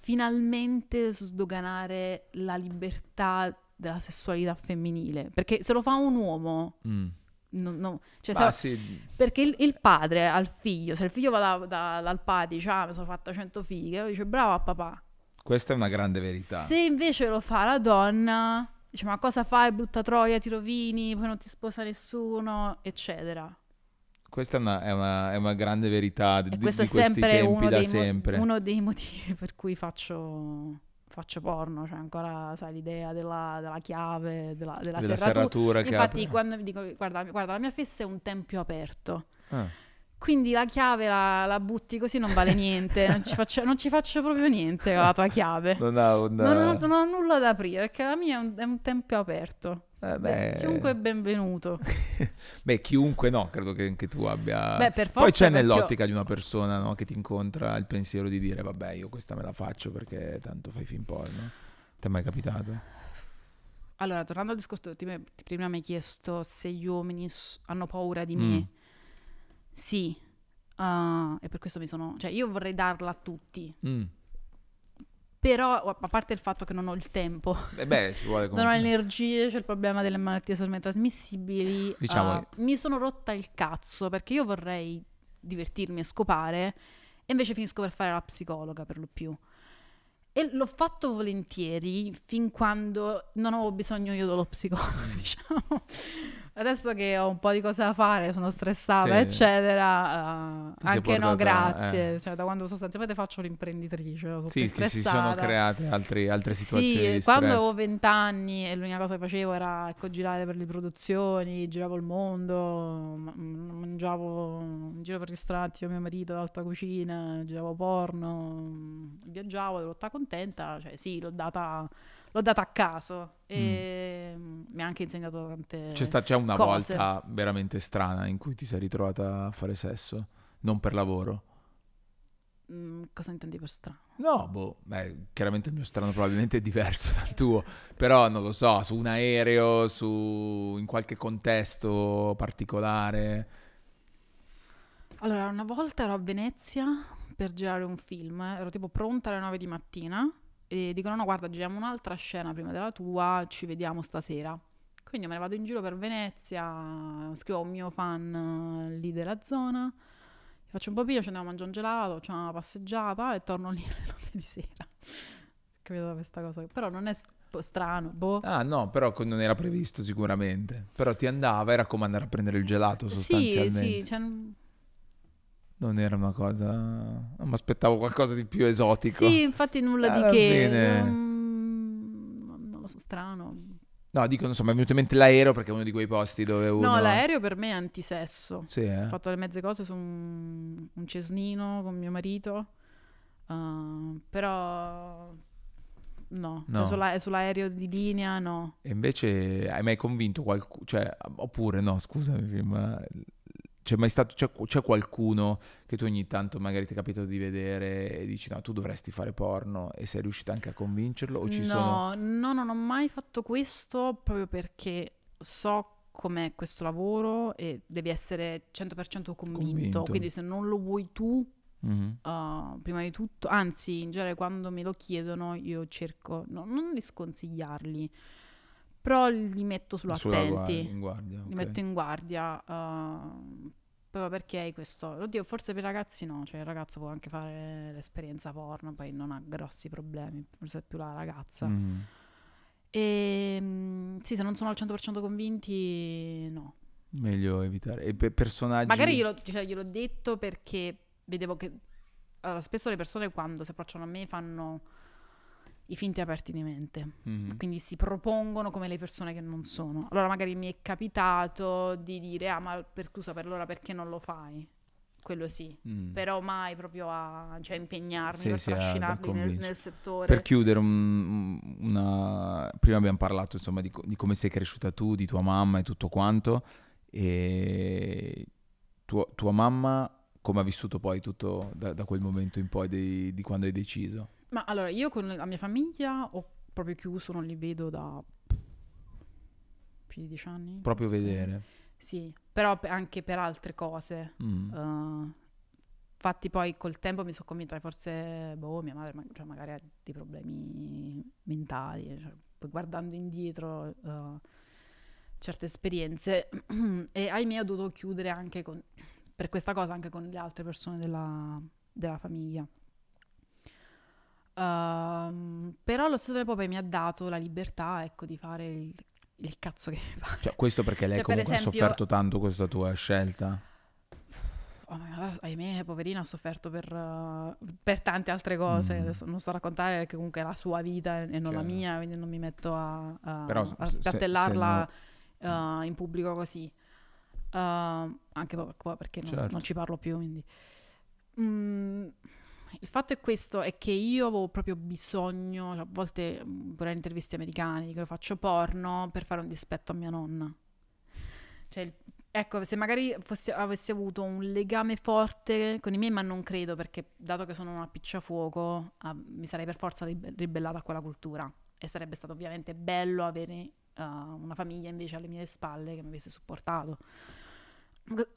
finalmente sdoganare la libertà della sessualità femminile. Perché se lo fa un uomo,
Mm.
non- non- cioè, se-
sì,
perché il, il padre al figlio, se il figlio va da- da- dal padre dice ah mi sono fatta 100 fighe, dice bravo a papà.
questa è una grande verità.
Se invece lo fa la donna, dice ma cosa fai, butta troia, ti rovini, poi non ti sposa nessuno, eccetera.
Questa è una, è una- è una grande verità di,
E
di
questo è
questi
sempre uno dei, mo-
sempre.
uno dei motivi per cui faccio, faccio porno, cioè ancora sai l'idea della, della chiave, della, della
della
serratura.
serratura che
Infatti
apre.
quando mi dico guarda, guarda la mia fessa è un tempio aperto.
Ah,
Quindi la chiave la, la butti così non vale niente, non ci, faccio, non ci faccio proprio niente con la tua chiave.
non ha onda...
Non ho, non ho nulla da aprire perché la mia è un, è un tempio aperto.
Eh, beh,
Chiunque è benvenuto.
beh, chiunque no, credo che anche tu abbia...
Beh, per
Poi
forza
c'è
perché
nell'ottica di una persona no, che ti incontra il pensiero di dire vabbè io questa me la faccio perché tanto fai film porno. Ti è mai capitato?
Allora, tornando al discorso, ti- prima mi hai chiesto se gli uomini hanno paura di
Mm.
me. Sì, Ah, e per questo mi sono... Cioè, io vorrei darla a tutti,
Mm.
però, a parte il fatto che non ho il tempo,
Eh beh, ci vuole
non ho
comunque...
energie, c'è il problema delle malattie sessualmente trasmissibili.
Diciamo-
ah, mi sono rotta il cazzo perché io vorrei divertirmi e scopare e invece finisco per fare la psicologa per lo più. E l'ho fatto volentieri fin quando non avevo bisogno io dello psicologo, diciamo. Adesso che ho un po' di cose da fare, sono stressata,
Sì.
eccetera,
sei
anche no, grazie.
eh.
Cioè, da quando sostanzialmente faccio l'imprenditrice, sono
Sì,
più
si sono create altri- altre situazioni
Sì, quando avevo vent'anni e l'unica cosa che facevo era ecco, girare per le produzioni, giravo il mondo, mm, mangiavo in giro per ristoranti con mio marito, alta cucina, giravo porno, mm, viaggiavo, ero tutta contenta, cioè sì, l'ho data, l'ho data a caso e mi ha anche insegnato tante
C'è, sta- c'è una
cose.
volta veramente strana in cui ti sei ritrovata a fare sesso, non per lavoro.
Mm, cosa intendi per strano?
No, boh, beh, chiaramente il mio strano probabilmente è diverso dal tuo, però non lo so, su un aereo, su in qualche contesto particolare.
Allora, una volta ero a Venezia per girare un film, ero tipo pronta alle 9 di mattina e dicono no guarda giriamo un'altra scena prima della tua, ci vediamo stasera. Quindi me ne vado in giro per Venezia, scrivo un mio fan eh, lì della zona, faccio un popino, ci andiamo a mangiare un gelato, facciamo una passeggiata e torno lì alle 9 di sera. Capito questa cosa? Però non è po' strano, boh.
Ah no, però non era previsto sicuramente, però ti andava, era come andare a prendere il gelato
Sì,
sostanzialmente.
sì, cioè,
Non era una cosa... Non mi aspettavo qualcosa di più esotico.
sì, infatti nulla
Alla
di che.
fine-
non- non lo so, strano.
No, dico, non so, mi è venuto in mente l'aereo perché è uno di quei posti dove uno...
No, l'aereo per me è antisesso.
Sì, eh?
Ho fatto le mezze cose su un, un cesnino con mio marito, uh, però no,
No.
Cioè, sulla- sull'aereo di linea no.
E invece hai mai convinto qualcuno, cioè, oppure no, scusami, ma c'è mai stato, c'è, c'è qualcuno che tu ogni tanto magari ti è capitato di vedere e dici no, tu dovresti fare porno e sei riuscita anche a convincerlo o ci
no,
sono...
no, non ho mai fatto questo proprio perché so com'è questo lavoro e devi essere 100% convinto.
Convinto.
Quindi se non lo vuoi tu,
Mhm.
uh, prima di tutto, anzi in genere quando me lo chiedono io cerco, no, non di sconsigliarli, però li metto sulla attenti.
guardia, guardia,
li
ok.
metto in guardia uh, proprio perché hai questo oddio forse per i ragazzi no cioè il ragazzo può anche fare l'esperienza porno poi non ha grossi problemi forse è più la ragazza
Mhm.
e mm, sì se non sono al 100% convinti no
Meglio evitare. E per personaggi...
magari glielo, cioè, gliel'ho detto perché vedevo che allora, spesso le persone quando si approcciano a me fanno i finti aperti di mente
Mhm.
quindi si propongono come le persone che non sono. Allora magari mi è capitato di dire, ah ma per scusa per allora perché non lo fai? Quello sì,
Mm.
però mai proprio a cioè, impegnarmi
Sì,
per
sì,
trascinarli nel, nel settore.
Per chiudere, un- una... prima abbiamo parlato insomma di, co- di come sei cresciuta tu, di tua mamma e tutto quanto. E tua, tua mamma come ha vissuto poi tutto da, da quel momento in poi dei- di quando hai deciso?
Ma allora io con la mia famiglia ho proprio chiuso, non li vedo da più di dieci anni.
Proprio
Sì.
vedere.
Sì, però pe- anche per altre cose.
Mm.
Uh, infatti poi col tempo mi sono convinta che forse, boh, mia madre ma- cioè, magari ha dei problemi mentali, cioè, poi guardando indietro uh, certe esperienze e ahimè ho dovuto chiudere anche con, per questa cosa anche con le altre persone della, della famiglia. Ehm, però allo stesso tempo poi mi ha dato la libertà, ecco, di fare il, il cazzo che mi pare.
Cioè, questo perché lei
Cioè, per
comunque
esempio-
ha sofferto tanto questa tua scelta?
Oh, guarda, ahimè, poverina, ha sofferto per, uh, per tante altre cose.
Mm.
Non sto a raccontare perché comunque è la sua vita e non la
Chiaro.
mia, quindi non mi metto a, a-
Però
a
se- se-
spiattellarla uh, in pubblico così. Uh, anche perché non,
Certo.
non ci parlo più. Quindi. Mm, il fatto è questo, è che io avevo proprio bisogno, a volte mm, in interviste americane, che faccio porno per fare un dispetto a mia nonna. Cioè, ecco, se magari fossi- avessi avuto un legame forte con i miei, ma non credo, perché dato che sono una picciafuoco, ah, mi sarei per forza rib- ribellata a quella cultura. E sarebbe stato ovviamente bello avere uh, una famiglia invece alle mie spalle che mi avesse supportato.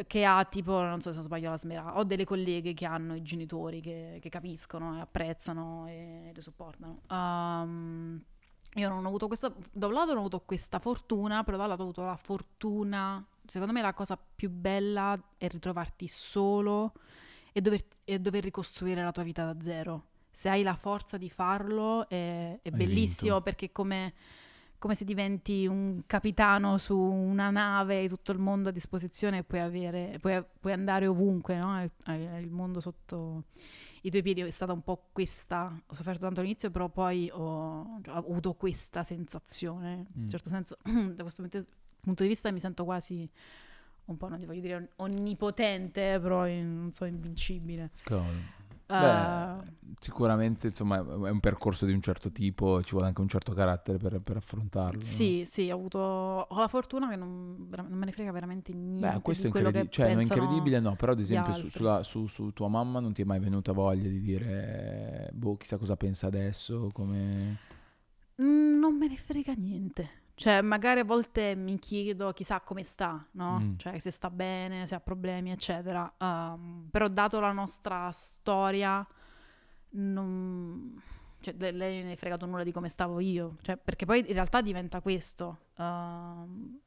Che ha tipo, non so se non sbaglio la smera, ho delle colleghe che hanno i genitori che, che capiscono e apprezzano e le supportano. Um, io non ho avuto questa, da un lato non ho avuto questa fortuna, però dall'altro ho avuto la fortuna. Secondo me la cosa più bella è ritrovarti solo e dover, e dover ricostruire la tua vita da zero. Se hai la forza di farlo è, è bellissimo
vinto.
perché come, come se diventi un capitano su una nave, tutto il mondo a disposizione e puoi, avere, puoi, puoi andare ovunque, no? hai, hai il mondo sotto i tuoi piedi. È stata un po' questa, ho sofferto tanto all'inizio, però poi ho, ho avuto questa sensazione. In
Mm.
un certo senso, da questo punto- di vista mi sento quasi un po', non ti voglio dire on- onnipotente, però in- non so, invincibile.
Cavolo. Beh,
Eh,
sicuramente insomma è un percorso di un certo tipo, ci vuole anche un certo carattere per, per affrontarlo. no?
sì, sì, ho avuto ho la fortuna che non, non me ne frega veramente niente
Beh, questo è incredibile, cioè non è incredibile no, però ad esempio su, sulla- su- su tua mamma non ti è mai venuta voglia di dire, boh, chissà cosa pensa adesso, come...
Mm, Non me ne frega niente. Cioè, magari a volte mi chiedo chissà come sta, no?
Mm.
Cioè, se sta bene, se ha problemi, eccetera. Um, però, dato la nostra storia, non... Cioè, lei non ne è fregato nulla di come stavo io. Cioè, perché poi in realtà diventa questo. Um,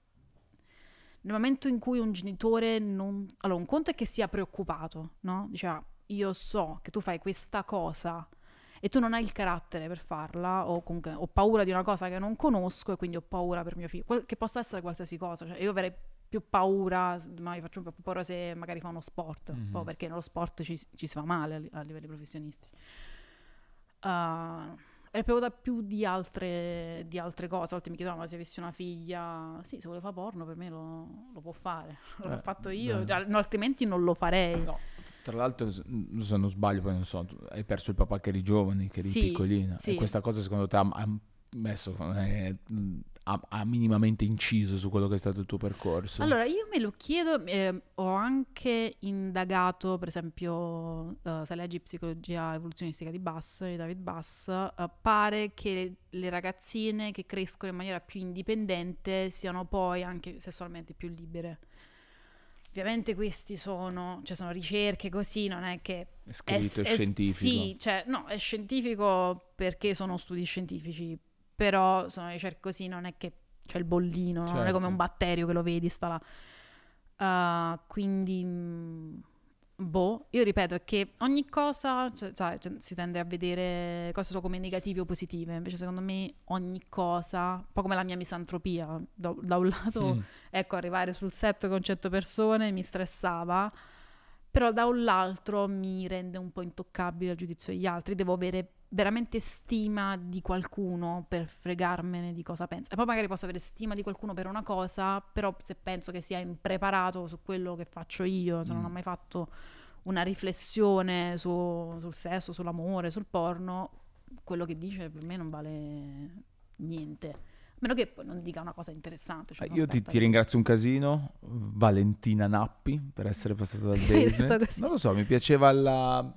nel momento in cui un genitore non... Allora, un conto è che sia preoccupato, no? Dice, "Ah, io so che tu fai questa cosa e tu non hai il carattere per farla o comunque ho paura di una cosa che non conosco e quindi ho paura per mio figlio, Quel- che possa essere qualsiasi cosa, cioè io avrei più paura, s- ma io faccio più paura se magari fa uno sport, un po'
Mhm.
perché nello sport ci, ci si fa male a, a livelli professionistici. Uh, è preoccupata più di altre, di altre cose. A volte mi chiedono: ma se avessi una figlia, sì, se vuole fare porno, per me lo, lo può fare. L'ho
Eh,
fatto io, no, altrimenti non lo farei.
No, tra l'altro, se non sbaglio, poi non so, hai perso il papà che eri giovane, che eri
Sì,
piccolina.
sì.
E questa cosa secondo te ha, ha messo, eh, ha, ha minimamente inciso su quello che è stato il tuo percorso?
Allora, io me lo chiedo, eh, ho anche indagato, per esempio, eh, se leggi Psicologia evoluzionistica di Bass, di David Bass, eh, pare che le ragazzine che crescono in maniera più indipendente siano poi anche sessualmente più libere. Ovviamente questi sono, cioè sono ricerche così, non è che
è scritto, è,
è-
scientifico.
Sì, cioè, no, è scientifico perché sono studi scientifici, però sono ricerche così, non è che c'è il bollino, no? non è
Certo.
come un batterio che lo vedi, sta là. Ah, quindi, mh, boh, io ripeto, è che ogni cosa, cioè, cioè, si tende a vedere cose solo come negative o positive, invece secondo me ogni cosa, un po' come la mia misantropia, da, da un lato
Mm.
ecco, arrivare sul set con 100 persone mi stressava, però da un l'altro mi rende un po' intoccabile il giudizio degli altri, devo avere veramente stima di qualcuno per fregarmene di cosa pensa. E poi magari posso avere stima di qualcuno per una cosa, però se penso che sia impreparato su quello che faccio io, se non
Mm.
ho mai fatto una riflessione su- sul sesso, sull'amore, sul porno, quello che dice per me non vale niente. A meno che poi non dica una cosa interessante. cioè,
Eh, Io ti, ti ringrazio un casino, Valentina Nappi, per essere passata dal basement. Non lo so, mi piaceva la-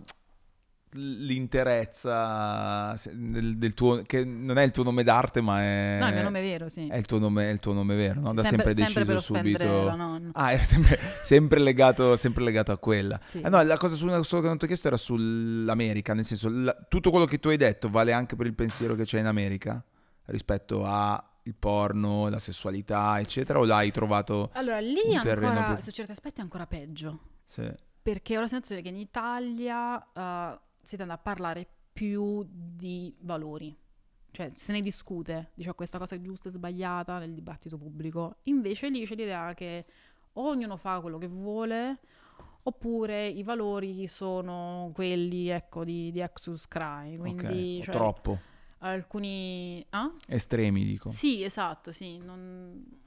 l'interezza del, del tuo, che non è il tuo nome d'arte, ma è,
No, il mio nome vero, sì.
è il tuo nome, è il tuo nome vero, no?
Sì,
Da sempre,
sempre
deciso
offendere
subito. Ah, era sempre, sempre legato, sempre legato a quella.
Sì.
Eh no, la cosa su- che non ti ho chiesto era sull'America, nel senso, la- tutto quello che tu hai detto vale anche per il pensiero che c'è in America rispetto a il porno, la sessualità, eccetera, o l'hai trovato...
Allora, lì ancora,
più-
su certi aspetti è ancora peggio,
Sì.
perché ho la sensazione che in Italia eh, si tende a parlare più di valori, cioè se ne discute, dice questa cosa è giusta e sbagliata nel dibattito pubblico, invece lì c'è l'idea che ognuno fa quello che vuole, oppure i valori sono quelli, ecco, di, di Exus Cry, quindi...
ok, o
cioè,
troppo.
Alcuni... Ah?
Estremi, dico.
Sì, esatto, sì. non-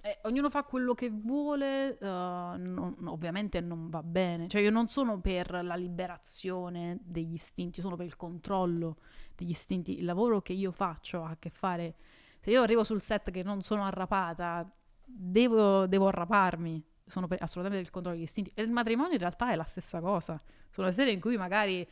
eh, ognuno fa quello che vuole, eh, non- ovviamente non va bene. Cioè io non sono per la liberazione degli istinti, sono per il controllo degli istinti. Il lavoro che io faccio ha a che fare... Se io arrivo sul set che non sono arrapata, devo, devo arraparmi. Sono per- assolutamente per il controllo degli istinti. E il matrimonio in realtà è la stessa cosa. Sono serie in cui magari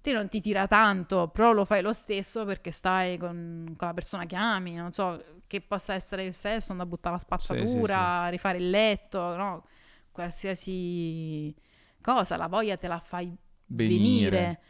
te non ti tira tanto, però lo fai lo stesso perché stai con, con la persona che ami, non so, che possa essere il sesso, andare a buttare la spazzatura, rifare il letto, no? Qualsiasi cosa, la voglia te la fai
Venire.
venire.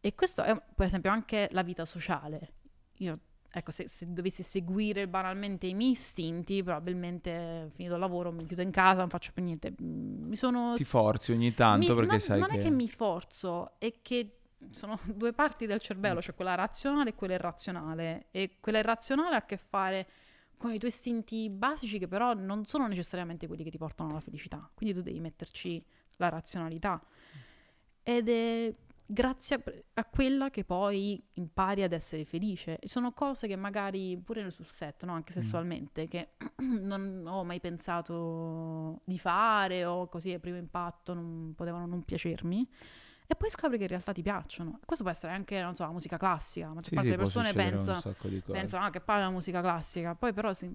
E questo è, per esempio, anche la vita sociale. Io, ecco, se, se dovessi seguire banalmente i miei istinti, probabilmente finito il lavoro mi chiudo in casa, non faccio più niente. Mi sono
Ti forzi ogni tanto
mi-
perché
non,
sai
non
che...
è che mi forzo, è che sono due parti del cervello, cioè quella razionale e quella irrazionale. E quella irrazionale ha a che fare con i tuoi istinti basici che però non sono necessariamente quelli che ti portano alla felicità. Quindi tu devi metterci la razionalità. Ed è grazie a, a quella che poi impari ad essere felice. E sono cose che magari pure sul set, no? anche sessualmente, che non ho mai pensato di fare o così a primo impatto non potevano non piacermi. E poi scopri che in realtà ti piacciono. Questo può essere anche, non so, la musica classica. La maggior
Sì,
parte
sì,
delle persone pensa, pensano ah, che palle la musica classica, poi però se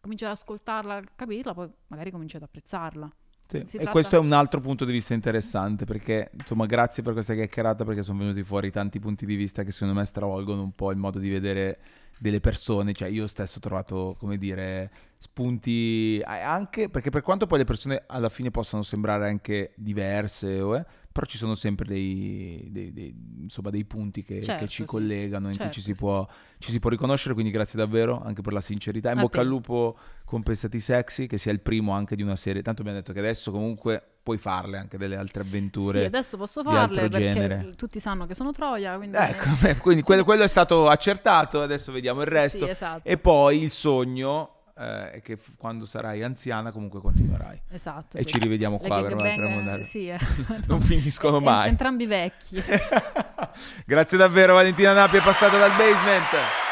cominci ad ascoltarla, a capirla, poi magari cominci ad apprezzarla.
Sì,
Si
E
tratta-
questo è un altro punto di vista interessante perché, insomma, grazie per questa chiacchierata perché sono venuti fuori tanti punti di vista che secondo me stravolgono un po' il modo di vedere delle persone. Cioè, io stesso ho trovato, come dire, spunti anche perché per quanto poi le persone alla fine possano sembrare anche diverse, o, eh, però ci sono sempre dei, dei- dei- insomma, dei punti che, che
Certo,
ci
sì.
collegano, in
Certo,
cui ci si,
sì.
può, ci si può riconoscere. Quindi grazie davvero anche per la sincerità. In
A
bocca
te.
al lupo con Pensati Sexy, che sia il primo anche di una serie. Tanto abbiamo detto che adesso comunque puoi farle anche delle altre avventure.
Sì, adesso posso
di
farle
altro
perché
genere.
tutti sanno che sono Troia, quindi...
Ecco, beh, quindi quello, quello è stato accertato, adesso vediamo il resto.
Sì, esatto.
E poi il sogno eh, è che f- quando sarai anziana comunque continuerai.
esatto,
E
sì.
ci rivediamo
Le
qua per
gangbang,
un'altra mondiale.
Sì, eh.
Non finiscono
Eh,
mai.
Entrambi vecchi.
Grazie davvero Valentina Napi, è passata dal basement.